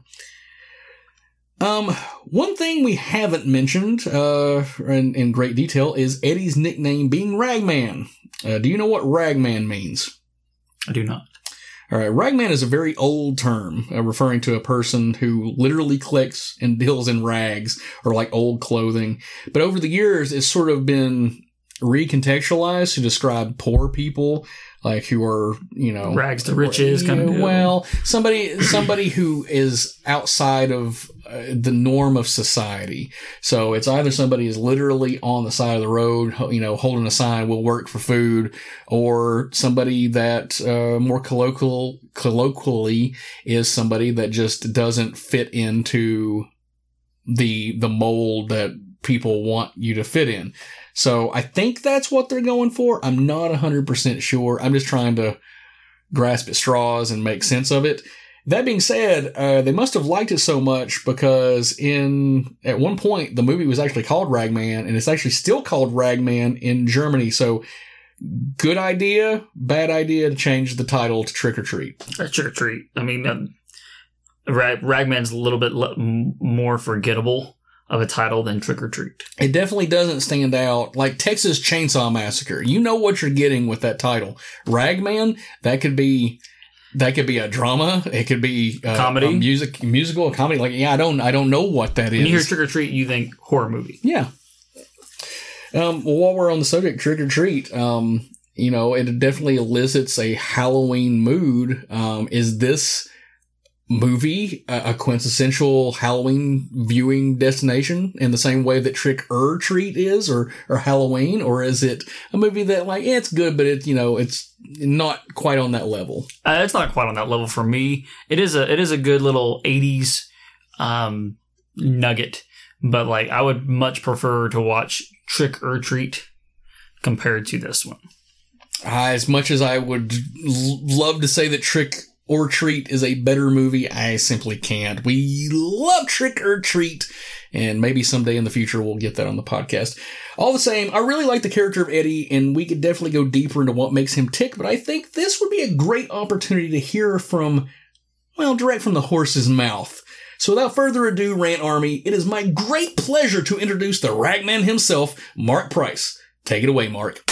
Um, one thing we haven't mentioned uh, in, in great detail is Eddie's nickname being Ragman. Uh, do you know what Ragman means? I do not. All right, ragman is a very old term uh, referring to a person who literally collects and deals in rags or like old clothing. But over the years, it's sort of been recontextualized to describe poor people, like who are you know Rags to riches kind of. Well, somebody somebody who is outside of uh, the norm of society. So it's either somebody is literally on the side of the road, you know, holding a sign, "Will work for food," or somebody that uh, more colloquial colloquially is somebody that just doesn't fit into the the mold that people want you to fit in. So I think that's what they're going for. I'm not 100% sure. I'm just trying to grasp at straws and make sense of it. That being said, uh, they must have liked it so much because in at one point the movie was actually called Ragman, and it's actually still called Ragman in Germany. So, good idea, bad idea to change the title to Trick or Treat. Trick or treat. I mean, um, Rag, Ragman's a little bit le- more forgettable of a title than Trick or Treat. It definitely doesn't stand out like Texas Chainsaw Massacre. You know what you're getting with that title. Ragman, that could be that could be a drama. It could be uh, Comedy? a music, musical, a comedy. Like, yeah, I don't, I don't know what that is. When you hear Trick or Treat, you think horror movie. Yeah. Um, well, while we're on the subject, trick or treat, um, you know, it definitely elicits a Halloween mood. Um, is this movie a, a quintessential Halloween viewing destination in the same way that Trick or Treat is, or or Halloween, or is it a movie that like yeah, it's good, but it you know it's not quite on that level? Uh, it's not quite on that level for me. It is a it is a good little '80s um, nugget, but like I would much prefer to watch Trick or Treat compared to this one. Uh, as much as I would l- love to say that Trick or Treat is a better movie, I simply can't. We love Trick or Treat, and maybe someday in the future we'll get that on the podcast. All the same, I really like the character of Eddie, and we could definitely go deeper into what makes him tick, but I think this would be a great opportunity to hear from, well, direct from the horse's mouth. So without further ado, Rant Army, it is my great pleasure to introduce the ragman himself, Marc Price. Take it away, Marc.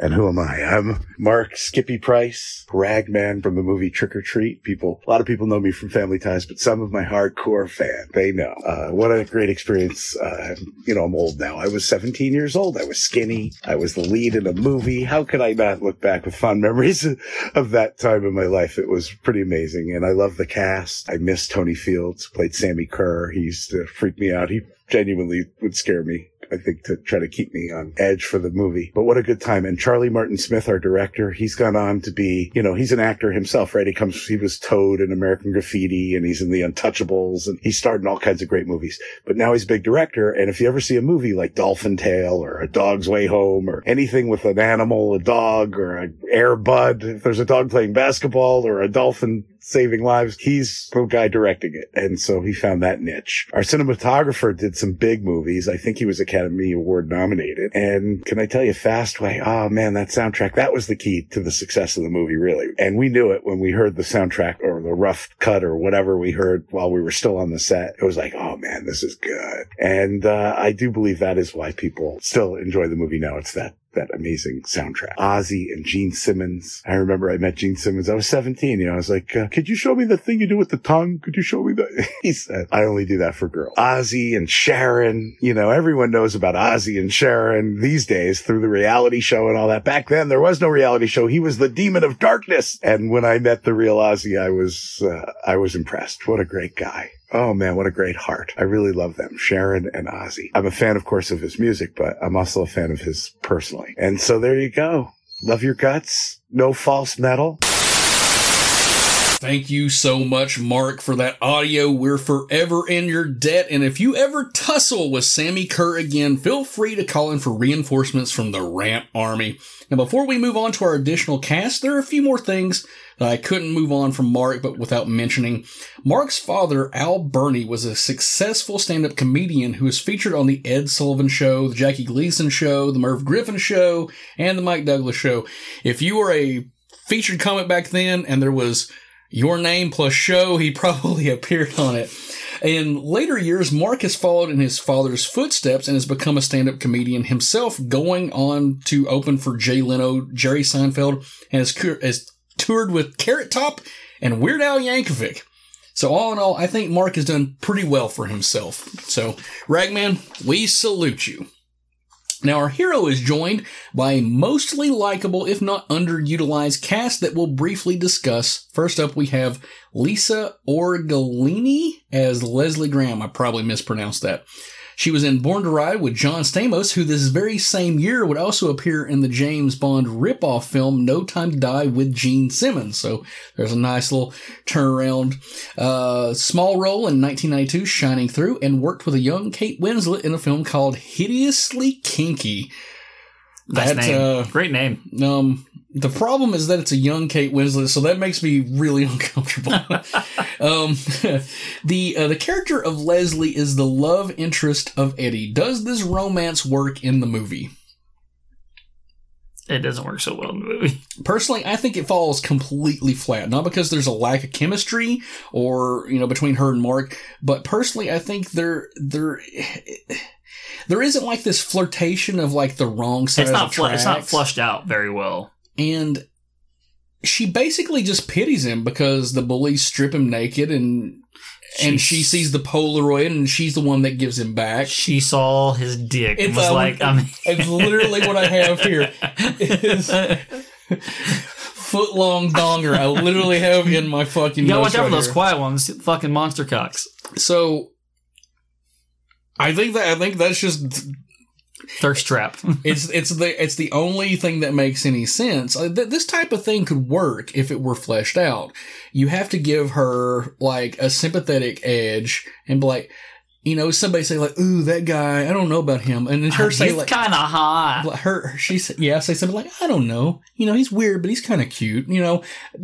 And who am I? I'm Marc Skippy Price, ragman from the movie Trick or Treat. People, a lot of people know me from Family Ties, but some of my hardcore fan, they know. Uh, what a great experience. Uh, you know, I'm old now. I was 17 years old. I was skinny. I was the lead in a movie. How could I not look back with fond memories [LAUGHS] of that time in my life? It was pretty amazing. And I love the cast. I miss Tony Fields, played Sammi Curr. He used to freak me out. He genuinely would scare me. I think to try to keep me on edge for the movie. But what a good time. And Charlie Martin Smith, our director, he's gone on to be, you know, he's an actor himself, right? He comes, he was Toad in American Graffiti and he's in The Untouchables and he starred in all kinds of great movies. But now he's a big director. And if you ever see a movie like Dolphin Tale or A Dog's Way Home or anything with an animal, a dog or an air bud, if there's a dog playing basketball or a dolphin saving lives. He's the guy directing it. And so he found that niche. Our cinematographer did some big movies. I think he was Academy Award nominated. And can I tell you, Fastway? Oh man, that soundtrack, that was the key to the success of the movie, really. And we knew it when we heard the soundtrack or the rough cut or whatever we heard while we were still on the set. It was like, oh man, this is good. And, uh, I do believe that is why people still enjoy the movie now. It's that that amazing soundtrack. Ozzy and Gene Simmons. I remember I met Gene Simmons. I was 17. You know, I was like, uh, could you show me the thing you do with the tongue? Could you show me that? [LAUGHS] he said, I only do that for girls. Ozzy and Sharon. You know, everyone knows about Ozzy and Sharon these days through the reality show and all that. Back then, there was no reality show. He was the demon of darkness. And when I met the real Ozzy, I was, uh, I was impressed. What a great guy. Oh man, what a great heart. I really love them, Sharon and Ozzy. I'm a fan, of course, of his music, but I'm also a fan of his personally. And so there you go. Love your guts. No false metal. Thank you so much, Marc, for that audio. We're forever in your debt. And if you ever tussle with Sammi Curr again, feel free to call in for reinforcements from the Rant Army. Now, before we move on to our additional cast, there are a few more things that I couldn't move on from Marc, but without mentioning. Marc's father, Al Bernie, was a successful stand-up comedian who was featured on the Ed Sullivan Show, the Jackie Gleason Show, the Merv Griffin Show, and the Mike Douglas Show. If you were a featured comic back then and there was your name plus show, he [LAUGHS] probably appeared on it. In later years, Marc has followed in his father's footsteps and has become a stand-up comedian himself, going on to open for Jay Leno, Jerry Seinfeld, and has, has toured with Carrot Top and Weird Al Yankovic. So all in all, I think Marc has done pretty well for himself. So, Ragman, we salute you. Now, our hero is joined by a mostly likable, if not underutilized cast that we'll briefly discuss. First up, we have Lisa Orgolini as Leslie Graham. I probably mispronounced that. She was in Born to Ride with John Stamos, who this very same year would also appear in the James Bond ripoff film No Time to Die with Gene Simmons. So there's a nice little turnaround. Uh, small role in 1992, shining through, and worked with a young Kate Winslet in a film called Hideously Kinky. Nice name. Uh, Great name. Um, the problem is that it's a young Kate Winslet, so that makes me really [LAUGHS] uncomfortable. [LAUGHS] um, [LAUGHS] the uh, the character of Leslie is the love interest of Eddie. Does this romance work in the movie? It doesn't work so well in the movie. Personally, I think it falls completely flat. Not because there's a lack of chemistry or you know between her and Marc, but personally, I think there there [SIGHS] there isn't like this flirtation of like the wrong side it's not of the fl- It's not flushed out very well and she basically just pities him because the bullies strip him naked and and she sees the Polaroid and she's the one that gives him back. She saw his dick and It's, was uh, like, I mean, It's literally what I have here. Is foot long donger. I literally have in my fucking. you gotta watch out for those quiet ones, fucking monster cocks. So, I think that I think that's just thirst trap. [LAUGHS] it's it's the it's the only thing that makes any sense. Uh, th- this type of thing could work if it were fleshed out. You have to give her like a sympathetic edge and be like, you know, somebody say like, "Ooh, that guy, I don't know about him," and then her say He's like, kind of hot. her she said yeah say something like i don't know you know he's weird but he's kind of cute you know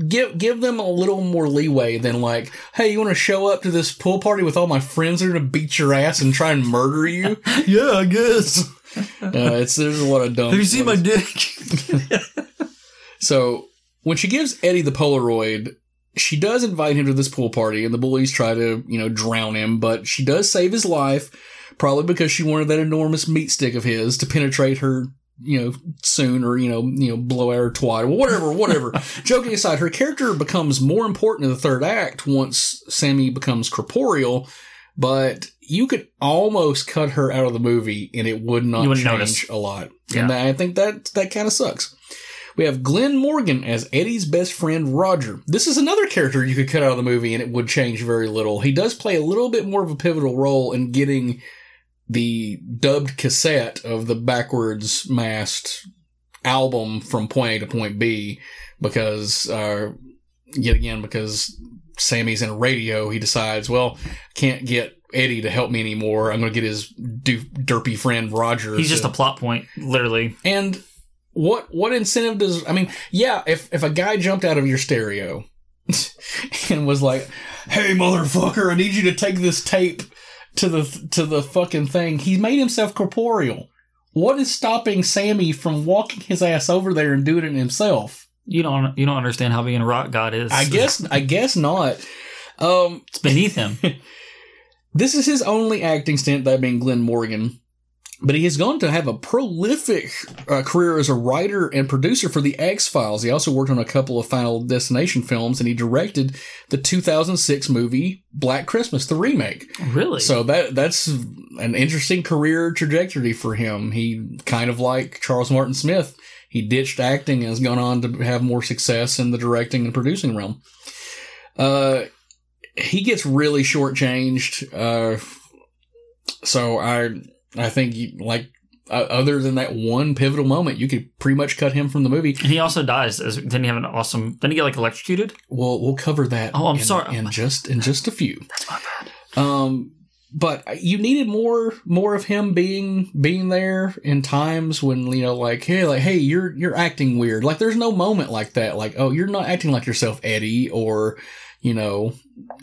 give give them a little more leeway than like hey you want to show up to this pool party with all my friends that are gonna beat your ass and try and murder you [LAUGHS] yeah i guess [LAUGHS] uh, it's there's a lot of dumb Have you seen my dick? [LAUGHS] so when she gives eddie the polaroid she does invite him to this pool party and the bullies try to you know drown him but she does save his life probably because she wanted that enormous meat stick of his to penetrate her you know, soon or, you know, you know, blow out her twat or whatever, whatever. [LAUGHS] Joking aside, her character becomes more important in the third act once Sammi becomes corporeal, but you could almost cut her out of the movie and it would not change notice. a lot. Yeah. And I think that, that kind of sucks. We have Glen Morgan as Eddie's best friend Roger. This is another character you could cut out of the movie and it would change very little. He does play a little bit more of a pivotal role in getting the dubbed cassette of the backwards masked album from point A to point B because, uh, yet again, because Sammi's in a radio, he decides, well, can't get Eddie to help me anymore. I'm going to get his do- derpy friend Roger. He's just a plot point, literally. and what what incentive does I mean? Yeah, if if a guy jumped out of your stereo [LAUGHS] and was like, "Hey, motherfucker, I need you to take this tape to the to the fucking thing," he made himself corporeal. What is stopping Sammi from walking his ass over there and doing it himself? You don't you don't understand how being a rock god is. I guess I guess not. Um, it's beneath him. [LAUGHS] This is his only acting stint, that being Glen Morgan. But he has gone to have a prolific uh, career as a writer and producer for The X Files. He also worked on a couple of Final Destination films, and he directed the 2006 movie Black Christmas, the remake. Really? So that that's an interesting career trajectory for him. He kind of like Charles Martin Smith. He ditched acting and has gone on to have more success in the directing and producing realm. Uh, he gets really shortchanged. Uh, so I, I think you- like, uh, other than that one pivotal moment, you could pretty much cut him from the movie. And he also dies. As, didn't he have an awesome? Didn't he get like electrocuted? We'll we'll cover that. Oh, I'm in, sorry. In just in just a few. That's my bad. Um, but you needed more more of him being being there in times when you know like hey like hey you're you're acting weird like there's no moment like that like oh you're not acting like yourself Eddie or you know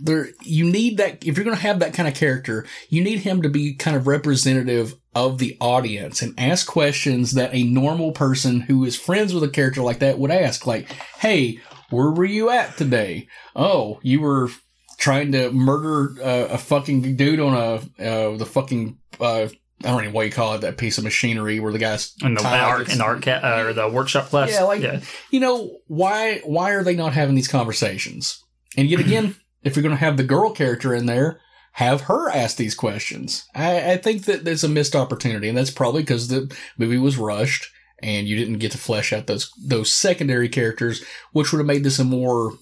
there you need that if you're going to have that kind of character you need him to be kind of representative of the audience and ask questions that a normal person who is friends with a character like that would ask like hey where were you at today oh you were trying to murder uh, a fucking dude on a uh, the fucking uh, I don't know what you call it that piece of machinery where the guy's In the art in the art ca- uh, or the workshop class. yeah, like you know why why are they not having these conversations? And yet again, [CLEARS THROAT] if you're going to have the girl character in there, have her ask these questions. I, I think that there's a missed opportunity, and that's probably because the movie was rushed and you didn't get to flesh out those those secondary characters, which would have made this a more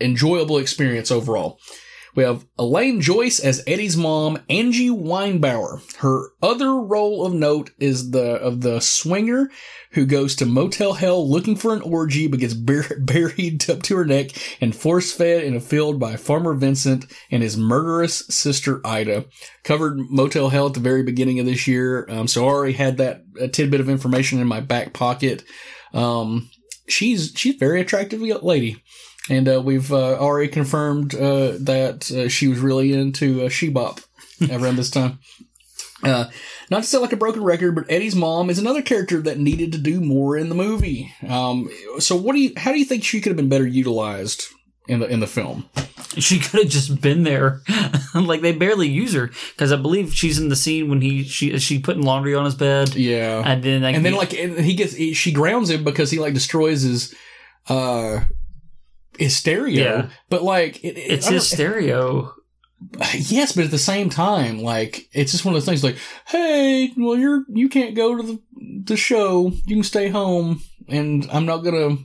enjoyable experience overall. We have Elaine Joyce as Eddie's mom, Angie Weinbauer. Her other role of note is the of the swinger who goes to Motel Hell looking for an orgy but gets bur- [LAUGHS] buried up to her neck and force fed in a field by Farmer Vincent and his murderous sister Ida. Covered Motel Hell at the very beginning of this year, um, so I already had that tidbit of information in my back pocket. Um, she's she's very attractive lady. And uh, we've uh, already confirmed uh, that uh, she was really into uh, She Bop around this time. Uh, not to sound like a broken record, but Eddie's mom is another character that needed to do more in the movie. Um, so, what do you? How do you think she could have been better utilized in the in the film? She could have just been there. [LAUGHS] like they barely use her because I believe she's in the scene when he she she putting laundry on his bed. Yeah, and then like, and then he- like and he gets he, she grounds him because he like destroys his uh his stereo. Yeah. But like it, it- it's his stereo. [LAUGHS] Yes, but at the same time, like it's just one of those things. Like, hey, well, you're you can't go to the the show. You can stay home, and I'm not gonna.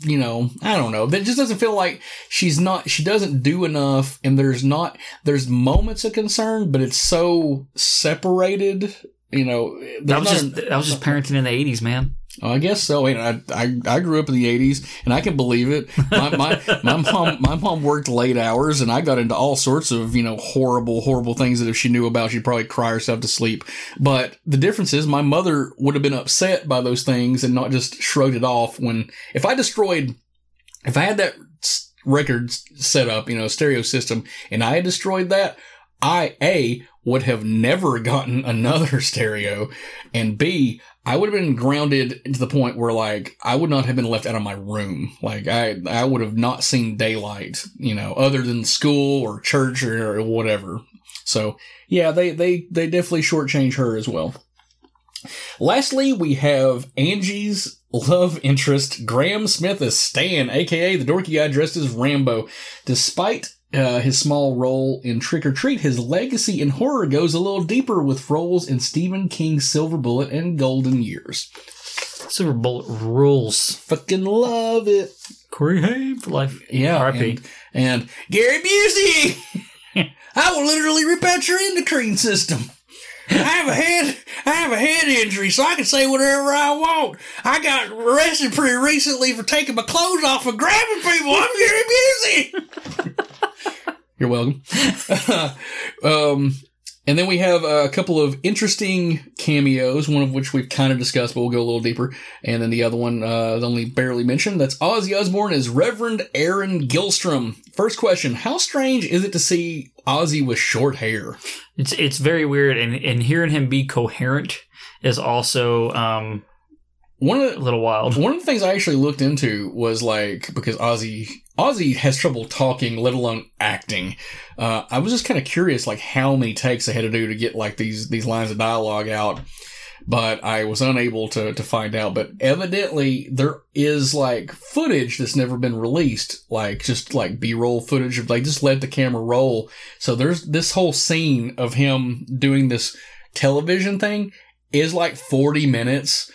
You know, I don't know. That just doesn't feel like she's not. She doesn't do enough, and there's not. There's moments of concern, but it's so separated. You know, That was just that was just parenting in the eighties, man. Oh, I guess so. And I, I, I grew up in the '80s, and I can believe it. My, my, [LAUGHS] my mom, my mom worked late hours, and I got into all sorts of, you know, horrible, horrible things that if she knew about, she'd probably cry herself to sleep. But the difference is, my mother would have been upset by those things and not just shrugged it off. When if I destroyed, if I had that record set up, you know, stereo system, and I had destroyed that, I a would have never gotten another [LAUGHS] stereo, and b I would have been grounded to the point where like I would not have been left out of my room. Like I I would have not seen daylight, you know, other than school or church or, or whatever. So yeah, they they they definitely shortchange her as well. Lastly, we have Angie's love interest, Graham Smith as Stan, aka the dorky guy dressed as Rambo. Despite uh, his small role in Trick or Treat, his legacy in horror goes a little deeper with roles in Stephen King's Silver Bullet and Golden Years. Silver Bullet rules. Fucking love it. Corey Haim for life. Yeah. R.I.P. And, and Gary Busey! [LAUGHS] I will literally rip out your endocrine system. I have a head, I have a head injury, so I can say whatever I want. I got arrested pretty recently for taking my clothes off and grabbing people. I'm Gary Busey. [LAUGHS] You're welcome. [LAUGHS] um, and then we have a couple of interesting cameos, one of which we've kind of discussed, but we'll go a little deeper. And then the other one, uh, is only barely mentioned. That's Ozzy Osbourne as Reverend Aaron Gilstrom. First question: How strange is it to see Ozzy with short hair? It's it's very weird, and and hearing him be coherent is also um one of the, little wild. One of the things I actually looked into was like because Ozzy Ozzy has trouble talking, let alone acting. Uh, I was just kind of curious, like how many takes they had to do to get like these these lines of dialogue out. But I was unable to to find out. But evidently there is like footage that's never been released, like just like B roll footage of like just let the camera roll. So there's this whole scene of him doing this television thing is like 40 minutes.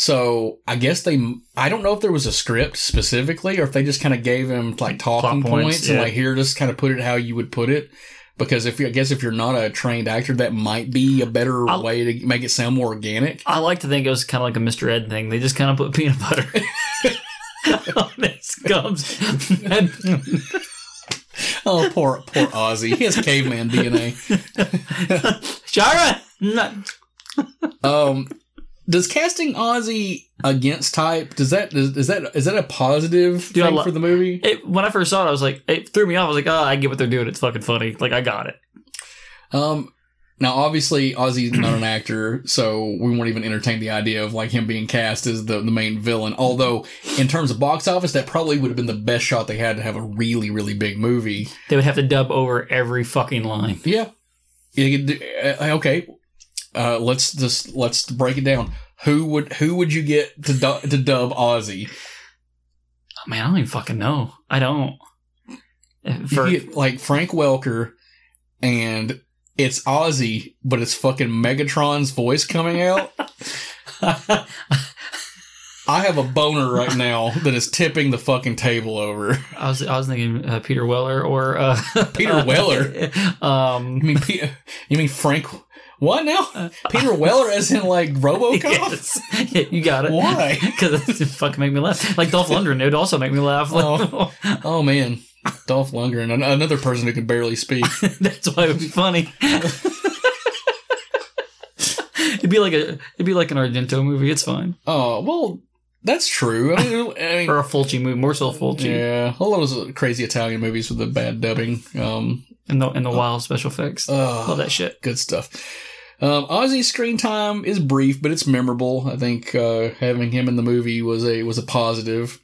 So I guess they, I don't know if there was a script specifically or if they just kind of gave him like talking points, points, and yeah. like here, just kind of put it how you would put it. Because if you, I guess if you're not a trained actor, that might be a better way to make it sound more organic. I like to think it was kind of like a Mr. Ed thing. They just kind of put peanut butter [LAUGHS] on his gums. [LAUGHS] Oh, poor, poor Ozzy. He has caveman DNA. [LAUGHS] Shira, no. Um, does casting Ozzy against type does that is, is that is that a positive Dude, thing lo- for the movie? It, when I first saw it, I was like, it threw me off. I was like, oh, I get what they're doing. It's fucking funny. Like, I got it. Um, now obviously Ozzy's not an actor, so we won't even entertain the idea of like him being cast as the the main villain. Although in terms of box office, that probably would have been the best shot they had to have a really really big movie. They would have to dub over every fucking line. Yeah. Uh, okay. Uh, let's just let's break it down. Who would who would you get to du- to dub Ozzy? Oh, man, I don't even fucking know. I don't. For, you get like Frank Welker, and it's Ozzy, but it's fucking Megatron's voice coming out. [LAUGHS] I have a boner right now that is tipping the fucking table over. I was I was thinking uh, Peter Weller or uh, Peter Weller. [LAUGHS] um, You mean you mean Frank? What now? Peter Weller, as in like RoboCop? [LAUGHS] yes. Yeah, you got it. Why? [LAUGHS] Because it fucking make me laugh. Like Dolph Lundgren, it would also make me laugh. Oh, [LAUGHS] oh man, Dolph Lundgren, another person who can barely speak. That's why it would be funny. it'd be like a it'd be like an Argento movie. It's fine. Oh well, that's true. I mean, I mean Or a Fulci movie, more so Fulci. yeah, all those crazy Italian movies with the bad dubbing. Um, And the and the wild special effects. oh, Love that shit. good stuff. Um, Ozzy's screen time is brief, but it's memorable. I think uh, having him in the movie was a was a positive.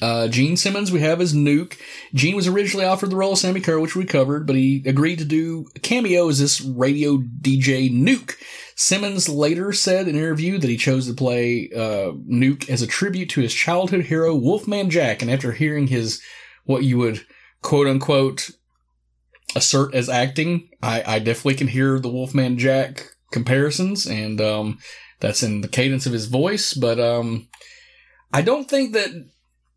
Uh, Gene Simmons we have as Nuke. Gene was originally offered the role of Sammi Curr, which we covered, but he agreed to do a cameo as this radio DJ Nuke. Simmons later said in an interview that he chose to play uh, Nuke as a tribute to his childhood hero Wolfman Jack, and after hearing his what you would quote unquote assert as acting, I, I definitely can hear the Wolfman Jack comparisons, and um, that's in the cadence of his voice. But um, I don't think that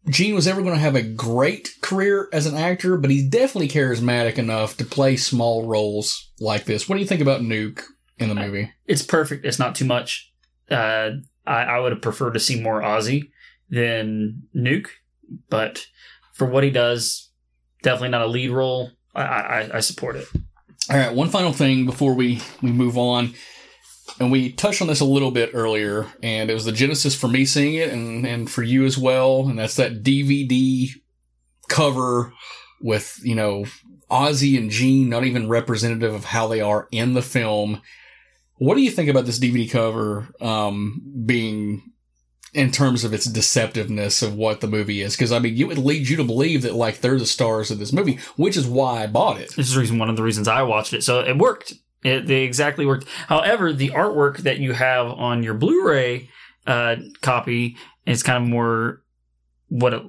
Gene was ever going to have a great career as an actor, but he's definitely charismatic enough to play small roles like this. What do you think about Nuke in the movie? It's perfect. It's not too much. Uh, I, I would have preferred to see more Ozzy than Nuke, but for what he does, definitely not a lead role. I, I, I support it. All right, one final thing before we we move on, and we touched on this a little bit earlier, and it was the genesis for me seeing it, and and for you as well, and that's that DVD cover with you know Ozzy and Gene not even representative of how they are in the film. What do you think about this DVD cover um, being in terms of its deceptiveness of what the movie is? Because I mean, it would lead you to believe that like they're the stars of this movie, which is why I bought it. This is the reason one of the reasons I watched it. So it worked. It, they exactly worked. However, the artwork that you have on your Blu-ray uh, copy is kind of more what it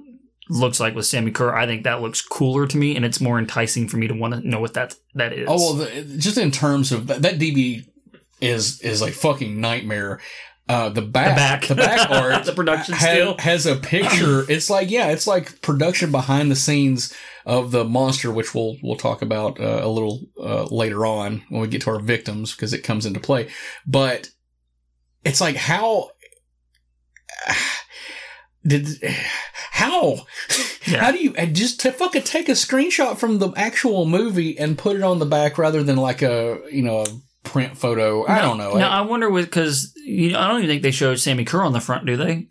looks like with Sammi Curr. I think that looks cooler to me, and it's more enticing for me to want to know what that that is. Oh well, the, just in terms of that, that DVD is is like fucking nightmare. Uh, the back, The the back. back, [LAUGHS] art, The production ha- still. has a picture. [CLEARS THROAT] It's like yeah, it's like production behind the scenes of the monster, which we'll we'll talk about uh, a little uh, later on when we get to our victims because it comes into play. But it's like how [SIGHS] did [SIGHS] how how do you just to fucking take a screenshot from the actual movie and put it on the back rather than like a you know a print photo? I don't know. Now I wonder with because you know, I don't even think they showed Sammi Curr on the front, do they?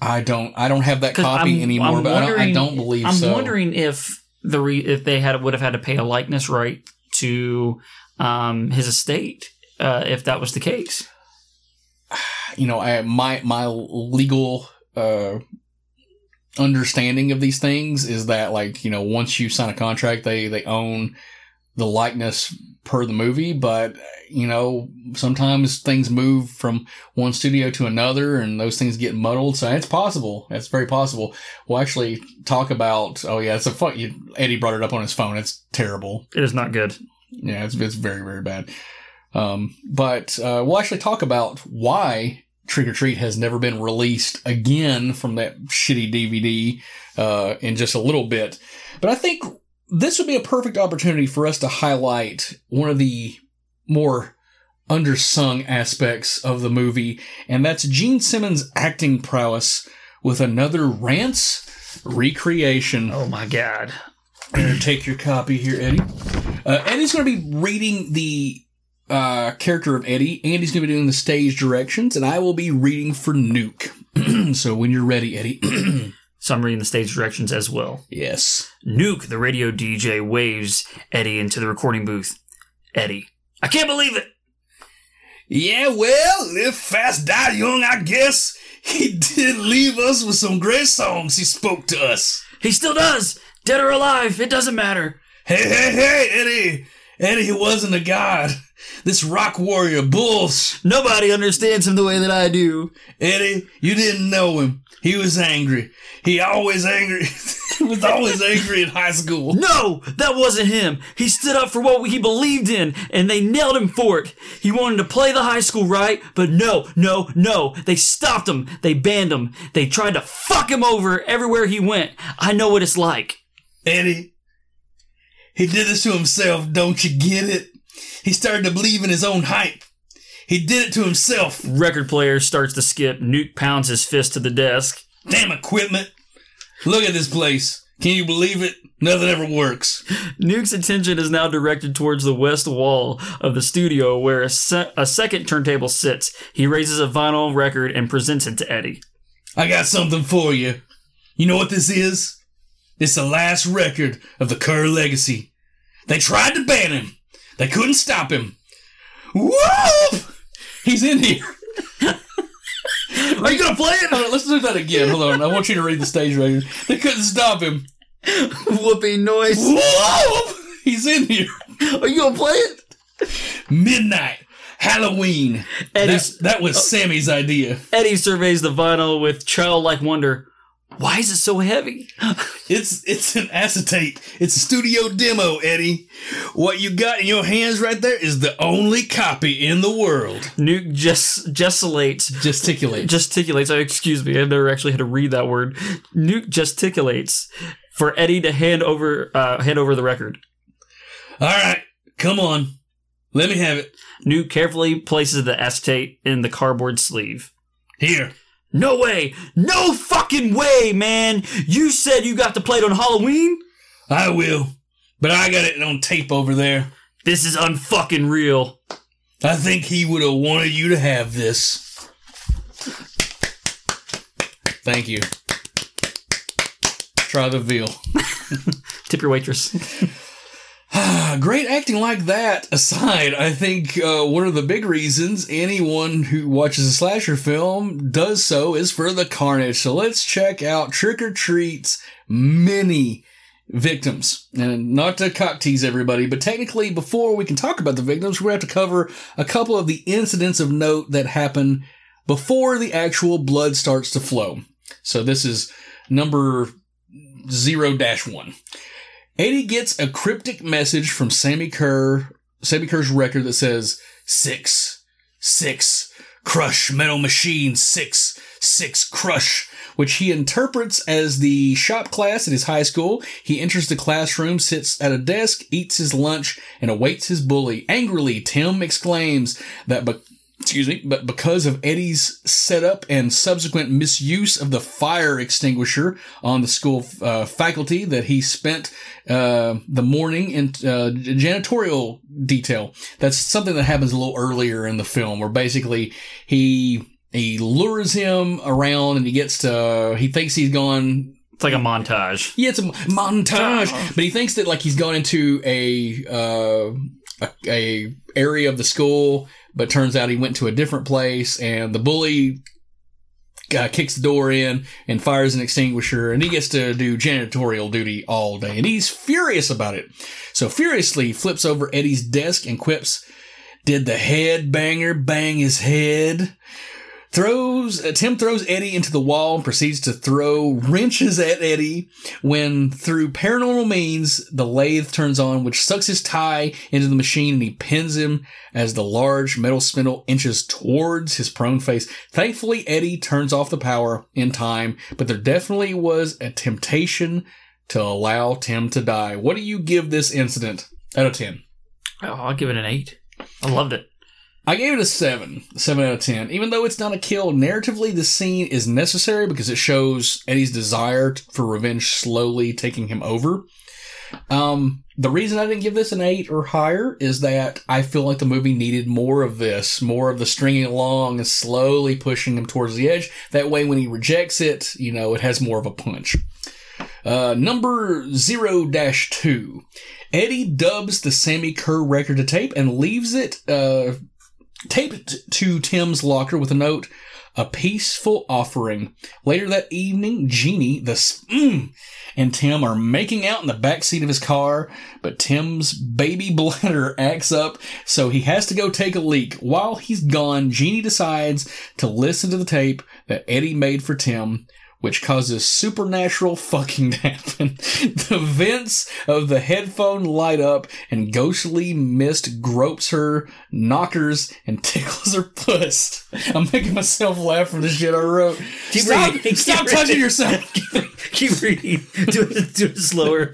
I don't. I don't have that copy I'm- anymore, I'm but I don't, I don't believe I'm so. wondering if the re- if they had would have had to pay a likeness right to um, his estate uh, if that was the case. you know, I, my my legal uh, understanding of these things is that like you know once you sign a contract, they they own the likeness per the movie, but you know sometimes things move from one studio to another, and those things get muddled. So it's possible. That's very possible. We'll actually talk about. Oh yeah, it's a fuck. You, Eddie brought it up on his phone. It's terrible. It is not good. Yeah, it's it's very very bad. Um, but uh, we'll actually talk about why Trick or Treat has never been released again from that shitty DVD uh, in just a little bit. But I think this would be a perfect opportunity for us to highlight one of the more undersung aspects of the movie, and that's Gene Simmons' acting prowess with another Rants recreation. Oh my god! Here, take your copy here, Eddie. Uh, Eddie's going to be reading the uh, character of Eddie. Andy's going to be doing the stage directions, and I will be reading for Nuke. [CLEARS THROAT] so when you're ready, Eddie. [CLEARS THROAT] So I'm the stage directions as well. Yes. Nuke, the radio DJ, waves Eddie into the recording booth. Eddie, I can't believe it. Yeah, well, live fast, die young, I guess. He [LAUGHS] did leave us with some great songs he spoke to us. He still does. Dead or alive, it doesn't matter. Hey, hey, hey, Eddie. Eddie, he wasn't a god. This rock warrior, Bulls. Nobody understands him the way that I do. Eddie, you didn't know him. He was angry. He always angry. [LAUGHS] he was always angry in high school. No, that wasn't him. He stood up for what he believed in, and they nailed him for it. He wanted to play the high school right, but no, no, no. They stopped him. They banned him. They tried to fuck him over everywhere he went. I know what it's like. Eddie, he did this to himself, don't you get it? He started to believe in his own hype. He did it to himself. Record player starts to skip. Nuke pounds his fist to the desk. Damn equipment. Look at this place. Can you believe it? Nothing ever works. Nuke's attention is now directed towards the west wall of the studio where a, se- a second turntable sits. He raises a vinyl record and presents it to Eddie. I got something for you. You know what this is? It's the last record of the Curr legacy. They tried to ban him. They couldn't stop him. Whoop! He's in here. Are you gonna play it? Hold on, let's do that again. Hold on. I want you to read the stage record. They couldn't stop him. Whooping noise. Whoop! He's in here. Are you gonna play it? Midnight. Halloween. Eddie's- That, that was oh. Sammi's idea. Eddie surveys the vinyl with childlike wonder. Why is it so heavy? [LAUGHS] It's it's an acetate. It's a studio demo, Eddie. What you got in your hands right there is the only copy in the world. Nuke just gesticulates. Gesticulate. Gesticulates. Oh, excuse me. I've never actually had to read that word. Nuke gesticulates for Eddie to hand over uh, hand over the record. All right, come on. Let me have it. Nuke carefully places the acetate in the cardboard sleeve. Here. No way! No fucking way, man! You said you got to play it on Halloween? I will. But I got it on tape over there. This is unfucking real. I think he would have wanted you to have this. Thank you. Try the veal. [LAUGHS] Tip your waitress. [LAUGHS] [SIGHS] Great acting like that aside, I think uh, one of the big reasons anyone who watches a slasher film does so is for the carnage. So let's check out Trick or Treat's many, victims. And not to cock tease everybody, but technically, before we can talk about the victims, we have to cover a couple of the incidents of note that happen before the actual blood starts to flow. So this is number 0 1. Eddie gets a cryptic message from Sammi Curr, Sammi Curr's record that says, Six, six, crush metal machine, six, six, crush, which he interprets as the shop class at his high school. He enters the classroom, sits at a desk, eats his lunch, and awaits his bully. Angrily, Tim exclaims that, but excuse me, but because of Eddie's setup and subsequent misuse of the fire extinguisher on the school uh, faculty, that he spent uh, the morning in uh, janitorial detail. That's something that happens a little earlier in the film, where basically he he lures him around and he gets to he thinks he's gone It's like a montage. yeah, it's a montage, but he thinks that like he's gone into a uh, a, a area of the school, but turns out he went to a different place, and the bully uh, kicks the door in and fires an extinguisher, and he gets to do janitorial duty all day, and he's furious about it. So furiously flips over Eddie's desk and quips, "Did the head banger bang his head?" Throws uh, Tim throws Eddie into the wall and proceeds to throw wrenches at Eddie when through paranormal means the lathe turns on which sucks his tie into the machine and he pins him as the large metal spindle inches towards his prone face. Thankfully Eddie turns off the power in time, but there definitely was a temptation to allow Tim to die. What do you give this incident out of 10? Oh, I'll give it an eight. I loved it. I gave it a seven, seven out of ten. Even though it's not a kill, narratively the scene is necessary because it shows Eddie's desire for revenge slowly taking him over. Um, the reason I didn't give this an eight or higher is that I feel like the movie needed more of this, more of the stringing along and slowly pushing him towards the edge. That way, when he rejects it, you know, it has more of a punch. Uh, number 0 2. Eddie dubs the Sammi Curr record to tape and leaves it, uh, taped to Tim's locker with a note, a peaceful offering. Later that evening, Jeannie, the mm, and Tim are making out in the back seat of his car, but Tim's baby [LAUGHS] bladder acts up, so he has to go take a leak. While he's gone, Jeannie decides to listen to the tape that Eddie made for Tim, which causes supernatural fucking to [LAUGHS] happen. the vents of the headphone light up and ghostly mist gropes her knockers and [LAUGHS] tickles her puss. I'm making myself laugh from the shit I wrote. Keep stop reading. stop Keep touching reading. yourself. [LAUGHS] Keep reading. Do it, do it slower.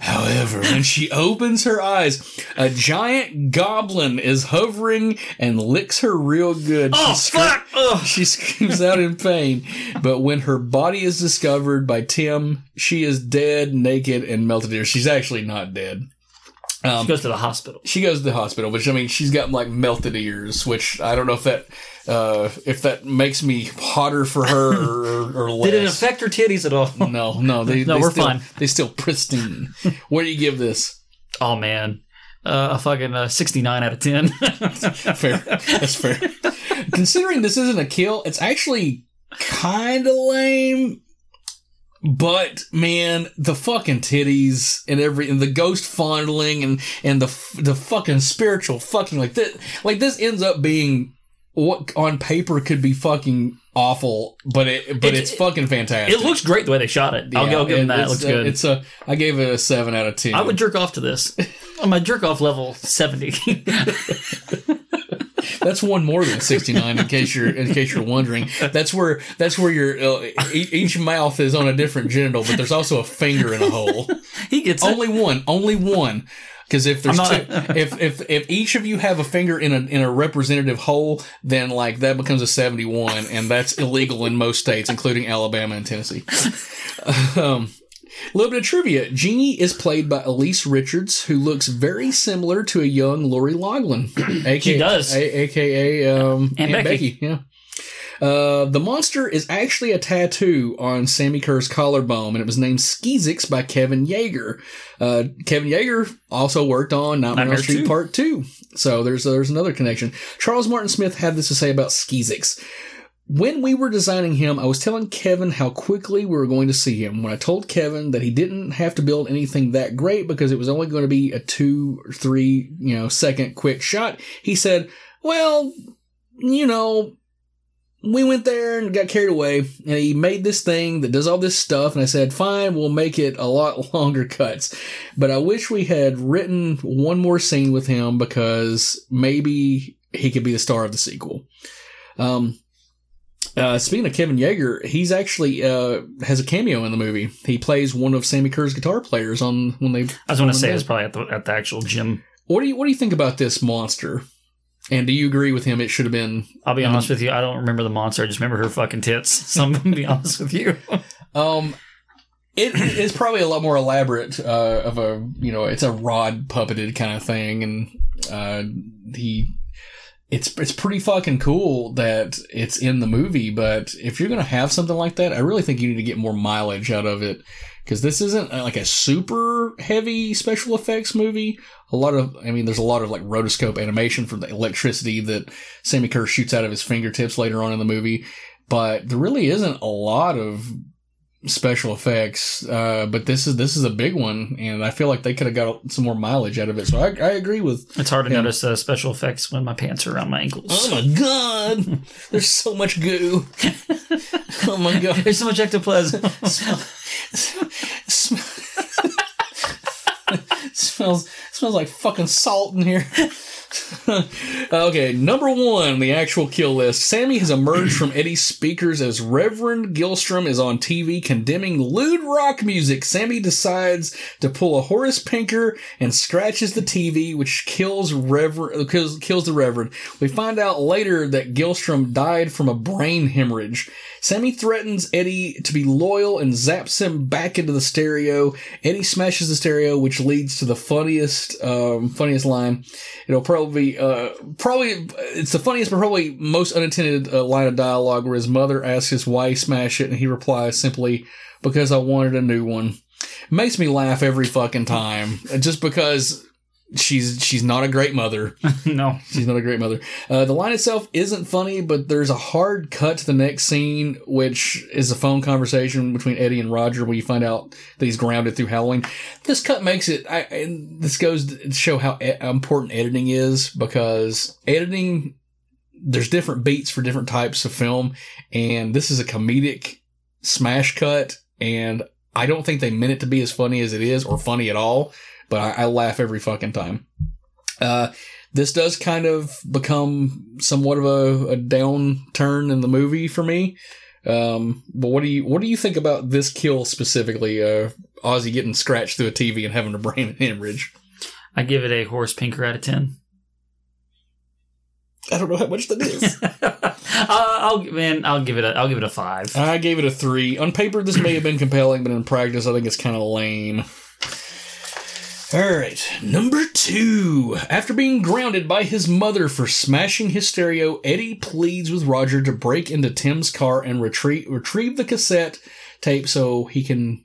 However, when she opens her eyes, a giant goblin is hovering and licks her real good. Oh, She fuck! She screams out in pain. But when her body is discovered by Tim, she is dead, naked, and melted here. She's actually not dead. Um, She goes to the hospital. she goes to the hospital, which I mean, she's got like melted ears, which I don't know if that uh, if that makes me hotter for her or, or, less. [LAUGHS] Did it affect her titties at all? No, no, they, [LAUGHS] No, they we're still, fine. They still pristine. what do you give this? Oh man, uh, a fucking uh, sixty-nine out of ten. [LAUGHS] fair. That's fair. Considering this isn't a kill, it's actually kind of lame. But man, the fucking titties and every and the ghost fondling and and the the fucking spiritual fucking like this like this ends up being what on paper could be fucking awful, but it but It- it's fucking fantastic. it looks great the way they shot it. I'll, Yeah, I'll give them that. It looks uh, good. It's a I gave it a seven out of ten. I would jerk off to this. [LAUGHS] On my jerk off level, seventy. [LAUGHS] That's one more than 69 in case you're in case you're wondering. That's where that's where your uh, e- each mouth is on a different genital, but there's also a finger in a hole. [LAUGHS] he gets only one, only one. Because if there's two, [LAUGHS] if if if each of you have a finger in a in a representative hole, then like that becomes a 71, and that's illegal in most states, including Alabama and Tennessee. [LAUGHS] Um, a little bit of trivia. Jeannie is played by Elise Richards, who looks very similar to a young Lori Loughlin. [CLEARS THROAT] AKA, She does. A- AKA um, Aunt Aunt, Becky. Becky. Yeah. Uh, the monster is actually a tattoo on Sammi Curr's collarbone, and it was named Skeezix by Kevin Yagher. Uh, Kevin Yagher also worked on Nightmare Nightmare Street 2. Part 2. So there's, there's another connection. Charles Martin Smith had this to say about Skeezix. when we were designing him, I was telling Kevin how quickly we were going to see him. When I told Kevin that he didn't have to build anything that great because it was only going to be a two or three, you know, second quick shot, he said, well, you know, we went there and got carried away and he made this thing that does all this stuff and I said, fine, we'll make it a lot [LAUGHS] longer cuts. But I wish we had written one more scene with him because maybe he could be the star of the sequel. Um, uh, speaking of Kevin Yagher, he's actually uh, has a cameo in the movie. He plays one of Sammi Curr's guitar players on when they. I was going to say it's probably at the at the actual gym. What do you What do you think about this monster? And do you agree with him? It should have been. I'll be honest with you. I don't remember the monster. I just remember her fucking tits. [LAUGHS] So I'm gonna be honest with you. Um, it is probably a lot more elaborate uh, of a you know it's a rod puppeted kind of thing, and uh, he it's it's pretty fucking cool that it's in the movie. But if you're gonna have something like that, I really think you need to get more mileage out of it because this isn't like a super heavy special effects movie. A lot of, I mean, there's a lot of like rotoscope animation from the electricity that Sammi Curr shoots out of his fingertips later on in the movie, but there really isn't a lot of special effects. Uh, but this is this is a big one, and I feel like they could have got some more mileage out of it. So I, I agree with. It's hard to him. notice uh, special effects when my pants are around my ankles. Oh my god! [LAUGHS] There's so much goo. oh my god! There's so much ectoplasm. [LAUGHS] smells [LAUGHS] smells like fucking salt in here. [LAUGHS] okay, number one, the actual kill list. Sammi has emerged from Eddie's speakers as Reverend Gilstrom is on TV condemning lewd rock music. Sammi decides to pull a Horace Pinker and scratches the TV, which kills Reverend kills, kills the Reverend. We find out later that Gilstrom died from a brain hemorrhage. Sammi threatens Eddie to be loyal and zaps him back into the stereo. Eddie smashes the stereo, which leads to the funniest, um, funniest line. It'll probably, uh, probably, it's the funniest, but probably most unintended uh, line of dialogue where his mother asks his why smash it, and he replies simply, because I wanted a new one. Makes me laugh every fucking time, just because she's she's not a great mother. [LAUGHS] no, she's not a great mother. Uh, the line itself isn't funny, but there's a hard cut to the next scene, which is a phone conversation between Eddie and Roger, where you find out that he's grounded through Halloween. This cut makes it. I, and this goes to show how e- important editing is because editing. There's different beats for different types of film, and this is a comedic smash cut, and I don't think they meant it to be as funny as it is, or funny at all but I, I laugh every fucking time. Uh, this does kind of become somewhat of a, a downturn in the movie for me. Um, but what do you what do you think about this kill specifically? Uh, Ozzy getting scratched through a TV and having a brain [LAUGHS] hemorrhage. I give it a Horace Pinker out of ten. I don't know how much that is. [LAUGHS] uh, I'll man, I'll give it a I'll give it a five. I gave it a three. On paper, this may have been compelling, but in practice, I think it's kind of lame. All right, number two. After being grounded by his mother for smashing his stereo, Eddie pleads with Roger to break into Tim's car and retrieve retrieve the cassette tape so he can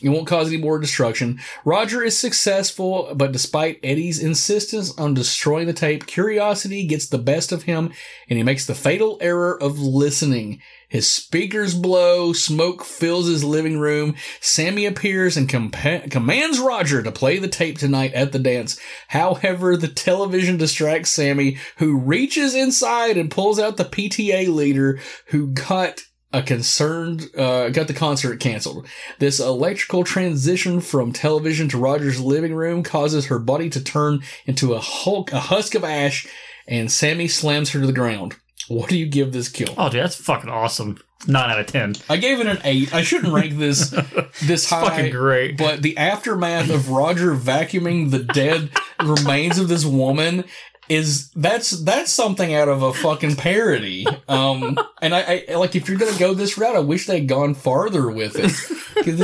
it won't cause any more destruction. Roger is successful, but despite Eddie's insistence on destroying the tape, curiosity gets the best of him and he makes the fatal error of listening. His speakers blow, smoke fills his living room. Sammi appears and compa- commands Roger to play the tape tonight at the dance. However, the television distracts Sammi, who reaches inside and pulls out the PTA leader who got a concerned uh, got the concert canceled. This electrical transition from television to Roger's living room causes her body to turn into a hulk, a husk of ash, and Sammi slams her to the ground. [LAUGHS] What do you give this kill? Oh, dude, that's fucking awesome. Nine out of ten. I gave it an eight. I shouldn't rank this [LAUGHS] this high. fucking great. But the aftermath of Roger vacuuming the dead [LAUGHS] remains of this woman is that's that's something out of a fucking parody. Um, and I, I like if you're gonna go this route, I wish they'd gone farther with it.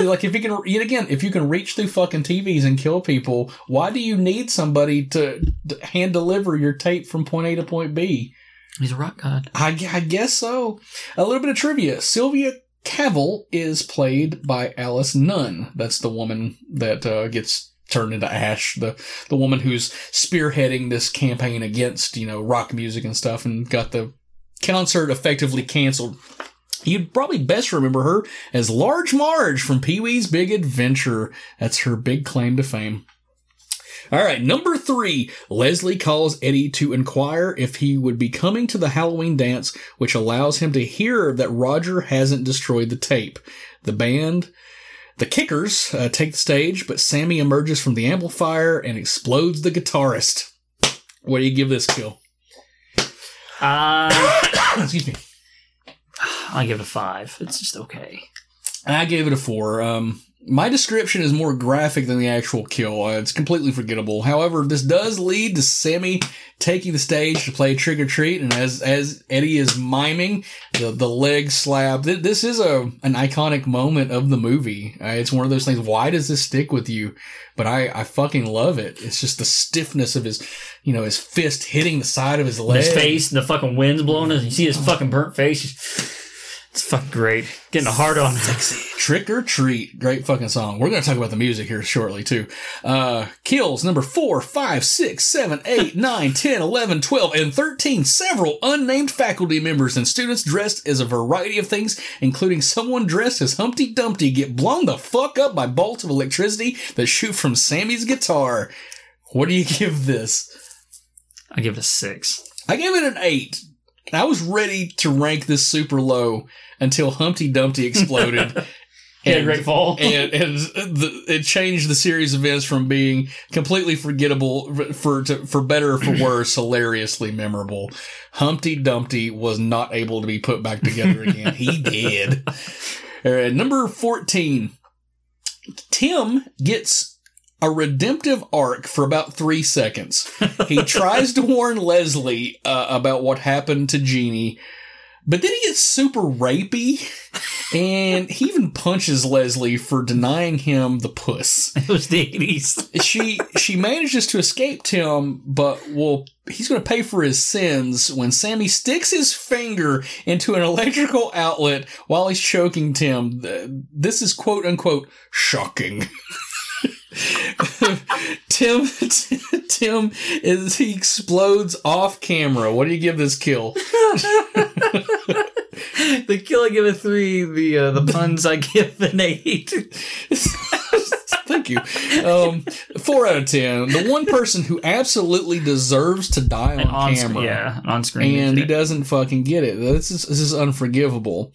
like if you can, yet again, if you can reach through fucking TVs and kill people, why do you need somebody to, to hand deliver your tape from point A to point B? He's a rock god. I, I guess so. A little bit of trivia. Sylvia Cavill is played by Alice Nunn. That's the woman that uh, gets turned into ash. The the woman who's spearheading this campaign against you know rock music and stuff, and got the concert effectively canceled. You'd probably best remember her as Large Marge from Pee Wee's Big Adventure. That's her big claim to fame. All right, number three. Leslie calls Eddie to inquire if he would be coming to the Halloween dance, which allows him to hear that Roger hasn't destroyed the tape. The band, the Kickers, uh, take the stage, but Sammi emerges from the amplifier and explodes the guitarist. What do you give this kill? Uh, [COUGHS] Excuse me. I give it a five. It's just okay. I gave it a four. Um, my description is more graphic than the actual kill. Uh, it's completely forgettable. However, this does lead to Sammi taking the stage to play Trick or Treat, and as as Eddie is miming the the leg slab, th- this is a an iconic moment of the movie. Uh, it's one of those things. Why does this stick with you? But I I fucking love it. It's just the stiffness of his, you know, his fist hitting the side of his leg. his face, and the fucking wind's blowing. And you see his fucking burnt face. It's fucking great. Getting a hard on. Dixie. Trick or Treat. Great fucking song. We're going to talk about the music here shortly, too. Uh, kills number 4, 5, 6, 7, 8, [LAUGHS] 9, 10, 11, 12, and 13. Several unnamed faculty members and students dressed as a variety of things, including someone dressed as Humpty Dumpty, get blown the fuck up by bolts of electricity that shoot from Sammi's guitar. What do you [LAUGHS] give this? I give it a six. I give it an 8. I was ready to rank this super low until Humpty Dumpty exploded. [LAUGHS] He had a great fall. [LAUGHS] and, and the, it changed the series events from being completely forgettable for to, for better or for worse, hilariously memorable. Humpty Dumpty was not able to be put back together again. he [LAUGHS] did. All right, number fourteen. Tim gets a redemptive arc for about three seconds. He [LAUGHS] tries to warn Leslie uh, about what happened to Jeannie, but then he gets super rapey, and he even punches Leslie for denying him the puss. [LAUGHS] It was the eighties. She she manages to escape Tim, but well, he's going to pay for his sins when Sammi sticks his finger into an electrical outlet while he's choking Tim. This is quote unquote shocking. [LAUGHS] Tim Tim is he explodes off camera. What do you give this kill? [LAUGHS] the kill I give a three. The uh, the puns I give an eight. [LAUGHS] Thank you. Um, four out of ten. The one person who absolutely deserves to die on, on camera, yeah, on screen, and he doesn't fucking get it. This is this is unforgivable.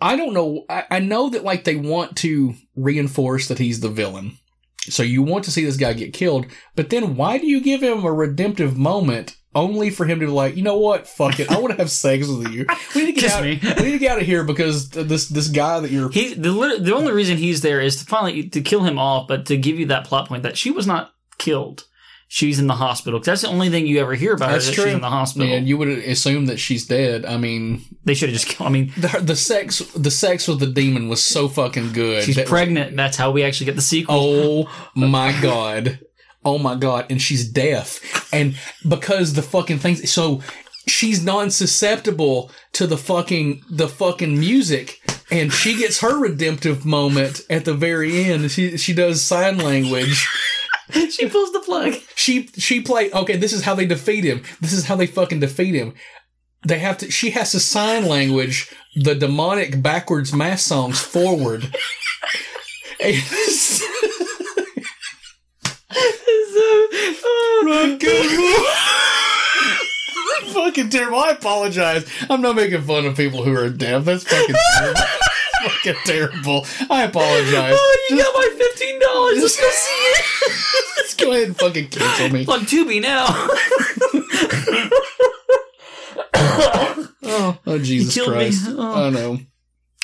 I don't know. I, I know that like they want to reinforce that he's the villain, so you want to see this guy get killed. But then why do you give him a redemptive moment? Only for him to be like, you know what? Fuck it. I want to have sex with you. We need to get Kiss out. me. [LAUGHS] We need to get out of here because this this guy that you're He the the only reason he's there is to finally to kill him off, but to give you that plot point that she was not killed. She's in the hospital. that's the only thing you ever hear about That's her. That true. she's in the hospital. And you would assume that she's dead. I mean, they should have just killed. I mean, the, the sex, the sex with the demon was so fucking good. she's That- pregnant. That's how we actually get the sequel. Oh my god! Oh my god! And she's deaf, and because the fucking things, so she's non-susceptible to the fucking the fucking music. And she gets her redemptive moment at the very end. She she does sign language. [LAUGHS] she pulls the plug. She she play okay. This is how they defeat him. This is how they fucking defeat him. They have to. She has to sign language the demonic backwards mass songs forward. [LAUGHS] And it's- uh, [LAUGHS] fucking terrible. I apologize. I'm not making fun of people who are deaf. That's fucking terrible. Fucking terrible. I apologize. Oh, you got my fifteen dollars. Let's go see it. [LAUGHS] Let's go ahead and fucking cancel me. On Tubi now. [LAUGHS] Oh, oh Jesus killed me. Christ! Oh. I know.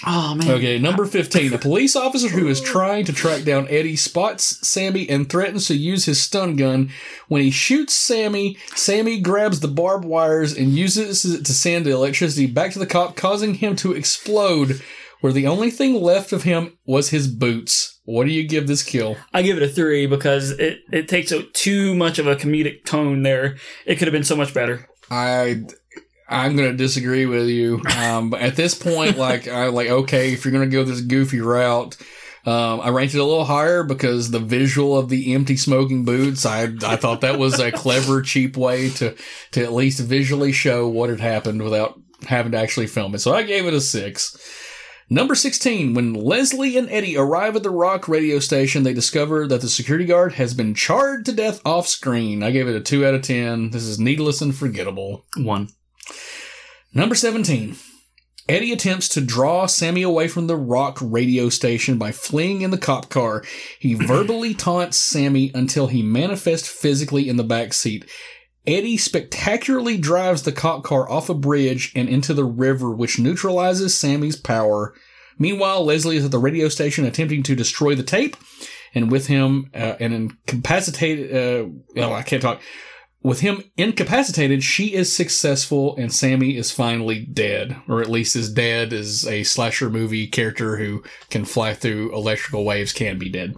oh man. Okay, number 15. A police officer who is trying to track down Eddie spots Sammi and threatens to use his stun gun. When he shoots Sammi, Sammi grabs the barbed wires and uses it to send the electricity back to the cop, causing him to explode, where the only thing left of him was his boots. What do you give this kill? I give it a three because it, it takes a, too much of a comedic tone there. It could have been so much better. I I'm gonna disagree with you. Um, but at this point, [LAUGHS] like I like okay, if you're gonna go this goofy route, Um, I ranked it a little higher because the visual of the empty smoking boots, I, I thought that was a clever, [LAUGHS] cheap way to, to at least visually show what had happened without having to actually film it. So I gave it a six. Number 16, when Leslie and Eddie arrive at the rock radio station, they discover that the security guard has been charred to death off screen. I gave it a 2 out of 10. This is needless and forgettable. One. Number 17, Eddie attempts to draw Sammi away from the rock radio station by fleeing in the cop car. He [LAUGHS] verbally taunts Sammi until he manifests physically in the back seat. Eddie spectacularly drives the cop car off a bridge and into the river, which neutralizes Sammi's power. Meanwhile, Leslie is at the radio station attempting to destroy the tape, and with him, uh, incapacitated, uh, oh, I can't talk. With him incapacitated, she is successful and Sammi is finally dead, or at least is dead as a slasher movie character who can fly through electrical waves can be dead.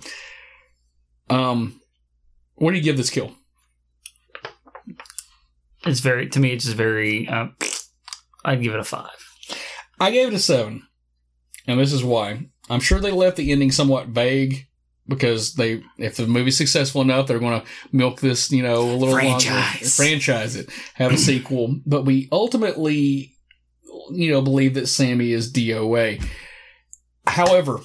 Um, what do you give this kill? It's very to me. It's just very. Uh, I'd give it a five. I gave it a seven, and this is why. I'm sure they left the ending somewhat vague because they, if the movie's successful enough, they're going to milk this, you know, a little Franchise. longer, franchise it, have a sequel. But we ultimately, you know, believe that Sammi is DOA. However,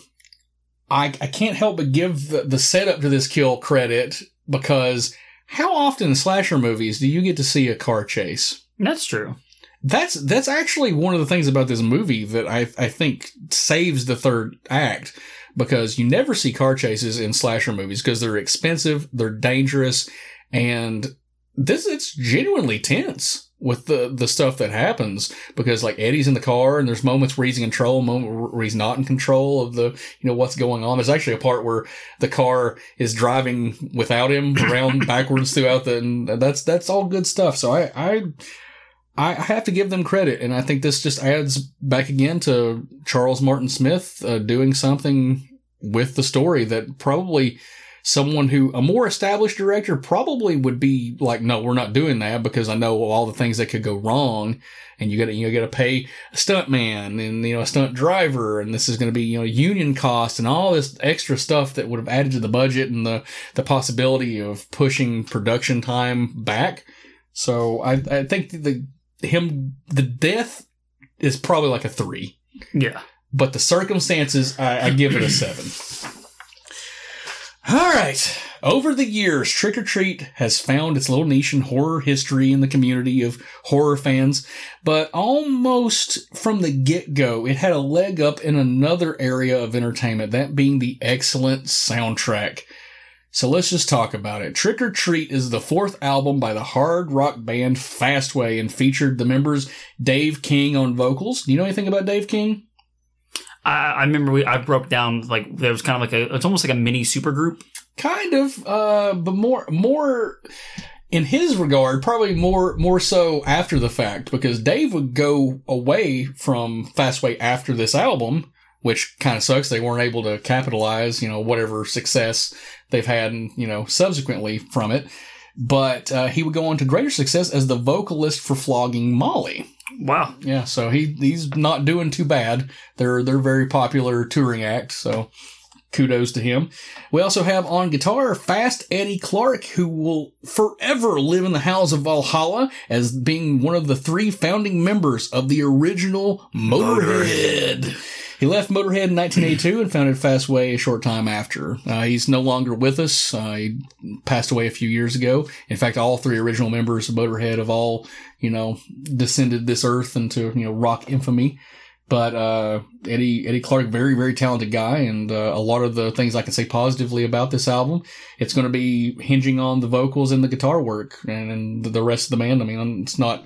I, I can't help but give the, the setup to this kill credit because how often in slasher movies do you get to see a car chase? That's true. That's that's actually one of the things about this movie that I I think saves the third act because you never see car chases in slasher movies because they're expensive, they're dangerous, and this it's genuinely tense with the the stuff that happens because like Eddie's in the car and there's moments where he's in control, moment where he's not in control of the you know what's going on. There's actually a part where the car is driving without him [COUGHS] around backwards throughout the and that's that's all good stuff. So I I I have to give them credit, and I think this just adds back again to Charles Martin Smith uh, doing something with the story that probably someone who a more established director probably would be like, no, we're not doing that because I know all the things that could go wrong, and you got to you got to pay a stunt man and you know a stunt driver, and this is going to be you know union cost and all this extra stuff that would have added to the budget and the the possibility of pushing production time back. So I I think the him the death is probably like a three. Yeah. But the circumstances, I, I give it a seven. All right. Over the years, Trick or Treat has found its little niche in horror history in the community of horror fans, but almost from the get go, it had a leg up in another area of entertainment, that being the excellent soundtrack. So let's just talk about it. Trick or Treat is the fourth album by the hard rock band Fastway and featured the members Dave King on vocals. Do you know anything about Dave King? I, I remember we I broke down like there was kind of like a it's almost like a mini supergroup. Kind of, uh, but more more in his regard, probably more more so after the fact because Dave would go away from Fastway after this album, which kind of sucks. They weren't able to capitalize, you know, whatever success they've had, you know, subsequently from it. But uh, he would go on to greater success as the vocalist for Flogging Molly. Wow. Yeah, so he he's not doing too bad. They're they're very popular touring act, so kudos to him. We also have on guitar Fast Eddie Clarke, who will forever live in the House of Valhalla as being one of the three founding members of the original Motorhead. He left Motorhead in 1982 and founded Fastway a short time after. Uh, he's no longer with us. Uh, he passed away a few years ago. In fact, all three original members of Motorhead have all, you know, descended this earth into, you know, rock infamy. But uh, Eddie Eddie Clarke, very very talented guy, and uh, a lot of the things I can say positively about this album, it's going to be hinging on the vocals and the guitar work, and, and the rest of the band. I mean, it's not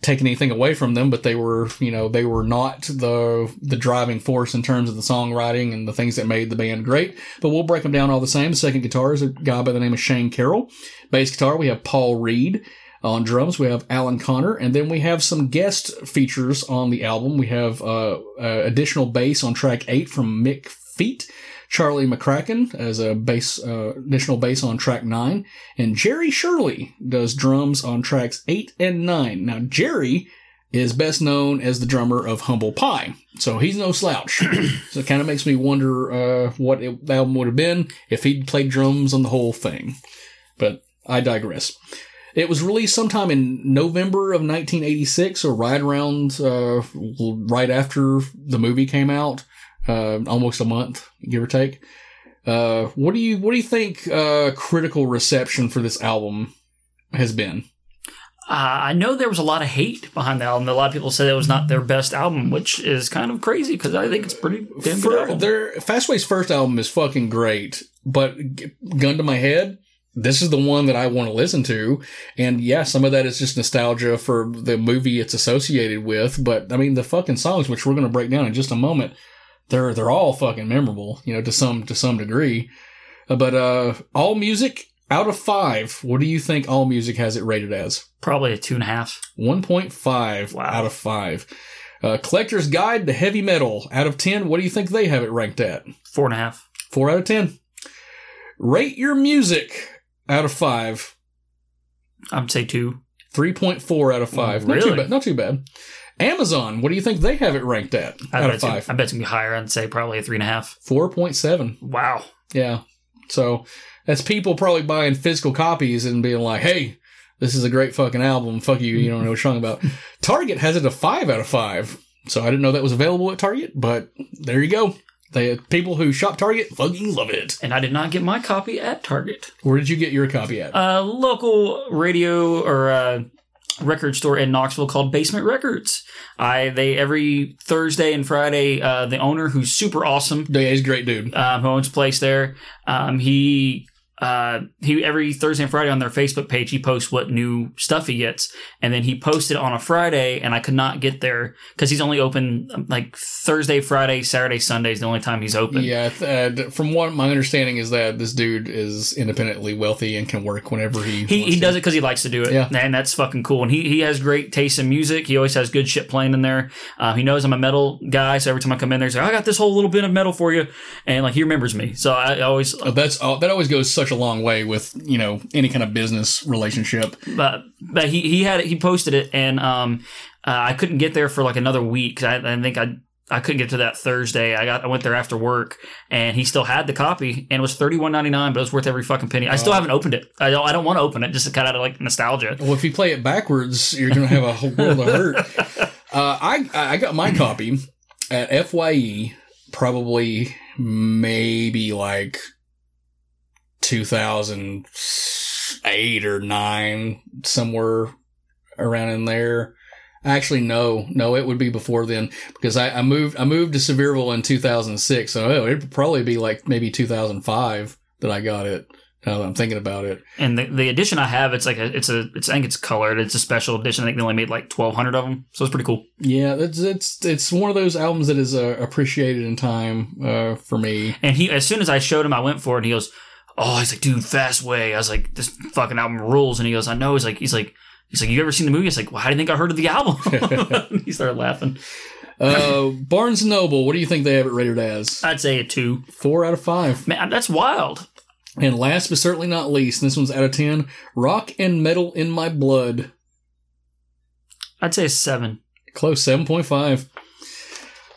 taking anything away from them, but they were, you know, they were not the the driving force in terms of the songwriting and the things that made the band great. But we'll break them down all the same. The second guitar is a guy by the name of Shane Carroll. Bass guitar, we have Paul Reid. On drums, we have Alan Connor, and then we have some guest features on the album. We have uh, uh, additional bass on track eight from Mick Feat, Charlie McCracken as a bass, uh, additional bass on track nine, and Jerry Shirley does drums on tracks eight and nine. Now, Jerry is best known as the drummer of Humble Pie. So he's no slouch. [CLEARS THROAT] so it kind of makes me wonder uh, what it, the album would have been if he'd played drums on the whole thing. But I digress. It was released sometime in November of 1986, or right around, uh, right after the movie came out, uh, almost a month, give or take. Uh, what do you what do you think uh, critical reception for this album has been? Uh, I know there was a lot of hate behind the album. A lot of people said it was not their best album, which is kind of crazy because I think it's pretty damn good. Album. their Fastway's first album is fucking great, but g- gun to my head, this is the one that I want to listen to. And yeah, some of that is just nostalgia for the movie it's associated with. But I mean, the fucking songs, which we're going to break down in just a moment, they're they're all fucking memorable, you know, to some to some degree. Uh, But uh, all music out of five, what do you think all music has it rated as? Probably a two and a half. 1.5 out of 5. Uh, Collector's Guide to Heavy Metal out of 10. What do you think they have it ranked at? Four and a half. 4 out of 10. Rate Your Music out of 5. I'd say two. 3.4 out of 5. Not too Really? bad. Not too bad. Amazon, what do you think they have it ranked at I out bet of it's gonna- 5? I bet it's gonna be higher. I'd say probably a three and a half. 4.7. Wow. Yeah. So that's people probably buying physical copies and being like, hey, this is a great fucking album. Fuck you. You don't know what you're talking about. [LAUGHS] Target has it a five out of five. So I didn't know that was available at Target, but there you go. They people who shop Target fucking love it. And I did not get my copy at Target. Where did you get your copy at? A local radio or uh, record store in Knoxville called Basement Records. I they every Thursday and Friday. Uh, the owner, who's super awesome, yeah, he's a great dude. Um, who owns a place there. Um, he uh, he every Thursday and Friday on their Facebook page he posts what new stuff he gets, and then he posted on a Friday, and I could not get there because he's only open um, like Thursday, Friday, Saturday, Sunday is the only time he's open. Yeah, uh, from what my understanding is that this dude is independently wealthy and can work whenever he He, wants he does it because he likes to do it, Yeah. and that's fucking cool. And he, he has great taste in music. He always has good shit playing in there. Uh, he knows I'm a metal guy, so every time I come in there, he's like, "I got this whole little bit of metal for you," and like he remembers me. So I always Oh, that's uh, that always goes such a long way with you know any kind of business relationship. but but he he had it, he posted it, and um, uh, I couldn't get there for like another week. I, I think I. I couldn't get to that Thursday. I got I went there after work, and he still had the copy, and it was thirty one ninety nine, but it was worth every fucking penny. I still Oh. haven't opened it. I don't I don't want to open it just to cut out of like nostalgia. Well, if you play it backwards, you're going to have a whole world of [LAUGHS] hurt. Uh, I I got my copy at Fye, probably maybe like 2008 or nine, somewhere around in there. Actually, no, no, it would be before then because I, I moved I moved to Sevierville in 2006, so oh, it'd probably be like maybe 2005 that I got it. Now that I'm thinking about it. And the, the edition I have, it's like a, it's a, it's I think it's colored. It's a special edition. I think they only made like twelve hundred of them, so it's pretty cool. Yeah, it's it's it's one of those albums that is uh, appreciated in time uh, for me. And he, as soon as I showed him, I went for it. and He goes, "Oh, he's like, dude, fast way." I was like, "This fucking album rules." And he goes, "I know." He's like, he's like, he's like, "You ever seen the movie?" I was like, "Well, how do you think I heard of the album?" [LAUGHS] [LAUGHS] he started laughing. Uh, Barnes and Noble, what do you think they have it rated as? I'd say a two, four out of five. Man, that's wild. And last but certainly not least, this one's out of ten. Rock and Metal in My Blood. I'd say a seven. Close, seven point five.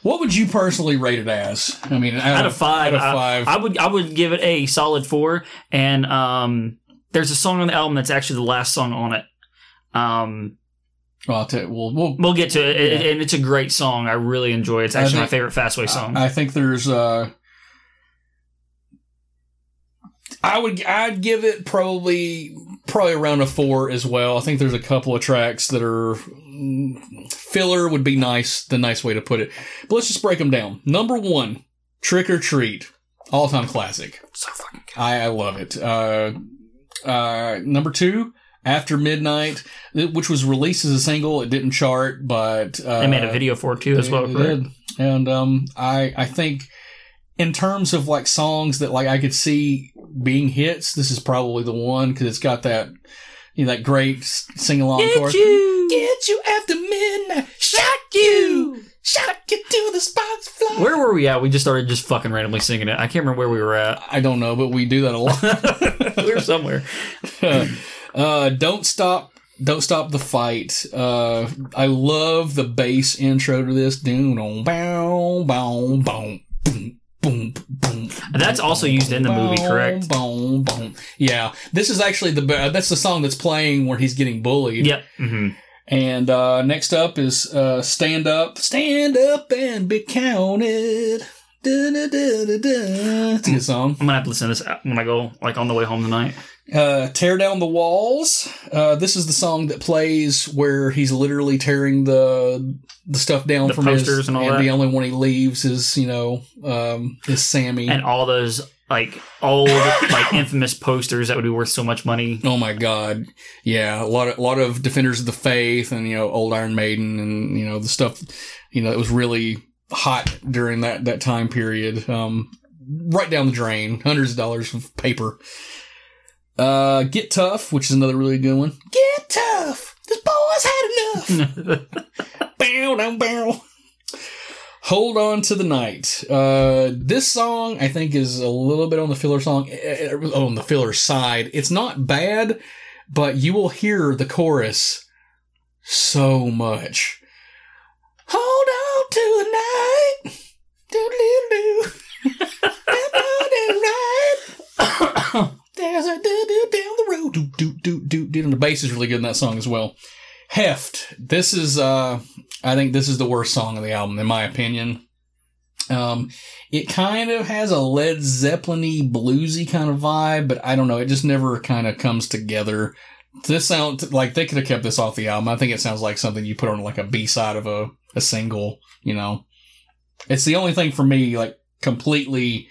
What would you personally rate it as? I mean, out, out of five, Out of I- five. I, would I would give it a solid four. And um, there's a song on the album that's actually the last song on it. Um, well, I'll tell you, we'll, we'll we'll get to it, Yeah. and it's a great song. I really enjoy it. It's I actually my think- favorite Fastway song. I think there's uh I would I'd give it probably probably around a four as well. I think there's a couple of tracks that are filler would be nice, the nice way to put it. But let's just break them down. Number one, Trick or Treat, all time classic. So fucking good. I, I love it. Uh, uh, number two, After Midnight, which was released as a single. It didn't chart, but uh, they made a video for it too, as well. they correct? did. And um, I I think in terms of like songs that like I could see being hits, this is probably the one because it's got that you know that great sing along chorus. you. Get you after midnight, shock you, shock you to the spots fly. Where were we at? We just started just fucking randomly singing it. I can't remember where we were at. I don't know, but we do that a lot. [LAUGHS] we were somewhere. [LAUGHS] uh, Don't Stop Don't Stop the Fight. Uh, I love the bass intro to this. Doom, boom, boom, boom, boom, boom, boom, boom. That's also used in the movie, correct? Boom, boom. Yeah, this is actually the uh, that's the song that's playing where he's getting bullied. Yep. hmm And uh, next up is uh, Stand Up. Stand Up and Be Counted. Da, da, da, da, da. It's a good song. I'm gonna have to listen to this when I go like on the way home tonight. Uh, Tear Down the Walls. Uh, this is the song that plays where he's literally tearing the the stuff down The from his, posters and all that. the only one he leaves is, you know, um, is Sammi. And all those like old like [LAUGHS] infamous posters that would be worth so much money. Oh my God! Yeah, a lot of a lot of defenders of the faith, and you know, old Iron Maiden, and you know the stuff, you know, that was really hot during that that time period. Um, right down the drain, hundreds of dollars of paper. Uh, Get Tough, which is another really good one. Get Tough. This boy's had enough. [LAUGHS] bow down bow. Hold on to the night. Uh, this song I think is a little bit on the filler song eh, eh, on the filler side. It's not bad, but you will hear the chorus so much. Hold on to the night. [COUGHS] There's a doo doo down the road. Doo doo doo doo doo. And the bass is really good in that song as well. Heft. This is uh I think this is the worst song of the album, in my opinion. Um, it kind of has a Led Zeppelin-y, bluesy kind of vibe, but I don't know. It just never kind of comes together. This sound like they could have kept this off the album. I think it sounds like something you put on like a B side of a, a single. You know, it's the only thing for me like completely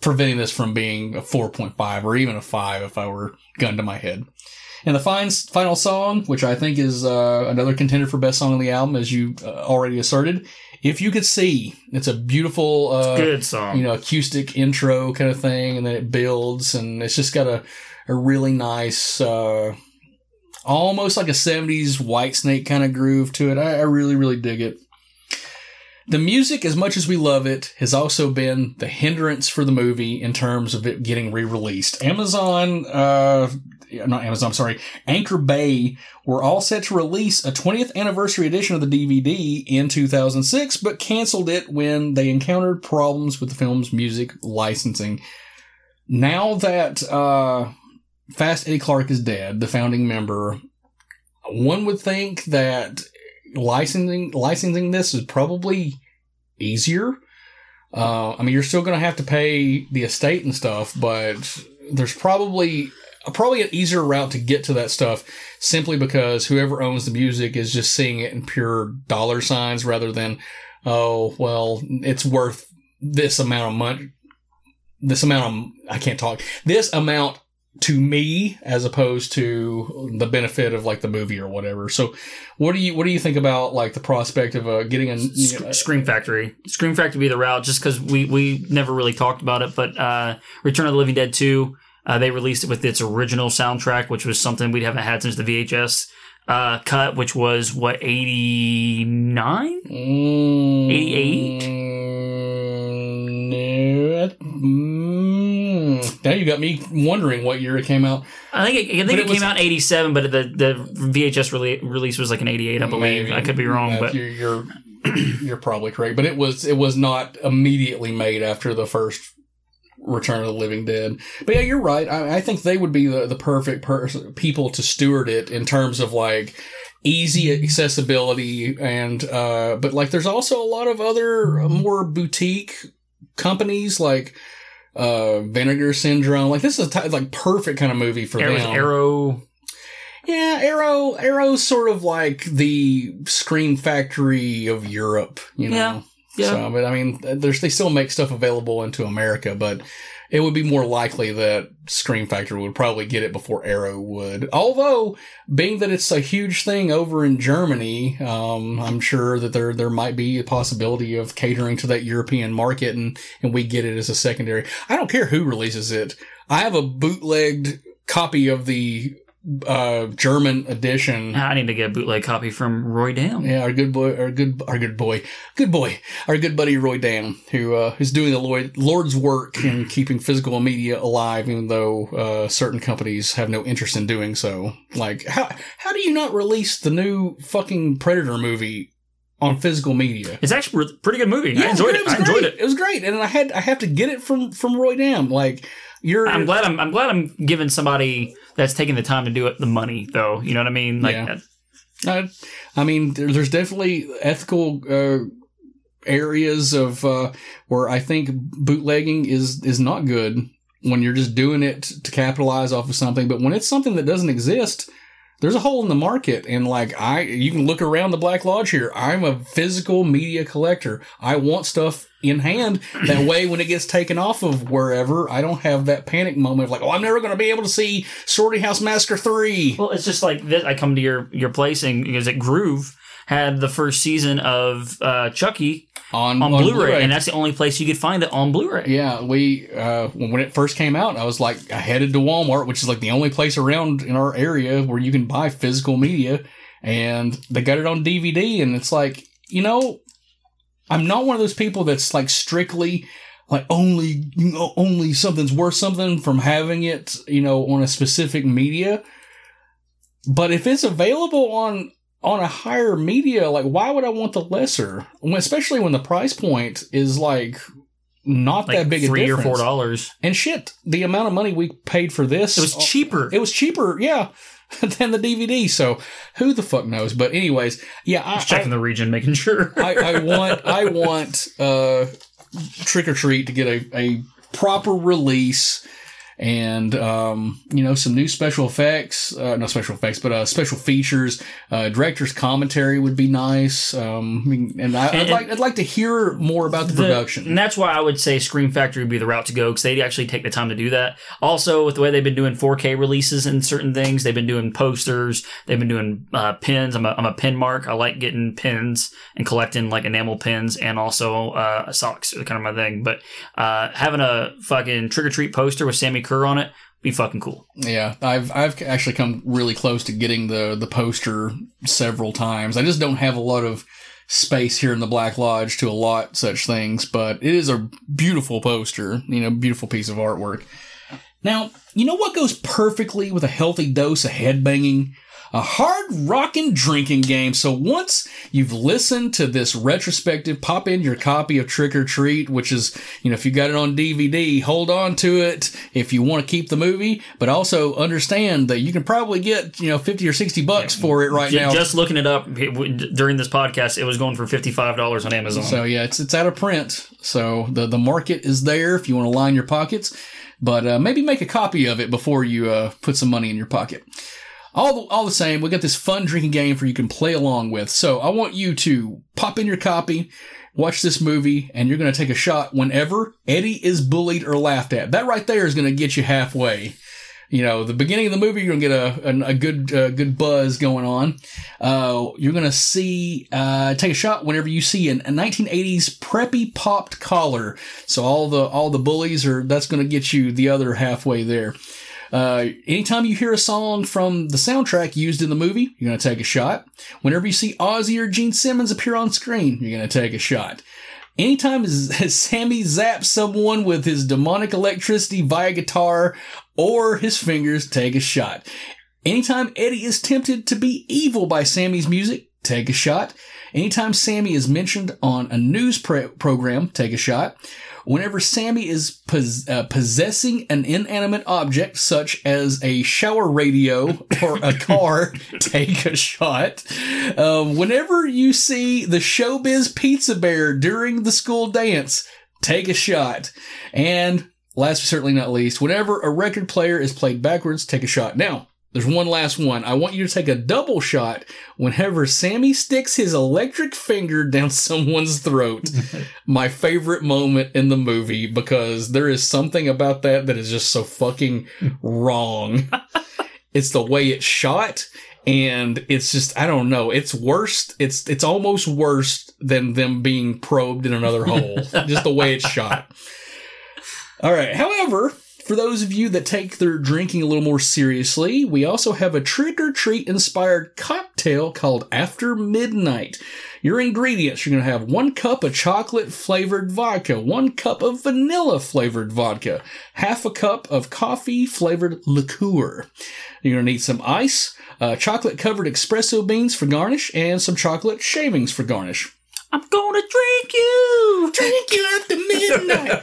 preventing this from being a 4.5 or even a 5 if I were gun to my head. And the fine, final song, which I think is uh, another contender for best song on the album, as you uh, already asserted, "If You Could See." It's a beautiful, uh, Good song. you know, acoustic intro kind of thing, and then it builds, and it's just got a a really nice, uh, almost like a '70s White Snake kind of groove to it. I, I really, really dig it. The music, as much as we love it, has also been the hindrance for the movie in terms of it getting re-released. Amazon, uh, not Amazon, I'm sorry, Anchor Bay were all set to release a 20th anniversary edition of the DVD in 2006, but canceled it when they encountered problems with the film's music licensing. Now that uh, Fast Eddie Clarke is dead, the founding member, one would think that licensing licensing this is probably easier. Uh, I mean, you're still going to have to pay the estate and stuff, but there's probably probably an easier route to get to that stuff simply because whoever owns the music is just seeing it in pure dollar signs rather than, oh, well, it's worth this amount of money. This amount of, I can't talk, this amount to me as opposed to the benefit of like the movie or whatever. So what do you, what do you think about like the prospect of uh, getting a, Sc- Scream Factory. Scream Factory be the route just because we, we never really talked about it. But uh, Return of the Living Dead 2, uh, they released it with its original soundtrack, which was something we haven't had since the VHS uh, cut, which was what, 89? 88? Mm, now you got me wondering what year it came out. I think it, I think it it, was- came out in 87, but the, the VHS rele- release was like an 88, I believe. Maybe. I could be wrong, but you're you're, [CLEARS THROAT] you're probably correct. But it was it was not immediately made after the first Return of the Living Dead. But yeah, you're right. I, I think they would be the the perfect person people to steward it in terms of like easy accessibility and uh but like there's also a lot of other more boutique companies like uh vinegar syndrome like this is a like perfect kind of movie for Arrow, them Arrow yeah, Arrow Arrow's sort of like the Scream Factory of Europe, you know. Yeah, yeah. So, but I mean, there's they still make stuff available into America, but it would be more likely that Scream Factory would probably get it before Arrow would. Although, being that it's a huge thing over in Germany, um, I'm sure that there there might be a possibility of catering to that European market, and and we get it as a secondary. I don't care who releases it. I have a bootlegged copy of the uh, German edition. I need to get a bootleg copy from Roy Dam. Yeah, our good boy, our good, our good boy, good boy, our good buddy Roy Dam, who uh, is doing the Lord, Lord's work in [CLEARS THROAT] keeping physical media alive, even though uh, certain companies have no interest in doing so. Like, how how do you not release the new fucking Predator movie on physical media? It's actually a pretty good movie. Yeah, I enjoyed it. was I enjoyed great. it. It was great, and I had I have to get it from from Roy Dam. Like, you're I'm glad I'm I'm glad I'm giving somebody that's taking the time to do it the money though. You know what I mean? Like Yeah. Uh, I mean, there's definitely ethical uh, areas of uh, where I think bootlegging is is not good when you're just doing it to capitalize off of something. But when it's something that doesn't exist, there's a hole in the market. And like I, you can look around the Black Lodge here. I'm a physical media collector. I want stuff in hand. That way, when it gets taken off of wherever, I don't have that panic moment of like, oh, I'm never going to be able to see Sorority House Massacre three. Well, it's just like this. I come to your your place and because at Groove had the first season of uh, Chucky on, on, on Blu-ray, Blu-ray. and that's the only place you could find it on Blu-ray. Yeah, we uh, when it first came out, I was like, I headed to Walmart, which is like the only place around in our area where you can buy physical media, and they got it on DVD, and it's like, you know, I'm not one of those people that's like strictly like only you know, only something's worth something from having it, you know, on a specific media. But if it's available on on a higher media, like why would I want the lesser? When, especially when the price point is like not Like that big a three or four dollars. And shit, the amount of money we paid for this It was cheaper. It was cheaper, yeah, [LAUGHS] than the DVD. So who the fuck knows? But anyways, yeah, I, Just checking I, the region, making sure. [LAUGHS] I, I want I want uh, Trick or Treat to get a, a proper release and um, you know some new special effects, uh, no special effects, but uh, special features. Uh, director's commentary would be nice, um, I mean, and I, I'd like I'd like to hear more about the, The- production. And that's why I would say Scream Factory would be the route to go because they actually take the time to do that. Also, with the way they've been doing 4K releases and certain things, they've been doing posters, they've been doing uh, pins. I'm a, I'm a pin mark. I like getting pins and collecting like enamel pins and also uh, socks are kind of my thing. But uh, having a fucking trick or treat poster with Sammi On it be fucking cool. Yeah, I've I've actually come really close to getting the the poster several times. I just don't have a lot of space here in the Black Lodge to allot such things, but it is a beautiful poster, you know, beautiful piece of artwork. Now, you know what goes perfectly with a healthy dose of headbanging? A hard rockin' drinking game. So once you've listened to this retrospective, pop in your copy of Trick or Treat, which is, you know, if you got it on DVD, hold on to it if you want to keep the movie, but also understand that you can probably get, you know, 50 or 60 bucks for it right Ju- now. Just looking it up during this podcast, it was going for $55 on Amazon. So yeah, it's it's out of print. So the the market is there if you want to line your pockets, but uh, maybe make a copy of it before you uh, put some money in your pocket. All the, all the same, we got this fun drinking game for you can play along with. So I want you to pop in your copy, watch this movie, and you're going to take a shot whenever Eddie is bullied or laughed at. That right there is going to get you halfway. You know, the beginning of the movie, you're gonna get a a, a good uh, good buzz going on. Uh, you're gonna see uh, take a shot whenever you see an, a 1980s preppy popped collar. So all the all the bullies are that's gonna get you the other halfway there. Uh, anytime you hear a song from the soundtrack used in the movie, you're going to take a shot. Whenever you see Ozzy or Gene Simmons appear on screen, you're going to take a shot. Anytime [LAUGHS] Sammi zaps someone with his demonic electricity via guitar or his fingers, take a shot. Anytime Eddie is tempted to be evil by Sammi's music, take a shot. Anytime Sammi is mentioned on a news pre- program, take a shot. Whenever Sammi is pos- uh, possessing an inanimate object, such as a shower radio or a [LAUGHS] car, take a shot. Um, whenever you see the Showbiz Pizza Bear during the school dance, take a shot. And last but certainly not least, whenever a record player is played backwards, take a shot. Now, there's one last one. I want you to take a double shot whenever Sammi sticks his electric finger down [LAUGHS] someone's throat. [LAUGHS] My favorite moment in the movie because there is something about that that is just so fucking [LAUGHS] wrong. it's the way it's shot and it's just I don't know. It's worst. It's it's almost worse than them being probed in another hole. just the way it's shot. All right. However, for those of you that take their drinking a little more seriously, we also have a trick or treat inspired cocktail called After Midnight. Your ingredients, you're going to have one cup of chocolate flavored vodka, one cup of vanilla flavored vodka, half a cup of coffee flavored liqueur. You're going to need some ice, uh, chocolate covered espresso beans for garnish, and some chocolate shavings for garnish. I'm gonna drink you, drink you after midnight.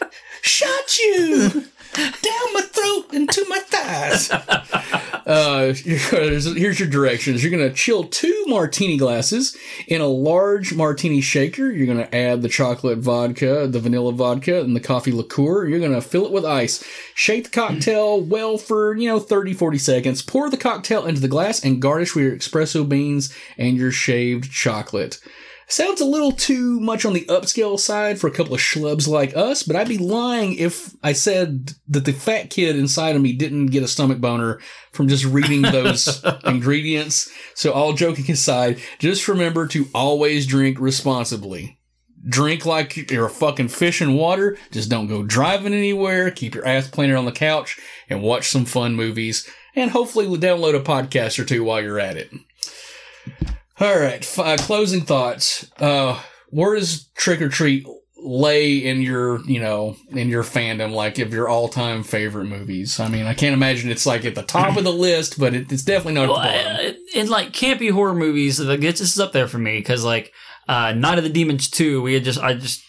[LAUGHS] Shot you [LAUGHS] down my throat into my thighs. [LAUGHS] Uh, here's, here's your directions. You're going to chill two martini glasses in a large martini shaker. You're going to add the chocolate vodka, the vanilla vodka, and the coffee liqueur. You're going to fill it with ice. Shake the cocktail [LAUGHS] well for, you know, 30, 40 seconds. Pour the cocktail into the glass and garnish with your espresso beans and your shaved chocolate. Sounds a little too much on the upscale side for a couple of schlubs like us, but I'd be lying if I said that the fat kid inside of me didn't get a stomach boner from just reading [LAUGHS] those ingredients. So all joking aside, just remember to always drink responsibly. Drink like you're a fucking fish in water. Just don't go driving anywhere. Keep your ass planted on the couch and watch some fun movies. And hopefully download a podcast or two while you're at it. All right, f- uh, closing thoughts. Uh, where does Trick or Treat lay in your, you know, in your fandom, like of your all-time favorite movies? I mean, I can't imagine it's like at the top of the [CLEARS THROAT] list, but it, it's definitely not Well, at the bottom. uh, in like campy horror movies, this is up there for me because like uh, Night of the Demons two, we had just I just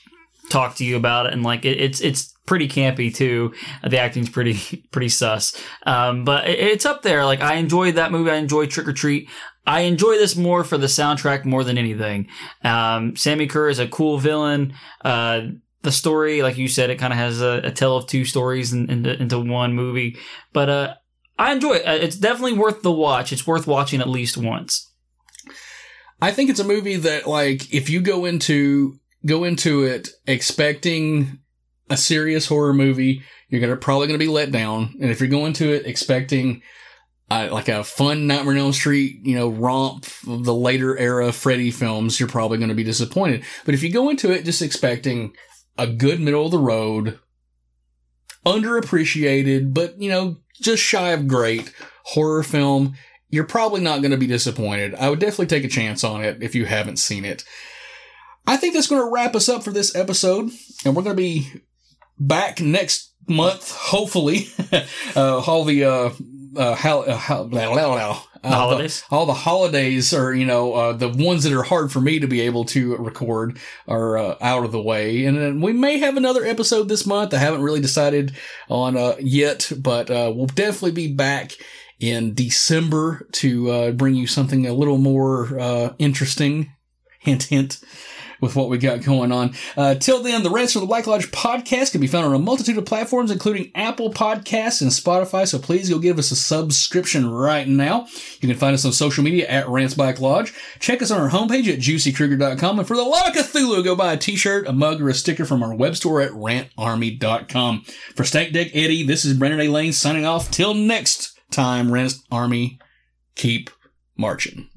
talked to you about it, and like it, it's it's pretty campy too. The acting's pretty [LAUGHS] pretty sus, um, but it, it's up there. Like I enjoyed that movie. I enjoyed Trick or Treat. I enjoy this more for the soundtrack more than anything. Um, Sammi Curr is a cool villain. Uh, the story, like you said, it kind of has a, a tale of two stories in, into, into one movie. But uh, I enjoy it. Uh, It's definitely worth the watch. It's worth watching at least once. I think it's a movie that, like, if you go into go into it expecting a serious horror movie, you're gonna probably gonna be let down. And if you're going to it expecting like a fun Nightmare on Elm Street, you know, romp of the later era Freddy films, you're probably going to be disappointed. But if you go into it just expecting a good middle of the road, underappreciated, but you know, just shy of great horror film, you're probably not going to be disappointed. I would definitely take a chance on it if you haven't seen it. I think that's going to wrap us up for this episode, and we're going to be back next month, hopefully. [LAUGHS] uh, all the uh, uh, how, uh, how, blah, blah, blah. Uh, holidays? the- all the holidays are, you know, uh, the ones that are hard for me to be able to record are uh, out of the way. And then we may have another episode this month. I haven't really decided on uh, yet, but uh, we'll definitely be back in December to uh, bring you something a little more uh, interesting. Hint, hint with what we got going on. Uh, till then, the Rants from the Black Lodge podcast can be found on a multitude of platforms, including Apple Podcasts and Spotify. So please go give us a subscription right now. You can find us on social media at Rants Black Lodge. Check us on our homepage at juicykrieger.com. And for the love of Cthulhu, go buy a t-shirt, a mug, or a sticker from our web store at rantarmy.com. For Stank Deck Eddie, this is Brennan A. Lane signing off. Till next time, Rant Army, keep marching.